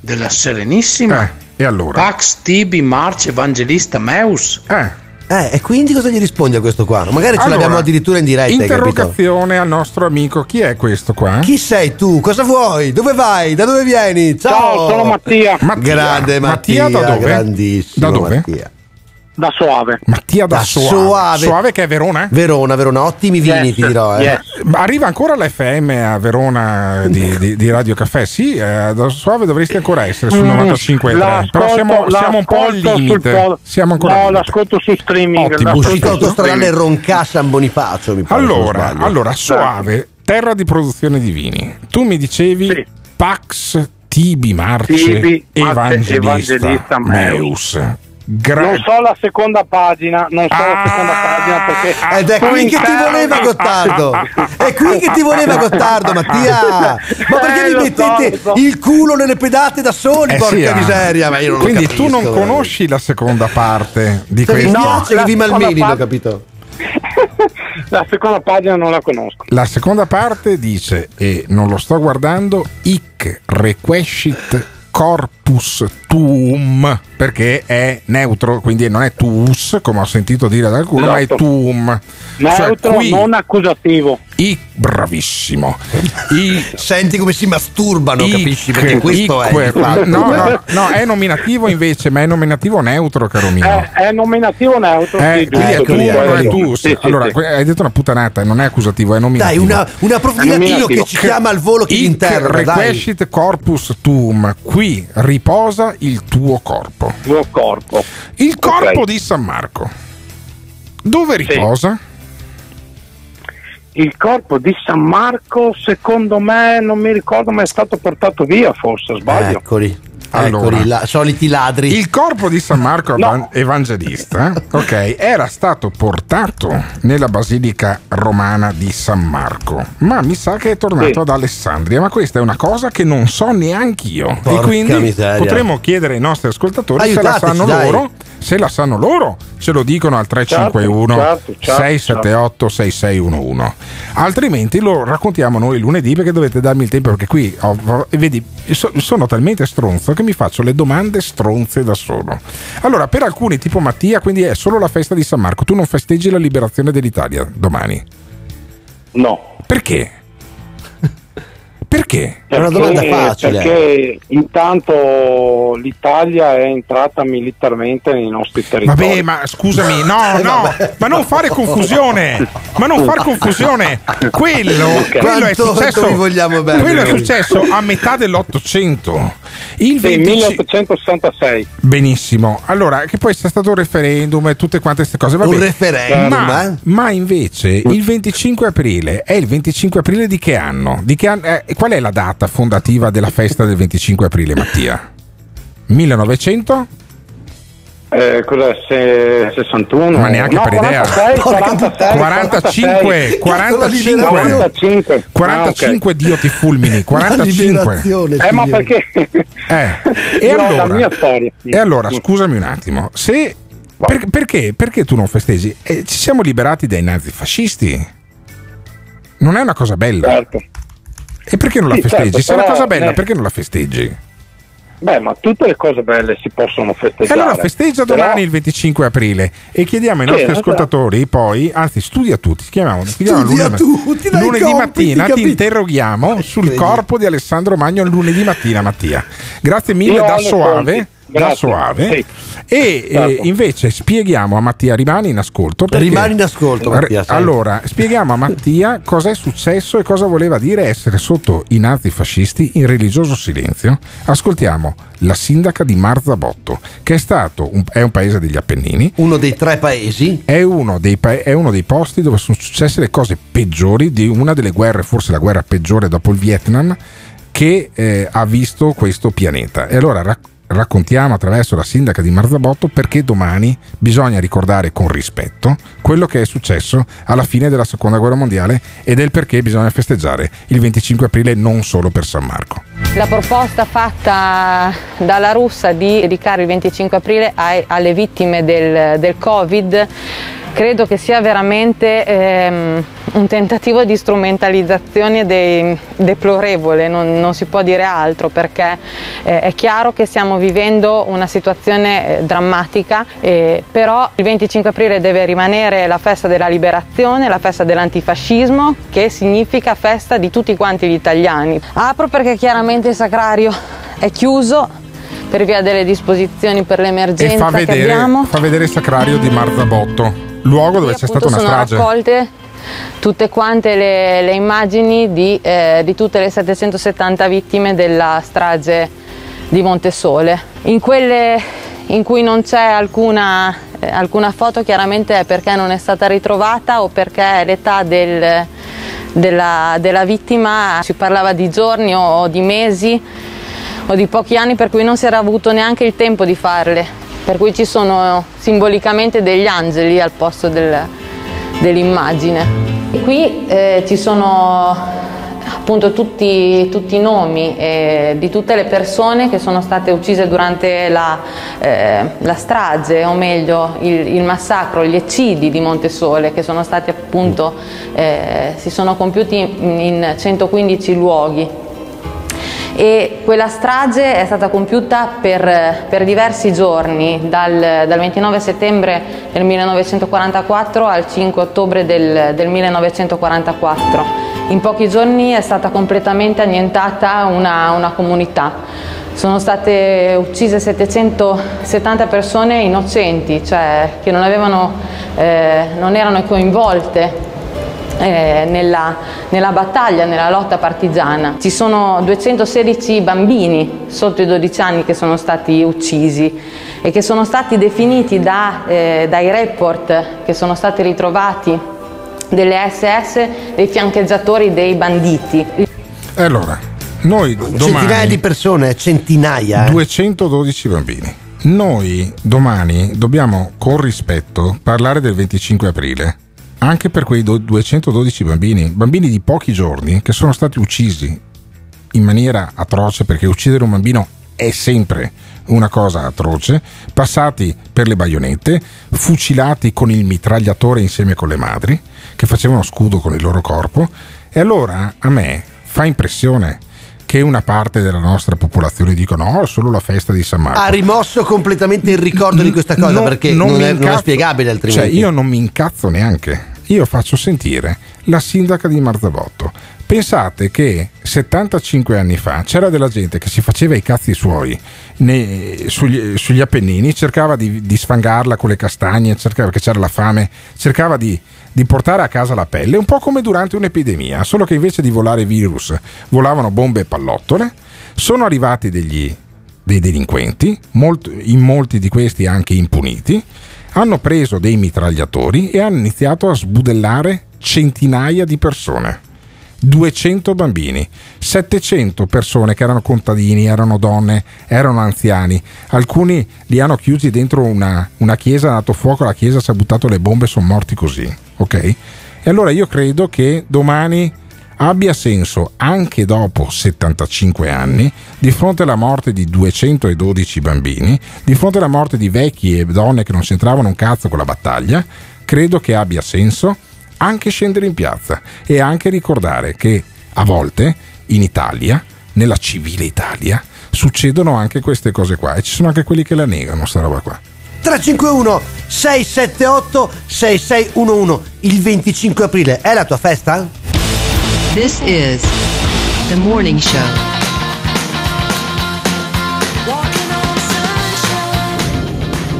della Serenissima. E allora? Pax Tibi March Evangelista Meus. Eh. Eh, e quindi cosa gli rispondi a questo qua? Magari ce Allora, l'abbiamo addirittura in diretta? Interrogazione al nostro amico. Chi è questo qua? Chi sei tu? Cosa vuoi? Dove vai? Da dove vieni? Ciao, Ciao, sono Mattia. Mattia. Grande Mattia, Mattia da dove? grandissimo. Da dove? Mattia. Da Soave. Mattia da, Da Soave. Soave. che è Verona? Verona, Verona, ottimi vini Yes, ti dirò. Eh. yes. Arriva ancora l'FM a Verona di, di- di Radio Caffè? Sì, eh, da Soave dovresti ancora essere sul Mm, 95 l'ascolto- Però siamo, siamo un po' al limite. Siamo ancora No, l'ascolto su streaming. Ottimo. l'ascolto Uscita autostradale. Ronca San Bonifacio, mi pare. Allora, allora, Soave, terra di produzione di vini. Tu mi dicevi Pax Tibi Marce Tibi, Marce, Evangelista, Evangelista Meus. Gra- Non so la seconda pagina, non so la seconda pagina perché Ed è qui che ti voleva Gottardo. È qui che ti voleva Gottardo, Mattia. Ma perché Eh, vi so, mettete so. il culo nelle pedate da soli, Eh porca sì, ah. miseria? Ma io non Quindi capisco, tu non veramente. conosci la seconda parte di Se mi questo. piace che vi la malmeni, seconda l'ho capito. la seconda pagina non la conosco. La seconda parte dice, e non lo sto guardando, hic requescit corpus tuum, perché è neutro, quindi non è tuus, come ho sentito dire da qualcuno, ma è Esatto. tuum. Neutro, Cioè, qui, non accusativo. I- bravissimo. I, Senti come si masturbano, capisci? Perché questo Icque- è. No, no, no, è nominativo invece, ma è nominativo neutro, caro mio. È, è nominativo neutro. Eh, sì, quindi è tu, non è Sì, tu. sì, sì, allora, sì. hai detto una puttanata, non è accusativo, è Dai, nominativo. una, una profilatino che ci chiama al volo che interroga, dai. requescit corpus tuum, qui riposa il tuo corpo. Il tuo corpo. Il corpo Ok. di San Marco. Dove riposa? Il corpo di San Marco, secondo me, non mi ricordo, ma è stato portato via, forse, sbaglio. Eccoli. Allora. Eccoli, la- soliti ladri. Il corpo di San Marco Evan- Evangelista ok, era stato portato nella basilica romana di San Marco, ma mi sa che è tornato Sì. ad Alessandria. Ma questa è una cosa che non so neanche io. Porca e quindi miseria. potremmo chiedere ai nostri ascoltatori se la Aiutateci, sanno dai. loro Se la sanno loro, ce lo dicono al 351 certo, certo, 678 6611. Altrimenti lo raccontiamo noi lunedì perché dovete darmi il tempo perché qui ho- vedi so- sono talmente stronzo che mi faccio le domande stronze da solo. Allora, per alcuni tipo Mattia, quindi è solo la festa di San Marco, tu non festeggi la liberazione dell'Italia domani. No. Perché? Perché? Perché- Perché intanto l'Italia è entrata militarmente nei nostri territori. Vabbè, ma scusami, no, no, ma non fare confusione, ma non fare confusione. Quello, quello è successo, bene quello è successo a metà dell'Ottocento. Il Sì, 25 1866. Benissimo, allora che poi sia stato un referendum e tutte quante queste cose. va Un referendum, ma, eh? ma invece il 25 aprile è il 25 aprile di che anno? Di che anno- eh, qual è la data fondativa della festa del 25 aprile, Mattia? 1900? Eh, cos'è? Se- 61? Ma neanche No, per idea. 46, 46, 45, 45, 45. 45 Dio ti fulmini, 45. Eh, ma perché? Eh, e No, allora, mia storia. e allora, scusami un attimo, se, per- perché, perché tu non festeggi? Eh, ci siamo liberati dai nazifascisti. Non è una cosa bella. E perché non la Sì, festeggi? certo, Se è una però, cosa bella, eh, perché non la festeggi? Beh, ma tutte le cose belle si possono festeggiare. allora festeggia Però- domani il 25 aprile e chiediamo ai Sì, nostri esatto. ascoltatori poi, anzi studia tutti, chiamiamo, chiediamo Studia lunedì, tutti, dai lunedì compiti, mattina ti capito? interroghiamo sul corpo di Alessandro Magno lunedì mattina Mattia. Grazie mille Io da Soave. fonti. Da. Soave Sì. e eh, invece spieghiamo a Mattia rimani in ascolto perché- Rimani in ascolto, Mattia, sì. allora spieghiamo a Mattia cosa è successo e cosa voleva dire essere sotto i nazifascisti in religioso silenzio ascoltiamo la sindaca di Marzabotto che è stato un, è un paese degli Appennini uno dei tre paesi è uno dei, pa- è uno dei posti dove sono successe le cose peggiori di una delle guerre forse la guerra peggiore dopo il Vietnam che eh, ha visto questo pianeta e allora rac- raccontiamo attraverso la sindaca di Marzabotto perché domani bisogna ricordare con rispetto quello che è successo alla fine della seconda guerra mondiale e del perché bisogna festeggiare il 25 aprile non solo per San Marco. La proposta fatta dalla russa di dedicare il 25 aprile alle vittime del, del Covid credo che sia veramente ehm, un tentativo di strumentalizzazione dei- deplorevole, non, non si può dire altro perché eh, è chiaro che stiamo vivendo una situazione eh, drammatica, eh, però il 25 aprile deve rimanere la festa della liberazione, la festa dell'antifascismo che significa festa di tutti quanti gli italiani. Apro perché chiaramente il sacrario è chiuso per via delle disposizioni per e l'emergenza fa che vedere, abbiamo. fa vedere il sacrario di Marzabotto luogo dove c'è stata una sono strage raccolte tutte quante le, le immagini di, eh, di tutte le 770 vittime della strage di Montesole. In quelle in cui non c'è alcuna, eh, alcuna foto chiaramente è perché non è stata ritrovata o perché l'età del- della, della vittima si parlava di giorni o di mesi o di pochi anni per cui non si era avuto neanche il tempo di farle, per cui ci sono simbolicamente degli angeli al posto del- dell'immagine. Qui eh, ci sono appunto tutti, tutti i nomi eh, di tutte le persone che sono state uccise durante la, eh, la strage, o meglio il, il massacro, gli eccidi di Montesole, che sono stati appunto, eh, si sono compiuti in, in 115 luoghi e quella strage è stata compiuta per, per diversi giorni, dal, dal 29 settembre del 1944 al 5 ottobre del, del 1944. In pochi giorni è stata completamente annientata una, una comunità. Sono state uccise 770 persone innocenti, cioè che non, avevano, eh, non erano coinvolte eh, nella, nella battaglia, nella lotta partigiana. Ci sono 216 bambini sotto i 12 anni che sono stati uccisi e che sono stati definiti da, eh, dai report che sono stati ritrovati delle SS dei fiancheggiatori dei banditi. e allora noi centinaia domani di persone centinaia eh. 212 bambini. Noi domani dobbiamo con rispetto parlare del 25 aprile anche per quei do- 212 bambini, bambini di pochi giorni che sono stati uccisi in maniera atroce perché uccidere un bambino è sempre una cosa atroce, passati per le baionette, fucilati con il mitragliatore insieme con le madri, che facevano scudo con il loro corpo, e allora a me fa impressione che una parte della nostra popolazione dica no, è solo la festa di San Marco. Ha rimosso completamente il ricordo di questa cosa No, perché non, mi è, non è spiegabile altrimenti. Cioè, io non mi incazzo neanche. Io faccio sentire la sindaca di Marzabotto. Pensate che 75 anni fa c'era della gente che si faceva i cazzi suoi nei- sugli, sugli Appennini, cercava di, di sfangarla con le castagne, cercava che c'era la fame, cercava di, di portare a casa la pelle, un po' come durante un'epidemia, solo che invece di volare virus volavano bombe e pallottole. Sono arrivati degli, dei delinquenti, molt- in molti di questi anche impuniti, hanno preso dei mitragliatori e hanno iniziato a sbudellare centinaia di persone. 200 bambini, 700 persone che erano contadini, erano donne, erano anziani. Alcuni li hanno chiusi dentro una, una chiesa, ha dato fuoco alla chiesa, si ha buttato le bombe, sono morti così. Ok? E allora io credo che domani abbia senso anche dopo 75 anni, di fronte alla morte di 212 bambini, di fronte alla morte di vecchi e donne che non c'entravano un cazzo con la battaglia, credo che abbia senso anche scendere in piazza e anche ricordare che a volte in Italia, nella civile Italia, succedono anche queste cose qua e ci sono anche quelli che la negano, sta roba qua. 351 678 6611 il 25 aprile è la tua festa? This is the morning show.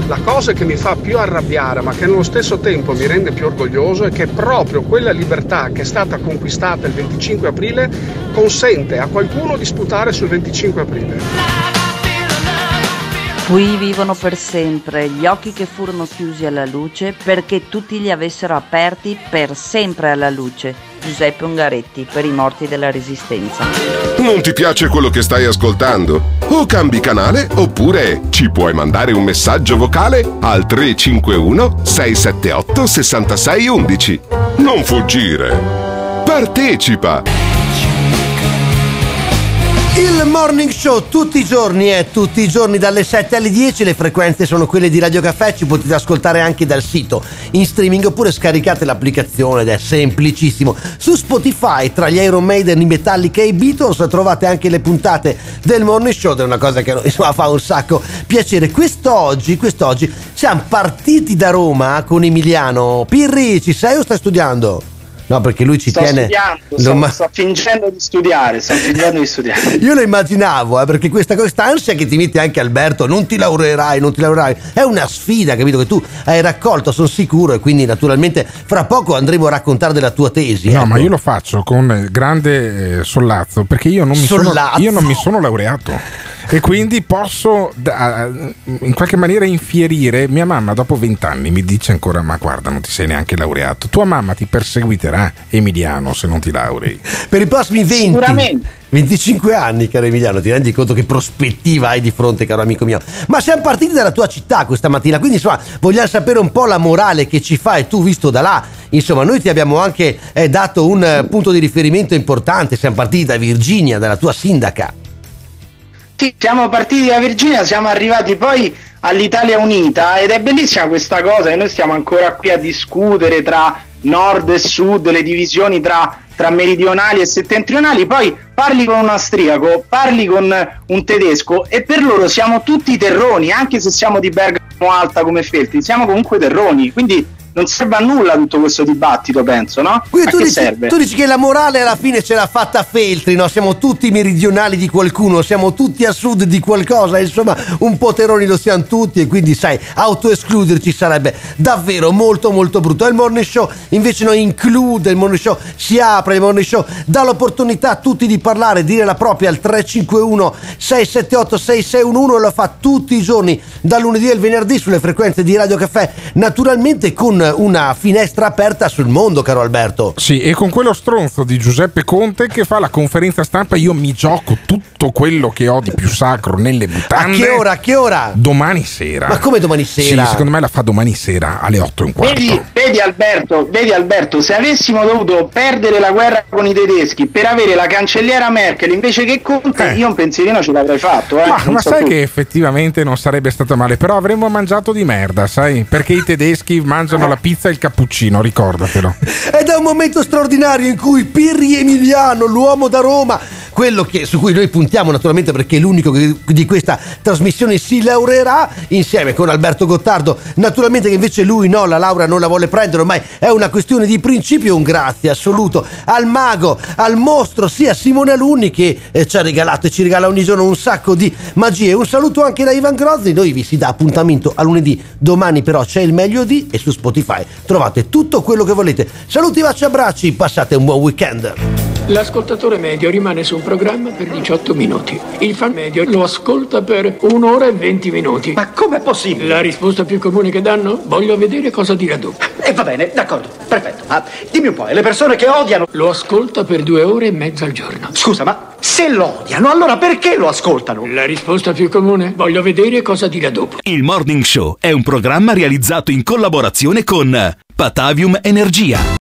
La cosa che mi fa più arrabbiare, ma che nello stesso tempo mi rende più orgoglioso, è che proprio quella libertà che è stata conquistata il 25 aprile consente a qualcuno di sputare sul 25 aprile. Qui vivono per sempre gli occhi che furono chiusi alla luce perché tutti li avessero aperti per sempre alla luce. Giuseppe Ungaretti per i morti della Resistenza. Non ti piace quello che stai ascoltando? O cambi canale oppure ci puoi mandare un messaggio vocale al 351 678 6611. Non fuggire. Partecipa. Il morning show tutti i giorni e tutti i giorni dalle 7 alle 10 le frequenze sono quelle di Radio Caffè, ci potete ascoltare anche dal sito in streaming oppure scaricate l'applicazione ed è semplicissimo. Su Spotify tra gli Iron Maiden, i Metallica e i Beatles trovate anche le puntate del morning show ed è una cosa che insomma, fa un sacco piacere. Quest'oggi, quest'oggi siamo partiti da Roma con Emiliano. Pirri, ci sei o stai studiando? No, perché lui ci Sto tiene. Non sto, ma- sto fingendo di studiare, sto fingendo di studiare. Io lo immaginavo, eh, perché questa, ansia che ti mette anche Alberto, non ti laureerai, non ti laureerai, è una sfida, capito? Che tu hai raccolto, sono sicuro, e quindi naturalmente fra poco andremo a raccontare della tua tesi. No, ecco. ma io lo faccio con grande eh, sollazzo perché io non, mi sono, Sollazzo? io non mi sono laureato e quindi posso da- in qualche maniera infierire. Mia mamma dopo vent'anni mi dice ancora ma guarda non ti sei neanche laureato. Tua mamma ti perseguiterà Emiliano se non ti laurei. Per i prossimi 20, 25 anni, caro Emiliano, ti rendi conto che prospettiva hai di fronte, caro amico mio. Ma siamo partiti dalla tua città questa mattina, quindi insomma vogliamo sapere un po' la morale che ci fai tu visto da là. Insomma, noi ti abbiamo anche eh, dato un eh, punto di riferimento importante, siamo partiti da Virginia, dalla tua sindaca. Sì, siamo partiti da Virginia, siamo arrivati poi all'Italia Unita ed è bellissima questa cosa che noi stiamo ancora qui a discutere tra nord e sud, le divisioni tra, tra meridionali e settentrionali, poi parli con un austriaco, parli con un tedesco e per loro siamo tutti terroni, anche se siamo di Bergamo Alta come Feltri, siamo comunque terroni, quindi non serve a nulla tutto questo dibattito, penso, no? Quindi tu dici, serve? tu dici che la morale alla fine ce l'ha fatta Feltri, no? Siamo tutti meridionali di qualcuno, siamo tutti a sud di qualcosa, insomma, un po' terroni lo siamo tutti e quindi, sai, autoescluderci sarebbe davvero molto molto brutto. E il morning show invece non include, il morning show si apre, il morning show dà l'opportunità a tutti di parlare, dire la propria al 351 678 6611 e lo fa tutti i giorni, dal lunedì al venerdì sulle frequenze di Radio Caffè, naturalmente con una finestra aperta sul mondo, caro Alberto. Sì, e con quello stronzo di Giuseppe Conte che fa la conferenza stampa io mi gioco tutto tutto quello che ho di più sacro nelle A mutande. che ora? A che ora? Domani sera. Ma come domani sera? Sì, secondo me la fa domani sera alle 8 e un quarto. Vedi, vedi Alberto, vedi Alberto, se avessimo dovuto perdere la guerra con i tedeschi per avere la cancelliera Merkel invece che Conte, io un pensierino ce l'avrei fatto. Eh? Ma, ma so sai tu. che effettivamente non sarebbe stato male, però avremmo mangiato di merda, sai? Perché i tedeschi mangiano la pizza e il cappuccino, ricordatelo. Ed è un momento straordinario in cui Pirri Emiliano, l'uomo da Roma, quello che- su cui noi puntiamo naturalmente perché è l'unico che di questa trasmissione si laureerà insieme con Alberto Gottardo. Naturalmente che invece lui no, la laurea non la vuole prendere, ormai è una questione di principio. Un grazie assoluto al mago, al mostro, sia Simone Alunni che eh, ci ha regalato e ci regala ogni giorno un sacco di magie. Un saluto anche da Ivan Grozzi. Noi vi si dà appuntamento a lunedì. Domani però c'è il meglio di e su Spotify trovate tutto quello che volete. Saluti, baci abbracci, passate un buon weekend. L'ascoltatore medio rimane su un programma per 18 minuti. Il fan medio lo ascolta per un'ora e 20 minuti. Ma com'è possibile? La risposta più comune che danno? Voglio vedere cosa dirà dopo. E va bene, d'accordo, perfetto. Ma dimmi un po', le persone che odiano... Lo ascolta per due ore e mezza al giorno. Scusa, ma se lo odiano, allora perché lo ascoltano? La risposta più comune? Voglio vedere cosa dirà dopo. Il Morning Show è un programma realizzato in collaborazione con Patavium Energia.